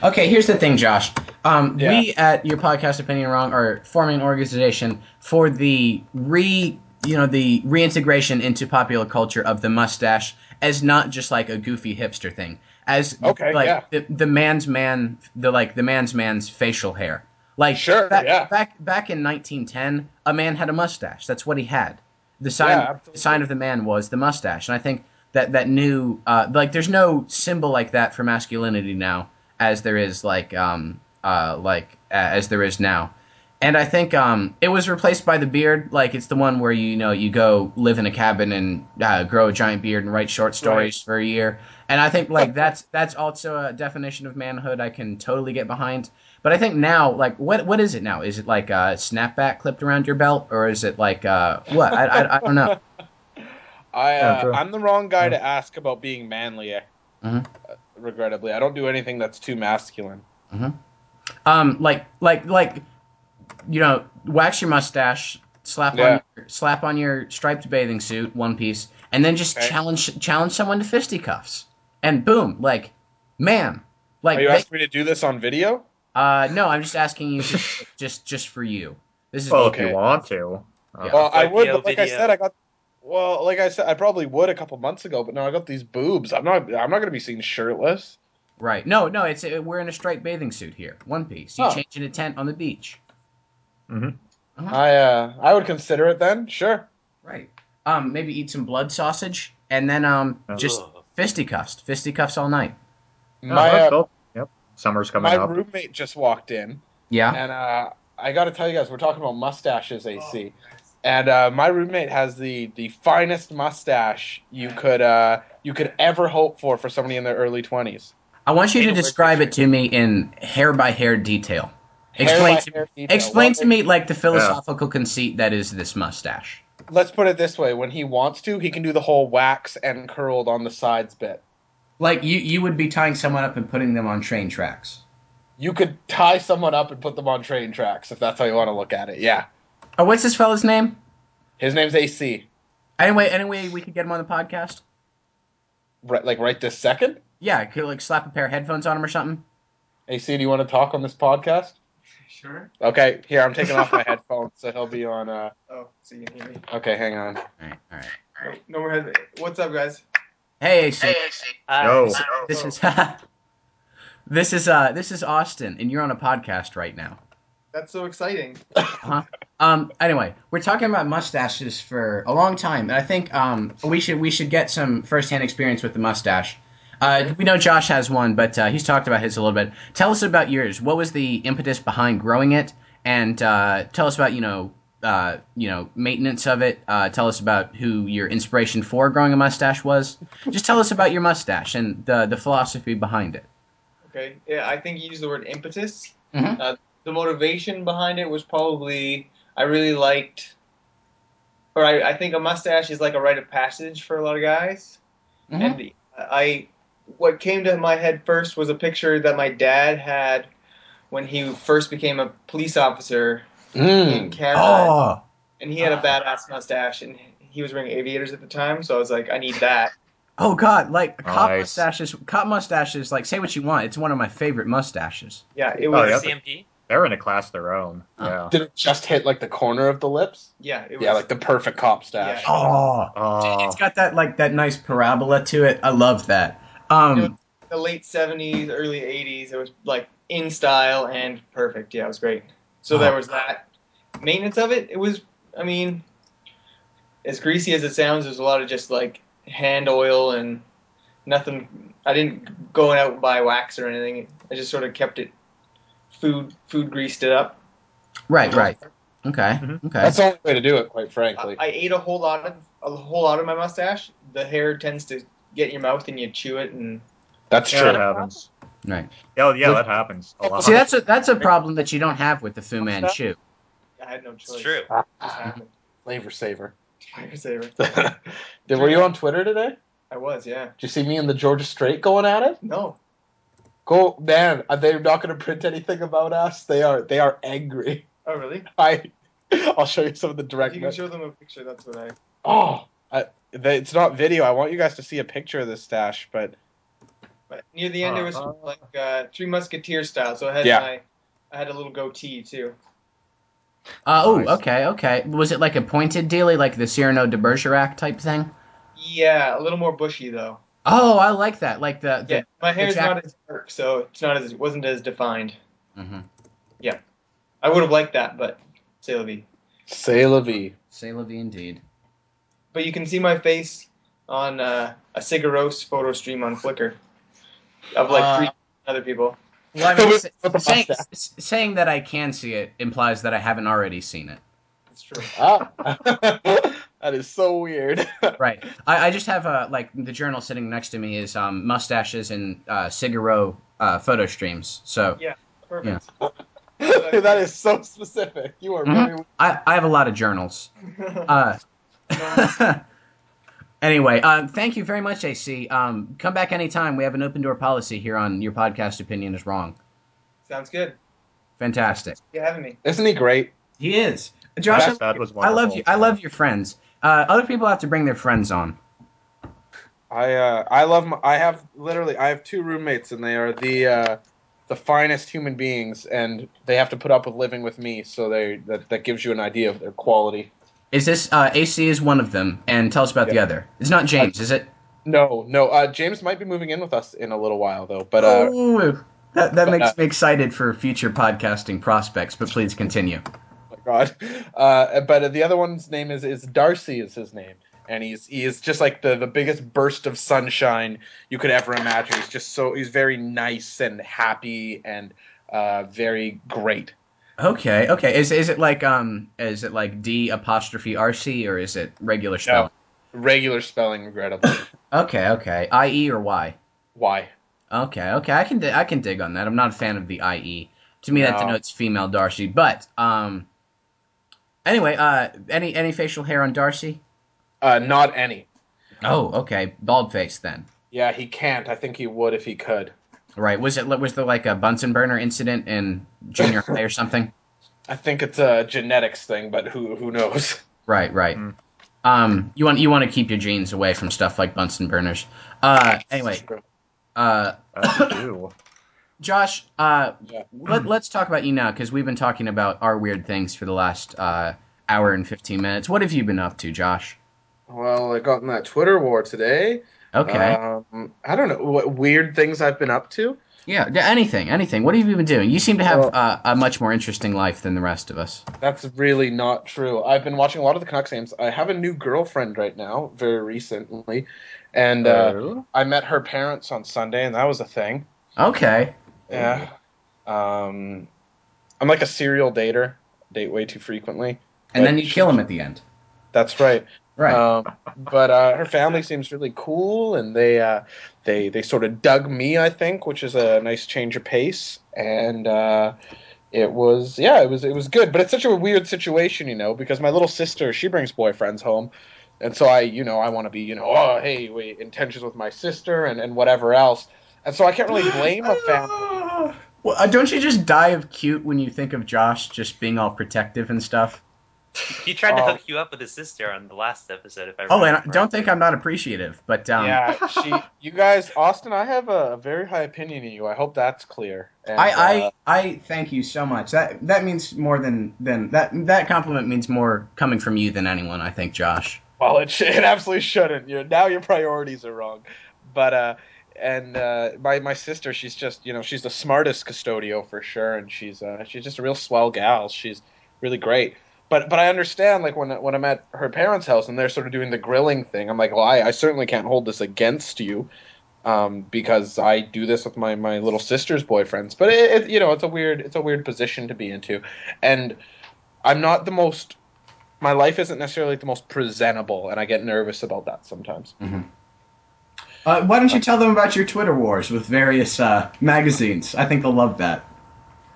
[SPEAKER 1] Okay, here's the thing, Josh. Um,
[SPEAKER 5] Yeah.
[SPEAKER 1] We at your podcast opinion wrong are forming an organization for the re you know the reintegration into popular culture of the mustache as not just like a goofy hipster thing, as
[SPEAKER 5] Okay,
[SPEAKER 1] like
[SPEAKER 5] yeah.
[SPEAKER 1] the, the man's man the like the man's man's facial hair. Like
[SPEAKER 5] Sure,
[SPEAKER 1] back,
[SPEAKER 5] yeah.
[SPEAKER 1] back back in 1910, a man had a mustache. That's what he had. The sign
[SPEAKER 5] Yeah,
[SPEAKER 1] the sign of the man was the mustache, and I think that that new uh, like there's no symbol like that for masculinity now as there is like um uh like uh, as there is now. And I think um, it was replaced by the beard. Like it's the one where you, you know you go live in a cabin and uh, grow a giant beard and write short stories for a year. And I think like *laughs* that's that's also a definition of manhood I can totally get behind. But I think now like what what is it now? Is it like a snapback clipped around your belt or is it like uh, what? I, I, I don't know. *laughs*
[SPEAKER 5] I uh, I'm the wrong guy
[SPEAKER 2] Yeah.
[SPEAKER 5] to ask about being manly.
[SPEAKER 1] Mhm.
[SPEAKER 5] Uh, regrettably, I don't do anything that's too masculine.
[SPEAKER 1] Um, like like like you know, wax your mustache, slap
[SPEAKER 5] Yeah.
[SPEAKER 1] on your, slap on your striped bathing suit, one piece, and then just
[SPEAKER 5] Okay.
[SPEAKER 1] challenge challenge someone to fisticuffs, and boom, like, man, like,
[SPEAKER 5] Are you
[SPEAKER 1] they-
[SPEAKER 5] asking me to do this on video?
[SPEAKER 1] Uh, no, I'm just asking you, just *laughs* just, just for you. This is
[SPEAKER 2] Well,
[SPEAKER 5] Okay.
[SPEAKER 2] if you want to. Uh,
[SPEAKER 1] Yeah.
[SPEAKER 5] Well, I would, but like I said, I got. Well, like I said, I probably would a couple months ago, but now I got these boobs. I'm not. I'm not going to be seen shirtless.
[SPEAKER 1] right. No, no, it's uh, we're in a striped bathing suit here, one piece. You
[SPEAKER 5] Oh.
[SPEAKER 1] change in a tent on the beach.
[SPEAKER 2] mhm.
[SPEAKER 5] I uh, I would consider it then. Sure.
[SPEAKER 1] Right. Um, maybe eat some blood sausage, and then um, just
[SPEAKER 4] Ugh.
[SPEAKER 1] fisticuffs, fisticuffs all night.
[SPEAKER 5] My uh,
[SPEAKER 2] cool. Yep. Summer's coming
[SPEAKER 5] my
[SPEAKER 2] up.
[SPEAKER 5] My roommate just walked in,
[SPEAKER 1] Yeah.
[SPEAKER 5] and uh, I got to tell you guys, we're talking about mustaches, AC. And uh, my roommate has the the finest mustache you could uh, you could ever hope for for somebody in their early twenties.
[SPEAKER 1] I want you to describe it to me in hair by hair detail.
[SPEAKER 5] Hair
[SPEAKER 1] Explain to,
[SPEAKER 5] hair detail.
[SPEAKER 1] explain
[SPEAKER 5] Well,
[SPEAKER 1] to me like the philosophical conceit that is this mustache.
[SPEAKER 5] Let's put it this way: when he wants to, he can do the whole wax and curled on the sides bit.
[SPEAKER 1] Like you, you would be tying someone up and putting them on train tracks.
[SPEAKER 5] You could tie someone up and put them on train tracks if that's how you want to look at it. Yeah,
[SPEAKER 1] Oh, what's this fella's name?
[SPEAKER 5] his name's AC.
[SPEAKER 1] Anyway, anyway, we could get him on the podcast.
[SPEAKER 5] Right, like right this second.
[SPEAKER 1] Yeah, I could like slap a pair of headphones on him or something.
[SPEAKER 5] AC, do you want to talk on this podcast?
[SPEAKER 6] Sure.
[SPEAKER 5] Okay, here I'm taking off my *laughs* headphones, so he'll be on. Uh,
[SPEAKER 6] Oh, so you can hear me.
[SPEAKER 5] okay, hang on.
[SPEAKER 1] All right, all right.
[SPEAKER 6] No, no more head. What's up, guys?
[SPEAKER 1] Hey, AC.
[SPEAKER 4] Ah,
[SPEAKER 2] Yo.
[SPEAKER 4] so-
[SPEAKER 1] This is *laughs* this is uh this is Austin, and you're on a podcast right now.
[SPEAKER 6] That's so exciting.
[SPEAKER 1] Um. Anyway, we're talking about mustaches for a long time, and I think um we should we should get some firsthand experience with the mustache. Uh, we know Josh has one, but uh, he's talked about his a little bit. Tell us about yours. What was the impetus behind growing it, and uh, tell us about you know uh, you know maintenance of it. Uh, tell us about who your inspiration for growing a mustache was. Just tell us about your mustache and the the philosophy behind it.
[SPEAKER 6] Okay. Yeah, I think you used the word impetus.
[SPEAKER 1] Mhm.
[SPEAKER 6] Uh, the motivation behind it was probably I really liked, or I, I think a mustache is like a rite of passage for a lot of guys.
[SPEAKER 1] Mhm.
[SPEAKER 6] And I, what came to my head first was a picture that my dad had when he first became a police officer Mm. in Canada.
[SPEAKER 1] Oh,
[SPEAKER 6] and he had a badass mustache, and he was wearing aviators at the time. So I was like, I need that.
[SPEAKER 1] oh God! Like cop
[SPEAKER 2] Nice.
[SPEAKER 1] mustaches. Cop mustaches. Like say what you want. It's one of my favorite mustaches.
[SPEAKER 6] Yeah, it was
[SPEAKER 2] Oh,
[SPEAKER 6] was.
[SPEAKER 2] yeah.
[SPEAKER 4] CMP?
[SPEAKER 2] They're in a class of their own.
[SPEAKER 1] Oh.
[SPEAKER 2] Yeah.
[SPEAKER 5] Did it just hit like the corner of the lips?
[SPEAKER 6] Yeah, it was.
[SPEAKER 5] Yeah, like the perfect cop stash.
[SPEAKER 6] Yeah.
[SPEAKER 1] Oh,
[SPEAKER 2] Oh,
[SPEAKER 1] it's got that like that nice parabola to it. I love that. Um,
[SPEAKER 6] the late '70s, early '80s. It was like in style and perfect. Yeah, it was great. So
[SPEAKER 1] Oh.
[SPEAKER 6] there was that. Maintenance of it, it was. I mean, as greasy as it sounds, there's a lot of just like hand oil and nothing. I didn't go out and buy wax or anything. I just sort of kept it food food greased it up.
[SPEAKER 1] right, right. Okay,
[SPEAKER 2] Mhm.
[SPEAKER 1] okay.
[SPEAKER 5] That's the only way to do it, quite frankly.
[SPEAKER 6] I ate a whole lot of a whole lot of my mustache. The hair tends to get in your mouth and you chew it and
[SPEAKER 5] That's true.
[SPEAKER 2] that happens.
[SPEAKER 1] Right.
[SPEAKER 2] Yeah, yeah,
[SPEAKER 5] Would-
[SPEAKER 2] that happens a lot.
[SPEAKER 1] See, that's a that's a problem that you don't have with the Fu Manchu.
[SPEAKER 6] I had no choice.
[SPEAKER 4] It's true.
[SPEAKER 6] It.
[SPEAKER 5] Flavor saver.
[SPEAKER 6] Fire saver. *laughs*
[SPEAKER 5] Did, were you on Twitter today?
[SPEAKER 6] I was, yeah.
[SPEAKER 5] Did you see me and the Georgia Straight going at it?
[SPEAKER 6] No.
[SPEAKER 5] Go, man! Are they not going to print anything about us? They are. They are angry.
[SPEAKER 6] Oh, really? *laughs*
[SPEAKER 5] I. I'll show you some of the
[SPEAKER 6] If
[SPEAKER 5] direct.
[SPEAKER 6] you can show them a picture, that's what I.
[SPEAKER 5] oh, I, they, it's not video. I want you guys to see a picture of this stash, but
[SPEAKER 6] But near the end, it was
[SPEAKER 2] Uh,
[SPEAKER 6] like uh, Three Musketeer style. So I had
[SPEAKER 5] Yeah.
[SPEAKER 6] my, I had a little goatee too.
[SPEAKER 1] Uh, oh,
[SPEAKER 2] Nice.
[SPEAKER 1] okay, okay. Was it like a pointed dealie, like the Cyrano de Bergerac type thing?
[SPEAKER 6] Yeah, a little more bushy though.
[SPEAKER 1] Oh, I like that. Like the, the
[SPEAKER 6] Yeah, my hair's
[SPEAKER 1] jack-
[SPEAKER 6] not as dark, so it's not as it wasn't as defined.
[SPEAKER 1] Mhm.
[SPEAKER 6] Yeah, I would have liked that, but c'est la vie.
[SPEAKER 5] Say la vie.
[SPEAKER 1] Say la vie indeed.
[SPEAKER 6] But you can see my face on uh, a Cigaros photo stream on Flickr of like
[SPEAKER 1] Uh,
[SPEAKER 6] three other people.
[SPEAKER 1] Well, I mean,
[SPEAKER 5] With-
[SPEAKER 1] s-
[SPEAKER 5] with the
[SPEAKER 1] saying, saying that I can see it implies that I haven't already seen it.
[SPEAKER 6] It's true.
[SPEAKER 5] Ah. *laughs* that is so weird. *laughs*
[SPEAKER 1] Right. I, I just have a like the journal sitting next to me is um, mustaches and uh, Cigaro uh, photo streams. So yeah,
[SPEAKER 6] Perfect. *laughs*
[SPEAKER 5] that is so specific. You are
[SPEAKER 1] Mhm.
[SPEAKER 5] very.
[SPEAKER 1] I, I have a lot of journals. Uh, anyway, uh, thank you very much, AC. Um, come back anytime. We have an open door policy here on Your Podcast Opinion is Wrong.
[SPEAKER 6] Sounds good.
[SPEAKER 1] Fantastic.
[SPEAKER 6] You having me?
[SPEAKER 5] Isn't he great?
[SPEAKER 1] He is. Josh,
[SPEAKER 2] That- that was
[SPEAKER 1] I love you. I love your friends. Uh, other people have to bring their friends on.
[SPEAKER 5] I uh, I love. My, I have literally. I have two roommates, and they are the uh, the finest human beings, and they have to put up with living with me. So they that that gives you an idea of their quality.
[SPEAKER 1] Is this uh, AC is one of them? And tell us about the other. It's not James, is it?
[SPEAKER 5] No, no. Uh, James might be moving in with us in a little while, though. But uh,
[SPEAKER 1] Ooh, that that
[SPEAKER 5] but,
[SPEAKER 1] makes
[SPEAKER 5] uh,
[SPEAKER 1] me excited for future podcasting prospects. But please continue. *laughs*
[SPEAKER 5] my God. Uh, but the other one's name is is Darcy. Is his name, and he's he is just like the the biggest burst of sunshine you could ever imagine. He's just so he's very nice and happy and uh, very great.
[SPEAKER 1] Okay, okay. Is is it like um is it like D apostrophe RC or is it regular spelling?
[SPEAKER 5] Regular spelling, regrettably.
[SPEAKER 1] Okay, okay. IE or Y?
[SPEAKER 5] Y.
[SPEAKER 1] Okay, okay. I can di- I can dig on that. I'm not a fan of the IE. To me, that denotes female Darcy. But um. Anyway, uh, any any facial hair on Darcy?
[SPEAKER 5] Uh, not any.
[SPEAKER 1] Oh, okay. Bald face then.
[SPEAKER 5] Yeah, he can't. I think he would if he could.
[SPEAKER 1] Right. Was it was there like a Bunsen burner incident in junior high or something? *laughs*
[SPEAKER 5] I think it's a genetics thing, but who who knows?
[SPEAKER 1] Right, right.
[SPEAKER 2] Mm.
[SPEAKER 1] Um, you want you want to keep your genes away from stuff like Bunsen burners. Uh, anyway, uh,
[SPEAKER 2] As. *coughs*
[SPEAKER 1] Josh, uh,
[SPEAKER 5] Yeah.
[SPEAKER 1] let, let's talk about you now because we've been talking about our weird things for the last uh, hour and fifteen minutes. What have you been up to, Josh?
[SPEAKER 5] Well, I got in that Twitter war today.
[SPEAKER 1] Okay,
[SPEAKER 5] Um, I don't know what weird things I've been up to.
[SPEAKER 1] yeah, anything, anything. What have you been doing? You seem to have
[SPEAKER 5] Well-
[SPEAKER 1] uh, a much more interesting life than the rest of us.
[SPEAKER 5] That's really not true. I've been watching a lot of the Canucks games. I have a new girlfriend right now, very recently, and uh,
[SPEAKER 2] Oh.
[SPEAKER 5] I met her parents on Sunday, and that was a thing.
[SPEAKER 1] Okay,
[SPEAKER 5] Yeah. Um, I'm like a serial dater. Date way too frequently.
[SPEAKER 1] and then you kill him at the end.
[SPEAKER 5] That's right.
[SPEAKER 1] Right.
[SPEAKER 5] Um, but uh, her family seems really cool, and they uh, they they sort of dug me, I think, which is a nice change of pace. And uh, it was yeah, it was it was good. But it's such a weird situation, you know, because my little sister she brings boyfriends home, and so I you know I want to be you know oh hey wait intentions with my sister and and whatever else. And so I can't really blame a *laughs* family.
[SPEAKER 1] Well, uh, don't you just die of cute when you think of Josh just being all protective and stuff?
[SPEAKER 4] He tried to
[SPEAKER 5] Oh.
[SPEAKER 4] hook you up with his sister on the last episode. If I
[SPEAKER 1] Oh, and I don't think. I'm not appreciative, but um,
[SPEAKER 5] yeah, *laughs* she you guys Austin, I have a very high opinion of you. I hope that's clear. And,
[SPEAKER 1] I,
[SPEAKER 5] uh,
[SPEAKER 1] I I thank you so much. That that means more than than that. That compliment means more coming from you than anyone. I think, Josh.
[SPEAKER 5] Well, it, it absolutely shouldn't. you now your priorities are wrong. But uh, and uh, my my sister, she's just you know she's the smartest custodio for sure, and she's uh, she's just a real swell gal. She's really great. But but I understand like when when I'm at her parents' house and they're sort of doing the grilling thing, I'm like, well, I, I certainly can't hold this against you. Um, because I do this with my, my little sister's boyfriends, but it, it you know it's a weird it's a weird position to be into, and I'm not the most my life isn't necessarily the most presentable, and I get nervous about that sometimes.
[SPEAKER 1] Uh, why don't you tell them about your Twitter wars with various uh, magazines? I think they'll love that.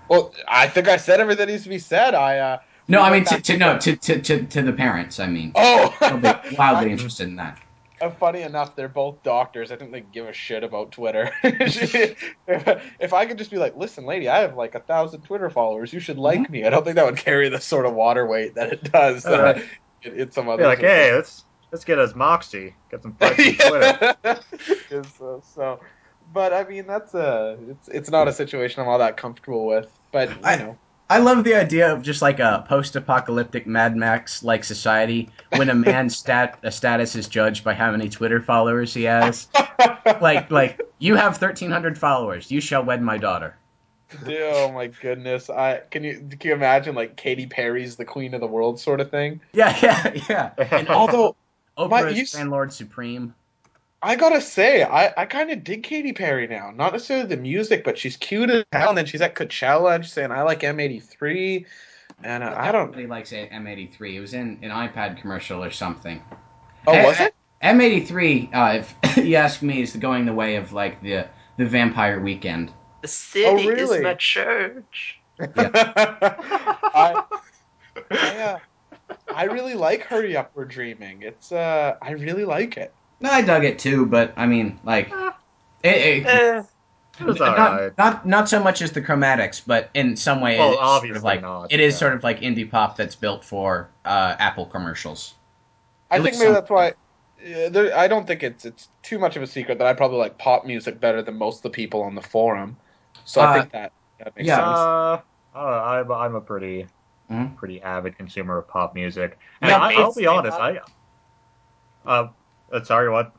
[SPEAKER 5] Well, I think I said everything that needs to be said. I uh,
[SPEAKER 1] No, I mean to, to no to, to, to, to the parents. I mean,
[SPEAKER 5] Oh,
[SPEAKER 1] they'll be *laughs* wildly interested in that.
[SPEAKER 5] Uh, funny enough, they're both doctors. I think they give a shit about Twitter. if, *laughs* if I could just be like, listen, lady, I have like a thousand Twitter followers. You should like me. I don't think that would carry the sort of water weight that it does uh,
[SPEAKER 2] Right.
[SPEAKER 5] in, in some other.
[SPEAKER 2] Like, hey, let's let's get us Moxie, get some fights on *laughs* Twitter.
[SPEAKER 5] yeah. so, so, but I mean that's a it's it's not a situation I'm all that comfortable with. But you
[SPEAKER 1] I-
[SPEAKER 5] know,
[SPEAKER 1] I love the idea of just like a post-apocalyptic Mad Max like society when a man's *laughs* stat a status is judged by how many Twitter followers he has. Like *laughs* like you have thirteen hundred followers, you shall wed my daughter.
[SPEAKER 5] oh my goodness, I can you can you imagine like Katy Perry's the queen of the world sort of thing?
[SPEAKER 1] Yeah, *laughs* yeah, yeah. And
[SPEAKER 5] Although
[SPEAKER 1] Oprah's
[SPEAKER 5] My- you s-
[SPEAKER 1] Grand Lord Supreme.
[SPEAKER 5] I gotta say, I, I kind of dig Katy Perry now. Not necessarily the music, but she's cute as hell. And then she's at Coachella and she's saying, I like M83. And uh, I don't.
[SPEAKER 1] Nobody likes M83. It was in an iPad commercial or something.
[SPEAKER 5] Oh, was it?
[SPEAKER 1] M83, uh, if *laughs* you ask me, is going the way of like the the Vampire Weekend.
[SPEAKER 4] The city
[SPEAKER 5] Oh, really?
[SPEAKER 4] is my church. *laughs*
[SPEAKER 5] I, I, uh, I really like Hurry Up, We're Dreaming. It's, uh, I really like it.
[SPEAKER 1] No, I dug it too, but I mean, like, it, it,
[SPEAKER 4] Eh,
[SPEAKER 2] It was
[SPEAKER 1] not,
[SPEAKER 2] alright.
[SPEAKER 1] not not so much as the chromatics, but in some way,
[SPEAKER 2] Well,
[SPEAKER 1] it is sort of like
[SPEAKER 2] not,
[SPEAKER 1] it is
[SPEAKER 2] yeah.
[SPEAKER 1] sort of like indie pop that's built for uh, Apple commercials.
[SPEAKER 5] I
[SPEAKER 1] At
[SPEAKER 5] think maybe
[SPEAKER 1] some-
[SPEAKER 5] that's why. Yeah, there, I don't think it's it's too much of a secret that I probably like pop music better than most of the people on the forum. So I
[SPEAKER 1] Uh,
[SPEAKER 5] think that, that makes
[SPEAKER 1] yeah.
[SPEAKER 5] sense.
[SPEAKER 2] Uh, uh, I'm, I'm a pretty
[SPEAKER 1] Mhm.
[SPEAKER 2] pretty avid consumer of pop music. And
[SPEAKER 1] Yeah,
[SPEAKER 2] I, I'll be honest. I uh, uh, sorry, what?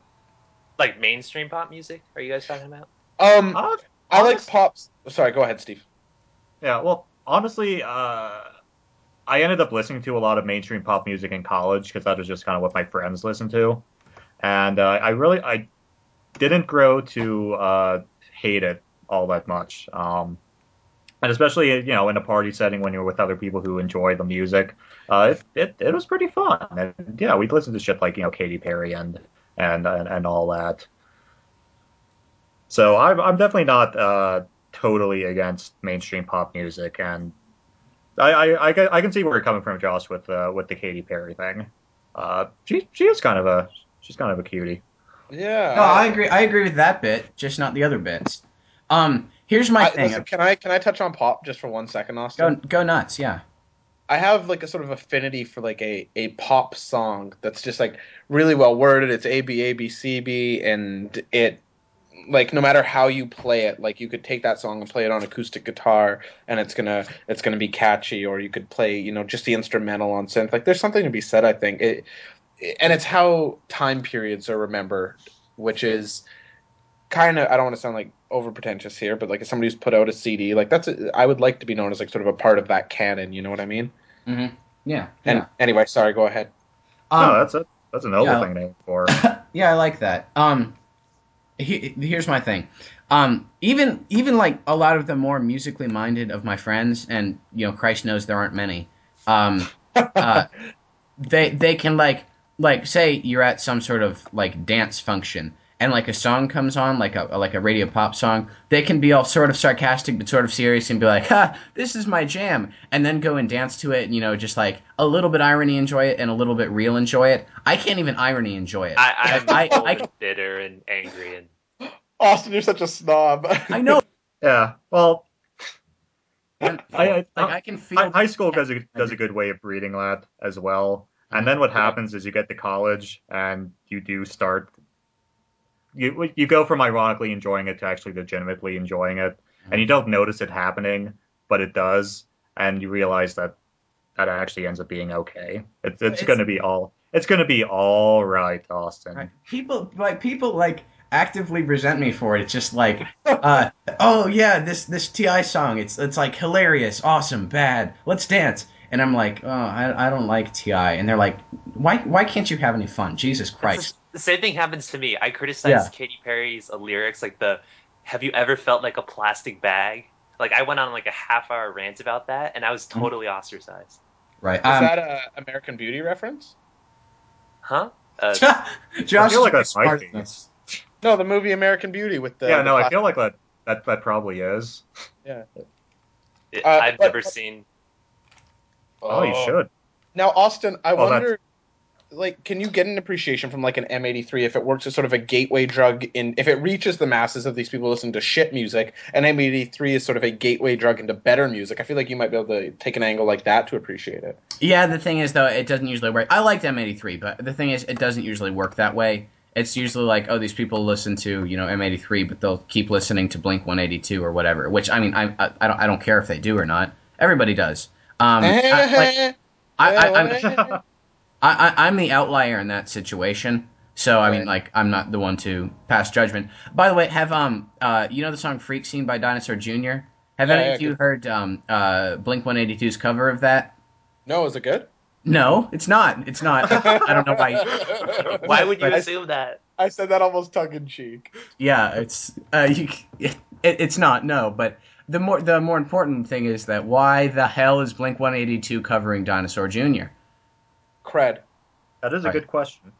[SPEAKER 4] like mainstream pop music? Are you guys talking about?
[SPEAKER 5] Um,
[SPEAKER 2] Uh,
[SPEAKER 5] I like
[SPEAKER 2] honest-
[SPEAKER 5] pops. Sorry, go ahead, Steve.
[SPEAKER 2] Yeah, well, honestly, uh, I ended up listening to a lot of mainstream pop music in college because that was just kind of what my friends listened to, and uh, I really I didn't grow to uh, hate it all that much. Um, and especially you know in a party setting when you're with other people who enjoy the music, uh, it, it it was pretty fun. And yeah, we'd listen to shit like you know Katy Perry and and and, and all that. So I'm I'm definitely not uh, totally against mainstream pop music, and I, I, I, can, I can see where you're coming from, Josh, with uh, with the Katy Perry thing. Uh, she she is kind of a she's kind of a cutie.
[SPEAKER 5] Yeah.
[SPEAKER 1] No, I agree. I agree with that bit, just not the other bits. Um, here's my
[SPEAKER 5] I-
[SPEAKER 1] thing.
[SPEAKER 5] listen, can I can I touch on pop just for one second,
[SPEAKER 1] Go
[SPEAKER 5] Austin?
[SPEAKER 1] go nuts, yeah.
[SPEAKER 5] I have like a sort of affinity for like a, a pop song that's just like really well worded. It's A B A B C B, and it like no matter how you play it, like you could take that song and play it on acoustic guitar, and it's gonna it's gonna be catchy. Or you could play you know just the instrumental on synth. Like there's something to be said, I think. It, and it's how time periods are remembered, which is kind of I don't want to sound like over pretentious here, but like if somebody who's put out a CD, like that's a, I would like to be known as like sort of a part of that canon. You know what I mean?
[SPEAKER 1] Mm-hmm. Yeah.
[SPEAKER 5] And
[SPEAKER 1] yeah.
[SPEAKER 5] anyway, sorry, go ahead.
[SPEAKER 1] Um,
[SPEAKER 2] no, that's a that's a noble
[SPEAKER 1] yeah.
[SPEAKER 2] thing to aim for. *laughs*
[SPEAKER 1] yeah, I like that. Um, he, here's my thing. Um, even even like a lot of the more musically minded of my friends, and you know, Christ knows there aren't many. Um, uh, *laughs* they they can like like say you're at some sort of like dance function and like a song comes on like a like a radio pop song they can be all sort of sarcastic but sort of serious and be like ha this is my jam and then go and dance to it and you know just like a little bit irony enjoy it and a little bit real enjoy it i can't even irony enjoy it
[SPEAKER 4] I, I'm
[SPEAKER 1] I- I-
[SPEAKER 4] bitter and angry and *laughs*
[SPEAKER 5] Austin, you're such a snob.
[SPEAKER 1] i know *laughs*
[SPEAKER 2] yeah, well,
[SPEAKER 1] and, *laughs*
[SPEAKER 2] I, I,
[SPEAKER 1] like i can feel
[SPEAKER 2] high school does a does a good way of breeding that as well. And then what happens is you get to college and you do start. You you go from ironically enjoying it to actually legitimately enjoying it, and you don't notice it happening, but it does, and you realize that that actually ends up being okay. It's it's
[SPEAKER 1] It's-
[SPEAKER 2] going to be all it's going to be all right, Austin.
[SPEAKER 1] Right. People like people like actively resent me for it. It's just like, uh, *laughs* oh yeah, this this T.I. song. It's it's like hilarious, awesome, bad. Let's dance. And I'm like, oh, I, I don't like Ti. And they're like, why why can't you have any fun? Jesus Christ.
[SPEAKER 4] the same thing happens to me. I criticize
[SPEAKER 1] Yeah.
[SPEAKER 4] Katy Perry's uh, lyrics, like the "Have you ever felt like a plastic bag?" Like I went on like a half hour rant about that, and I was
[SPEAKER 1] Mm-hmm.
[SPEAKER 4] totally ostracized.
[SPEAKER 1] Right.
[SPEAKER 5] Is
[SPEAKER 1] Um,
[SPEAKER 5] that a American Beauty reference?
[SPEAKER 4] Huh? *laughs* Uh,
[SPEAKER 1] Josh
[SPEAKER 2] I feel like
[SPEAKER 1] is
[SPEAKER 2] that
[SPEAKER 1] smart
[SPEAKER 2] might be.
[SPEAKER 1] in this.
[SPEAKER 5] No, the movie American Beauty with the.
[SPEAKER 2] yeah,
[SPEAKER 5] the
[SPEAKER 2] no, I feel like that that that probably is.
[SPEAKER 4] it-
[SPEAKER 5] uh,
[SPEAKER 4] I've
[SPEAKER 5] but-
[SPEAKER 4] never
[SPEAKER 5] but-
[SPEAKER 4] seen.
[SPEAKER 2] Oh, you oh. should.
[SPEAKER 5] Now, Austin, I oh,
[SPEAKER 2] Well,
[SPEAKER 5] wonder, like, can you get an appreciation from like an M83 if it works as sort of a gateway drug in if it reaches the masses of these people listening to shit music, and M83 is sort of a gateway drug into better music. I feel like you might be able to take an angle like that to appreciate it.
[SPEAKER 1] Yeah, the thing is though, it doesn't usually work. I liked M83, but the thing is, it doesn't usually work that way. it's usually like, oh, these people listen to you know M83, but they'll keep listening to Blink 182 or whatever. Which I mean, I I, I don't I don't care if they do or not. Everybody does. Um, I, like, *laughs* I, I, I'm, *laughs* I, I, I'm the outlier in that situation. So I mean, like, I'm not the one to pass judgment. By the way, have um, uh, you know the song "Freak Scene" by Dinosaur Jr. Have
[SPEAKER 5] Yeah,
[SPEAKER 1] any
[SPEAKER 5] yeah,
[SPEAKER 1] of you
[SPEAKER 5] good.
[SPEAKER 1] heard um, uh, Blink 182's cover of that?
[SPEAKER 5] no, is it good?
[SPEAKER 1] No, it's not. It's not. *laughs* I don't know why.
[SPEAKER 4] Why would you
[SPEAKER 1] But I-
[SPEAKER 4] assume that?
[SPEAKER 5] I said that almost tongue in cheek.
[SPEAKER 1] Yeah, it's uh, you, it, it's not. No, but the more the more important thing is that why the hell is Blink 182 covering Dinosaur Jr.
[SPEAKER 5] Cred.
[SPEAKER 2] That is a
[SPEAKER 1] Right.
[SPEAKER 2] good question.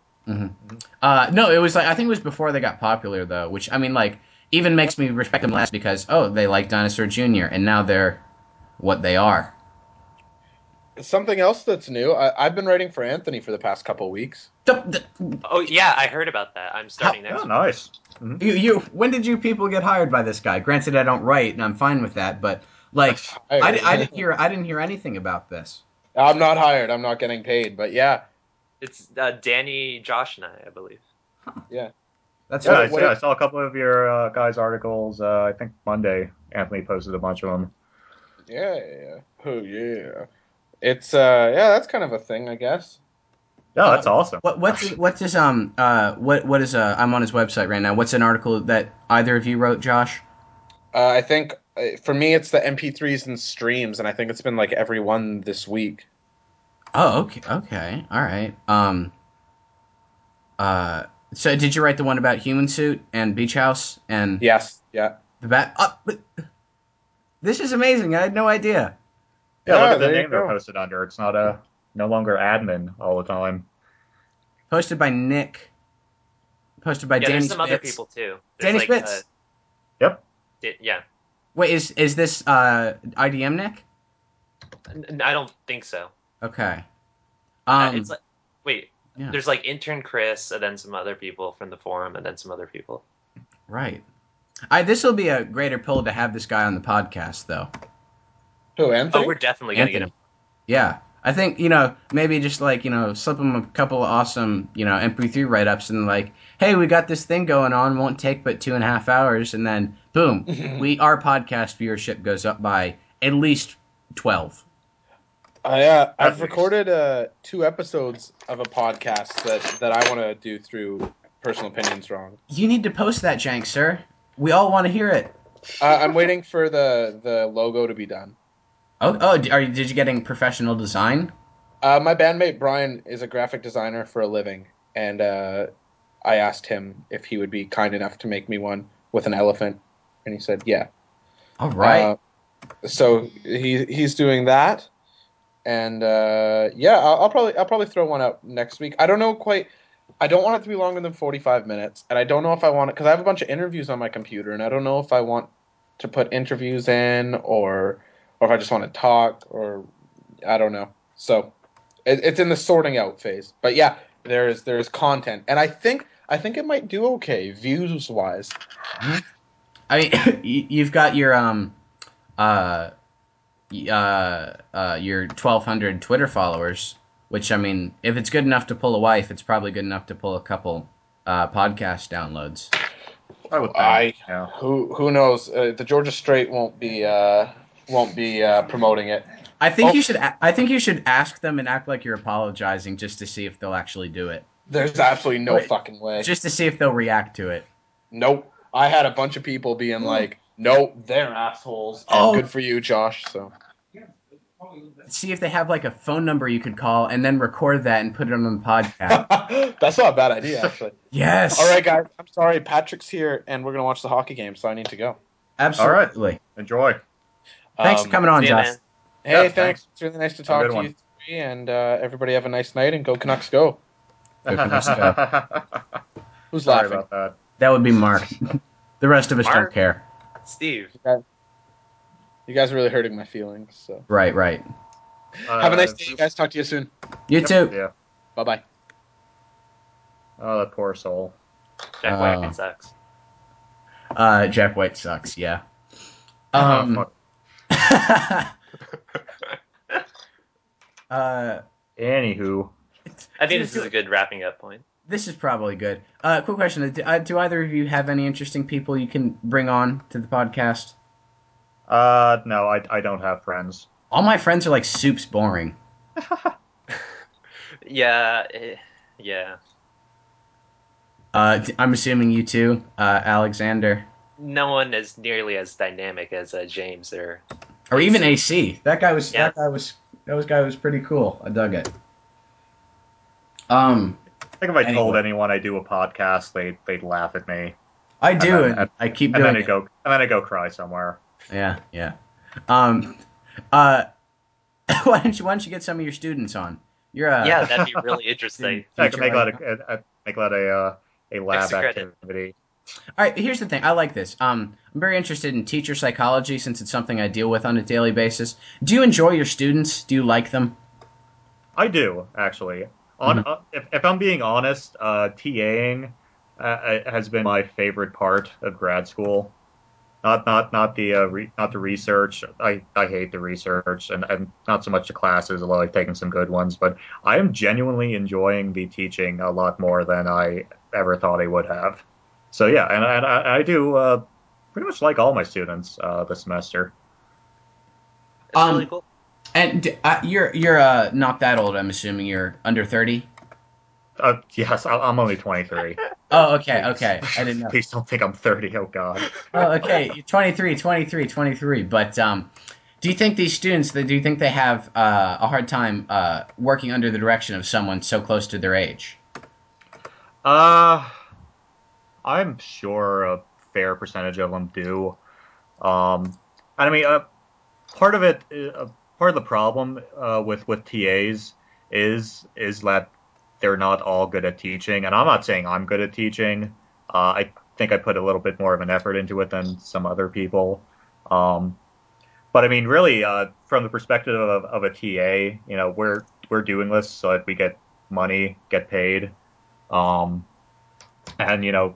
[SPEAKER 1] Uh, no, it was like I think it was before they got popular though, which I mean like even makes me respect them less because oh they like Dinosaur Jr. and now they're what they are.
[SPEAKER 5] Something else that's new. I, I've been writing for Anthony for the past couple weeks.
[SPEAKER 1] The- the-
[SPEAKER 4] Oh yeah, I heard about that. I'm starting next.
[SPEAKER 2] Oh, nice.
[SPEAKER 1] You, you when did you people get hired by this guy? Granted, I don't write and I'm fine with that, but like *laughs* I, I didn't hear I didn't hear anything about this.
[SPEAKER 5] I'm not hired. I'm not getting paid. But yeah,
[SPEAKER 4] It's uh, Danny, Josh, and I, I believe.
[SPEAKER 1] That's
[SPEAKER 2] Yeah,
[SPEAKER 5] What-
[SPEAKER 2] I,
[SPEAKER 5] what
[SPEAKER 2] yeah, I saw a couple of your uh, guys' articles. Uh, I think Monday, Anthony posted a bunch of them.
[SPEAKER 5] yeah, yeah. Oh yeah. It's uh yeah, that's kind of a thing, I guess.
[SPEAKER 2] Yeah, that's awesome.
[SPEAKER 1] What what's what's his um uh what what is uh I'm on his website right now. What's an article that either of you wrote, Josh?
[SPEAKER 5] Uh, I think uh, for me it's the MP3s and streams, and I think it's been like every one this week.
[SPEAKER 1] Oh, okay, okay, all right. Um, uh, so did you write the one about Human Suit and Beach House and
[SPEAKER 5] Yes, yeah.
[SPEAKER 1] the bat? Uh, but this is amazing. I had no idea.
[SPEAKER 2] Yeah,
[SPEAKER 5] Yeah,
[SPEAKER 2] look at the name they're posted under. It's not a no longer admin all the time.
[SPEAKER 1] Posted by Nick. Posted by
[SPEAKER 4] yeah,
[SPEAKER 1] Danny
[SPEAKER 4] there's some other people too.
[SPEAKER 1] Danny
[SPEAKER 4] like,
[SPEAKER 1] Spitz.
[SPEAKER 4] uh,
[SPEAKER 2] Yep.
[SPEAKER 4] di- yeah,
[SPEAKER 1] Wait, is is this uh IDM Nick?
[SPEAKER 4] N- I don't think so.
[SPEAKER 1] Okay.
[SPEAKER 4] Uh,
[SPEAKER 1] Um,
[SPEAKER 4] it's like wait.
[SPEAKER 1] yeah.
[SPEAKER 4] There's like intern Chris, and then some other people from the forum, and then some other people.
[SPEAKER 1] right. I this will be a greater pull to have this guy on the podcast though.
[SPEAKER 5] Who Anthony?
[SPEAKER 4] Oh, we're definitely gonna get him.
[SPEAKER 1] Yeah. I think, you know, maybe just like, you know, slip them a couple of awesome, you know, MP3 write ups and like, hey, we got this thing going on, won't take but two and a half hours. And then, boom, *laughs* we our podcast viewership goes up by at least 12.
[SPEAKER 5] I, uh, I've recorded uh, two episodes of a podcast that, that I want to do through Personal Opinions Wrong.
[SPEAKER 1] You need to post that, Jank, sir. We all want to hear it.
[SPEAKER 5] Uh, I'm waiting for the, the logo to be done.
[SPEAKER 1] Oh, oh are you, did you getting professional design?
[SPEAKER 5] Uh, my bandmate Brian is a graphic designer for a living, and uh, I asked him if he would be kind enough to make me one with an elephant, and he said, "Yeah."
[SPEAKER 1] All right.
[SPEAKER 5] Uh, so he he's doing that, and uh, yeah, I'll, I'll probably I'll probably throw one out next week. I don't know quite. I don't want it to be longer than forty five minutes, and I don't know if I want it because I have a bunch of interviews on my computer, and I don't know if I want to put interviews in or or if I just want to talk or I don't know. So it, it's in the sorting out phase. But yeah, there is there is content, and I think I think it might do okay views wise.
[SPEAKER 1] I mean, *coughs* you- you've got your um, uh, uh, uh, your twelve hundred Twitter followers. Which I mean, if it's good enough to pull a wife, it's probably good enough to pull a couple uh, podcast downloads.
[SPEAKER 2] I would think.
[SPEAKER 5] I-
[SPEAKER 2] yeah.
[SPEAKER 5] Who who knows? Uh, the Georgia Straight won't be uh, won't be uh, promoting it.
[SPEAKER 1] I think
[SPEAKER 5] Oh.
[SPEAKER 1] you should. a- I think you should ask them and act like you're apologizing, just to see if they'll actually do it.
[SPEAKER 5] There's absolutely no
[SPEAKER 1] Wait.
[SPEAKER 5] fucking way.
[SPEAKER 1] Just to see if they'll react to it.
[SPEAKER 5] nope. I had a bunch of people being like, "Nope, they're assholes."
[SPEAKER 1] Oh.
[SPEAKER 5] good for you, Josh. So
[SPEAKER 1] See if they have like a phone number you could call and then record that and put it on the podcast. *laughs*
[SPEAKER 5] that's not a bad idea, *laughs* actually.
[SPEAKER 1] yes.
[SPEAKER 5] All right, guys. I'm sorry. Patrick's here, and we're gonna watch the hockey game, so I need to go.
[SPEAKER 1] Absolutely.
[SPEAKER 2] Enjoy.
[SPEAKER 1] Thanks
[SPEAKER 5] Um,
[SPEAKER 1] for coming on,
[SPEAKER 4] See
[SPEAKER 1] Josh.
[SPEAKER 4] man.
[SPEAKER 5] Hey,
[SPEAKER 2] Yeah,
[SPEAKER 5] thanks.
[SPEAKER 2] thanks.
[SPEAKER 5] It's really nice to talk to
[SPEAKER 2] one.
[SPEAKER 5] you three, and uh, everybody have a nice night and go Canucks go. *laughs*
[SPEAKER 1] Go Canucks go. *laughs*
[SPEAKER 5] Who's
[SPEAKER 2] Sorry
[SPEAKER 5] laughing?
[SPEAKER 2] about that.
[SPEAKER 1] That would be Mark. the rest of us don't care.
[SPEAKER 4] Steve.
[SPEAKER 5] You guys are really hurting my feelings. So
[SPEAKER 1] Right, right.
[SPEAKER 5] have a nice
[SPEAKER 2] Uh,
[SPEAKER 5] day, you guys. Talk to you soon.
[SPEAKER 1] You
[SPEAKER 2] yep,
[SPEAKER 1] too.
[SPEAKER 2] Yeah.
[SPEAKER 5] Bye bye.
[SPEAKER 2] Oh, that poor soul.
[SPEAKER 4] Jack
[SPEAKER 1] Oh.
[SPEAKER 4] White sucks.
[SPEAKER 1] Uh, Jack White sucks. Yeah.
[SPEAKER 2] Oh,
[SPEAKER 1] Um.
[SPEAKER 2] fuck. *laughs*
[SPEAKER 1] uh,
[SPEAKER 2] Anywho,
[SPEAKER 4] I think this is a good wrapping up point.
[SPEAKER 1] this is probably good. Uh, quick question: do, uh, do either of you have any interesting people you can bring on to the podcast?
[SPEAKER 2] Uh, no, I, I don't have friends.
[SPEAKER 1] All my friends are like soup's boring. *laughs*
[SPEAKER 4] Yeah, eh, yeah.
[SPEAKER 1] Uh, d- I'm assuming you too, uh, Alexander,
[SPEAKER 4] No one is nearly as dynamic as uh, James or
[SPEAKER 1] or even AC. That guy was
[SPEAKER 4] Yeah.
[SPEAKER 1] that guy was that was guy was pretty cool. I dug it. Um,
[SPEAKER 2] I think if I told anyone I do a podcast, they they'd laugh at me,
[SPEAKER 1] I do,
[SPEAKER 2] then-
[SPEAKER 1] and I keep
[SPEAKER 2] and
[SPEAKER 1] doing
[SPEAKER 2] then I
[SPEAKER 1] it.
[SPEAKER 2] go and then I go cry somewhere.
[SPEAKER 1] Yeah, yeah. Um, uh, *laughs* why don't you why don't you get some of your students on? You're a,
[SPEAKER 4] yeah, that'd be really interesting. *laughs*
[SPEAKER 2] I can make
[SPEAKER 1] Future
[SPEAKER 2] that a, a, a make that a uh, a lab
[SPEAKER 4] Extra credit.
[SPEAKER 2] activity.
[SPEAKER 1] All right, here's the thing. I like this. Um, I'm very interested in teacher psychology since it's something I deal with on a daily basis. Do you enjoy your students? Do you like them?
[SPEAKER 2] I do actually. On
[SPEAKER 1] Mm-hmm.
[SPEAKER 2] uh, if, if I'm being honest, uh, TAing uh, uh, has been my favorite part of grad school. Not not not the uh, re- not the research. I, I hate the research and, and not so much the classes, although I've taken some good ones. But I am genuinely enjoying the teaching a lot more than I ever thought I would have. So yeah, and, and I, I do uh, pretty much like all my students uh, this semester.
[SPEAKER 4] It's
[SPEAKER 1] Um,
[SPEAKER 4] really cool.
[SPEAKER 1] And uh, you're you're uh, not that old. I'm assuming you're under thirty.
[SPEAKER 2] Uh, yes, I, I'm only 23. *laughs*
[SPEAKER 1] Oh, okay, okay. I didn't know.
[SPEAKER 2] Please don't think I'm 30. Oh God. *laughs*
[SPEAKER 1] Oh, okay. You're 23, 23, 23. But um, do you think these students? Do you think they have uh, a hard time uh, working under the direction of someone so close to their age?
[SPEAKER 2] Uh, I'm sure a fair percentage of them do. Um, and I mean, uh, part of it, uh, part of the problem uh, with with TAs is is that they're not all good at teaching. And I'm not saying I'm good at teaching. Uh, I think I put a little bit more of an effort into it than some other people. Um, but I mean, really, uh, from the perspective of, of a TA, you know, we're we're doing this so that we get money, get paid. Um, and you know,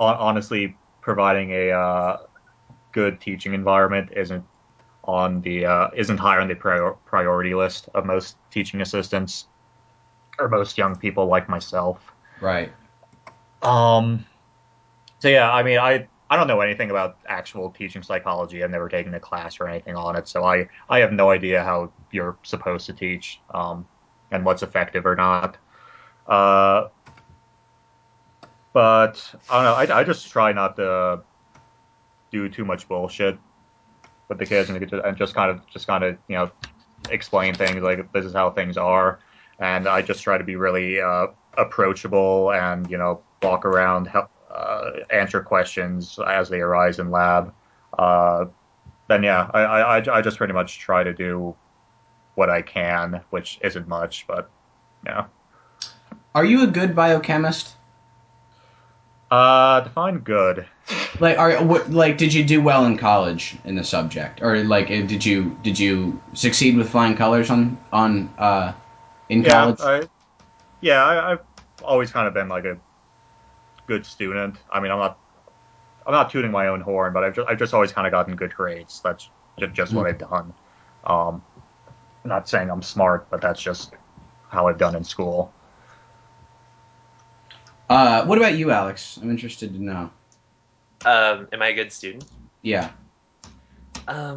[SPEAKER 2] honestly, providing a uh, good teaching environment isn't on the uh, isn't high on the prior- priority list of most teaching assistants or most young people like myself.
[SPEAKER 1] Right.
[SPEAKER 2] Um, so yeah, I mean, I I don't know anything about actual teaching psychology. I've never taken a class or anything on it, so I I have no idea how you're supposed to teach um, and what's effective or not. Uh, but I don't know. I, I just try not to do too much bullshit with the kids and, and just kind of just kind of you know explain things like this is how things are, and I just try to be really uh, approachable and you know walk around, help uh, answer questions as they arise in lab. Uh, then yeah, I, I I I just pretty much try to do what I can, which isn't much, but yeah.
[SPEAKER 1] Are you a good biochemist?
[SPEAKER 2] Uh, define good.
[SPEAKER 1] Like, are what, like did you do well in college in the subject, or like eh, did you did you succeed with flying colors on on uh in
[SPEAKER 2] yeah,
[SPEAKER 1] college?
[SPEAKER 2] I, yeah, I, I've always kind of been like a good student. I mean, I'm not, I'm not tooting my own horn, but I've just, I've just always kind of gotten good grades. That's just, just what I've done. Um, I'm not saying I'm smart, but that's just how I've done in school.
[SPEAKER 1] Uh, what about you, Alex? I'm interested to know.
[SPEAKER 4] Um, am I a good student?
[SPEAKER 1] Yeah.
[SPEAKER 4] Um,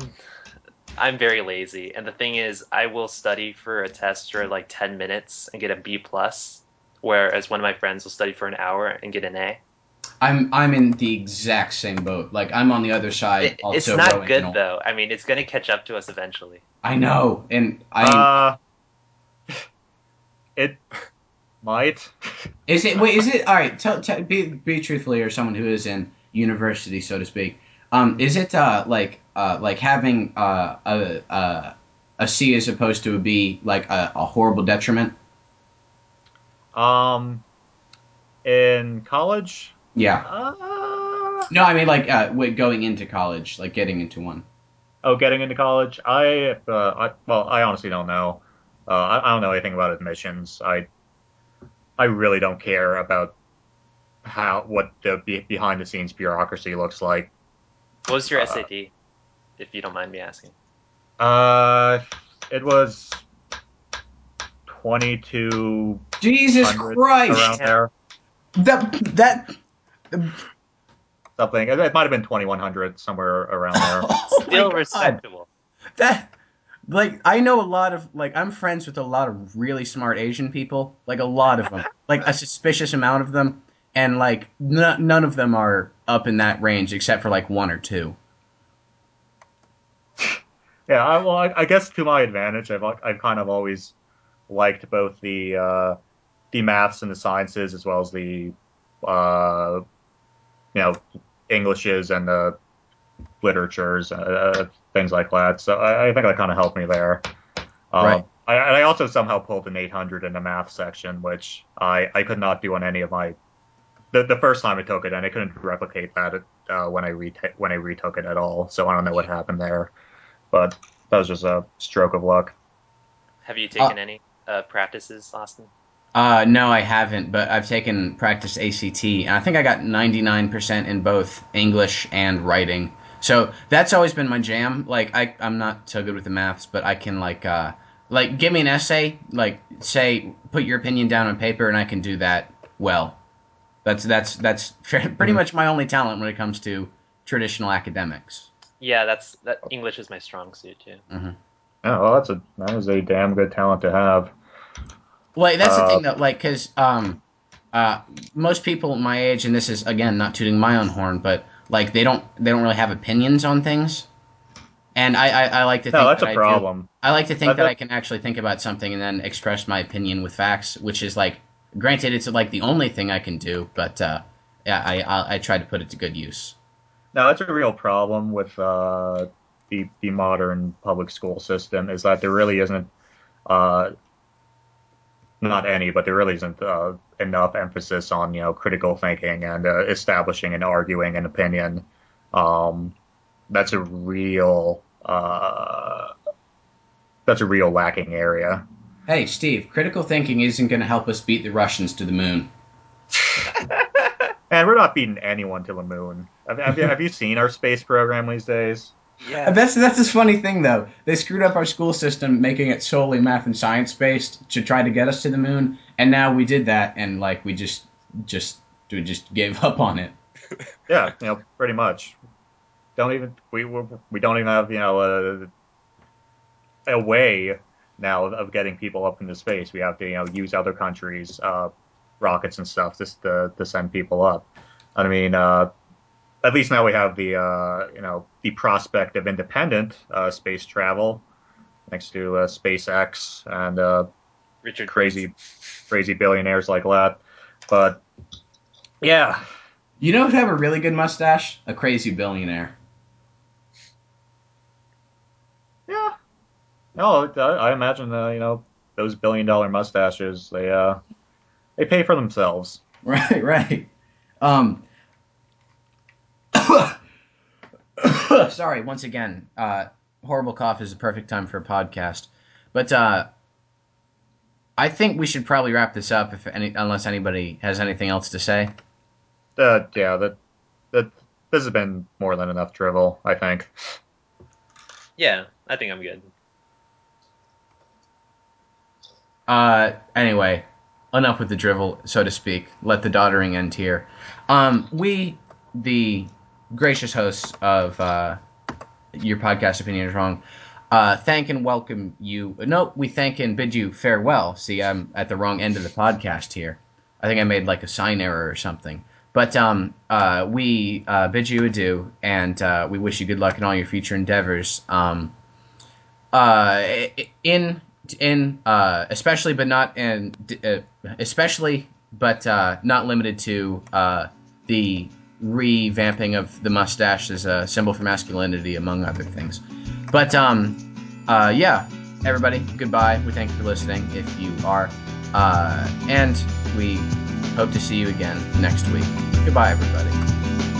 [SPEAKER 4] I'm very lazy, and the thing is, I will study for a test for like ten minutes and get a B plus, whereas one of my friends will study for an hour and get an A.
[SPEAKER 1] I'm I'm in the exact same boat. Like I'm on the other side.
[SPEAKER 4] It- it's not good
[SPEAKER 1] and-
[SPEAKER 4] though. I mean, it's gonna catch up to us eventually.
[SPEAKER 1] I know, and I
[SPEAKER 2] Uh, it *laughs* might.
[SPEAKER 1] is it. Wait, is it all right? Tell, tell be be truthfully, or someone who is in university, so to speak. Um, is it uh like uh like having uh a a, a C as opposed to a B like a, a horrible detriment?
[SPEAKER 2] Um, in college,
[SPEAKER 1] Yeah.
[SPEAKER 2] uh,
[SPEAKER 1] No, I mean like uh going into college, like getting into one.
[SPEAKER 2] Oh, getting into college? I, uh, I well, I honestly don't know. Uh, I, I don't know anything about admissions. I, I really don't care about how what the behind the scenes bureaucracy looks like.
[SPEAKER 4] What was your
[SPEAKER 2] Uh,
[SPEAKER 4] SAT, if you don't mind me asking?
[SPEAKER 2] Uh, it was twenty two
[SPEAKER 1] Jesus Christ!
[SPEAKER 2] around there.
[SPEAKER 1] That that.
[SPEAKER 2] Something. It, it might have been 2100 somewhere around there. *laughs*
[SPEAKER 1] Oh my
[SPEAKER 4] Still
[SPEAKER 1] God.
[SPEAKER 4] respectable.
[SPEAKER 1] That like I know a lot of like I'm friends with a lot of really smart Asian people, like a lot of them, like a suspicious amount of them, and like n- none of them are up in that range except for like one or two. *laughs*
[SPEAKER 2] Yeah, I, well, I, I guess to my advantage, I've I've kind of always liked both the uh, the maths and the sciences as well as the uh, you know Englishes and the literatures, uh, things like that. So I, I think that kind of helped me there. Um,
[SPEAKER 1] Right.
[SPEAKER 2] I, and I also somehow pulled an 800 in the math section, which I, I could not do on any of my the, the first time I took it, and I couldn't replicate that uh, when I reta- when I retook it at all. So I don't know what happened there, but that was just a stroke of luck.
[SPEAKER 4] Have you taken any uh, practices, Austin?
[SPEAKER 1] Uh, no, I haven't, but I've taken practice ACT, and I think I got 99% in both English and writing. So that's always been my jam. Like, I, I'm not so good with the maths, but I can, like, uh, like, give me an essay, like, say, put your opinion down on paper, and I can do that well. That's, that's, that's *laughs* pretty much my only talent when it comes to traditional academics.
[SPEAKER 4] Yeah, that's that. English is my strong suit too.
[SPEAKER 2] Oh, well, that's a that is a damn good talent to have.
[SPEAKER 1] Well, that's the
[SPEAKER 2] Uh,
[SPEAKER 1] thing though, like, because um, uh, most people my age, and this is again not tooting my own horn, but like they don't they don't really have opinions on things, and I I, I like to think
[SPEAKER 2] No, that's
[SPEAKER 1] that
[SPEAKER 2] a
[SPEAKER 1] I
[SPEAKER 2] problem.
[SPEAKER 1] I like to think
[SPEAKER 2] That-
[SPEAKER 1] I can actually think about something and then express my opinion with facts, which is like, granted, it's like the only thing I can do, but uh, yeah, I, I I try to put it to good use.
[SPEAKER 2] No, that's a real problem with uh, the the modern public school system is that there really isn't uh, not any, but there really isn't uh, enough emphasis on you know critical thinking and uh, establishing and arguing an opinion. Um, that's a real uh, that's a real lacking area.
[SPEAKER 1] Hey, Steve, critical thinking isn't going to help us beat the Russians to the moon. *laughs*
[SPEAKER 2] And we're not beating anyone to the moon. Have, have, have you seen our space program these days?
[SPEAKER 4] Yeah.
[SPEAKER 1] That's that's this funny thing though. They screwed up our school system, making it solely math and science based to try to get us to the moon, and now we did that, and like we just just we just gave up on it. *laughs*
[SPEAKER 2] Yeah, you know, pretty much. Don't even we we we don't even have you know a, a way now of, of getting people up into space. We have to you know use other countries' uh, rockets and stuff just to to send people up. I mean, uh, at least now we have the uh, you know the prospect of independent uh, space travel next to uh, SpaceX and uh,
[SPEAKER 4] Richard
[SPEAKER 2] crazy crazy billionaires like that. But yeah,
[SPEAKER 1] You know who'd have a really good mustache? A crazy billionaire.
[SPEAKER 2] Yeah. No, I, I imagine uh, you know those billion dollar mustaches. They uh they pay for themselves. *laughs*
[SPEAKER 1] Right, right. Um. *coughs* sorry, once again. Uh, horrible cough is the perfect time for a podcast, but uh, I think we should probably wrap this up if any, unless anybody has anything else to say.
[SPEAKER 2] Uh, yeah, that that this has been more than enough drivel. I think.
[SPEAKER 4] Yeah, I think I'm good.
[SPEAKER 1] Uh, anyway, enough with the drivel, so to speak. Let the doddering end here. Um, we, the gracious hosts of uh, your podcast, opinion is wrong. Uh, thank and welcome you. No, we thank and bid you farewell. See, I'm at the wrong end of the podcast here. I think I made like a sign error or something. But um, uh, we uh, bid you adieu, and uh, we wish you good luck in all your future endeavors. Um, uh, in in uh, especially but not in uh, especially but not limited to the revamping of the mustache as a symbol for masculinity, among other things. But um, uh, yeah, everybody, goodbye. We thank you for listening. If you are, uh, and we hope to see you again next week. Goodbye, everybody.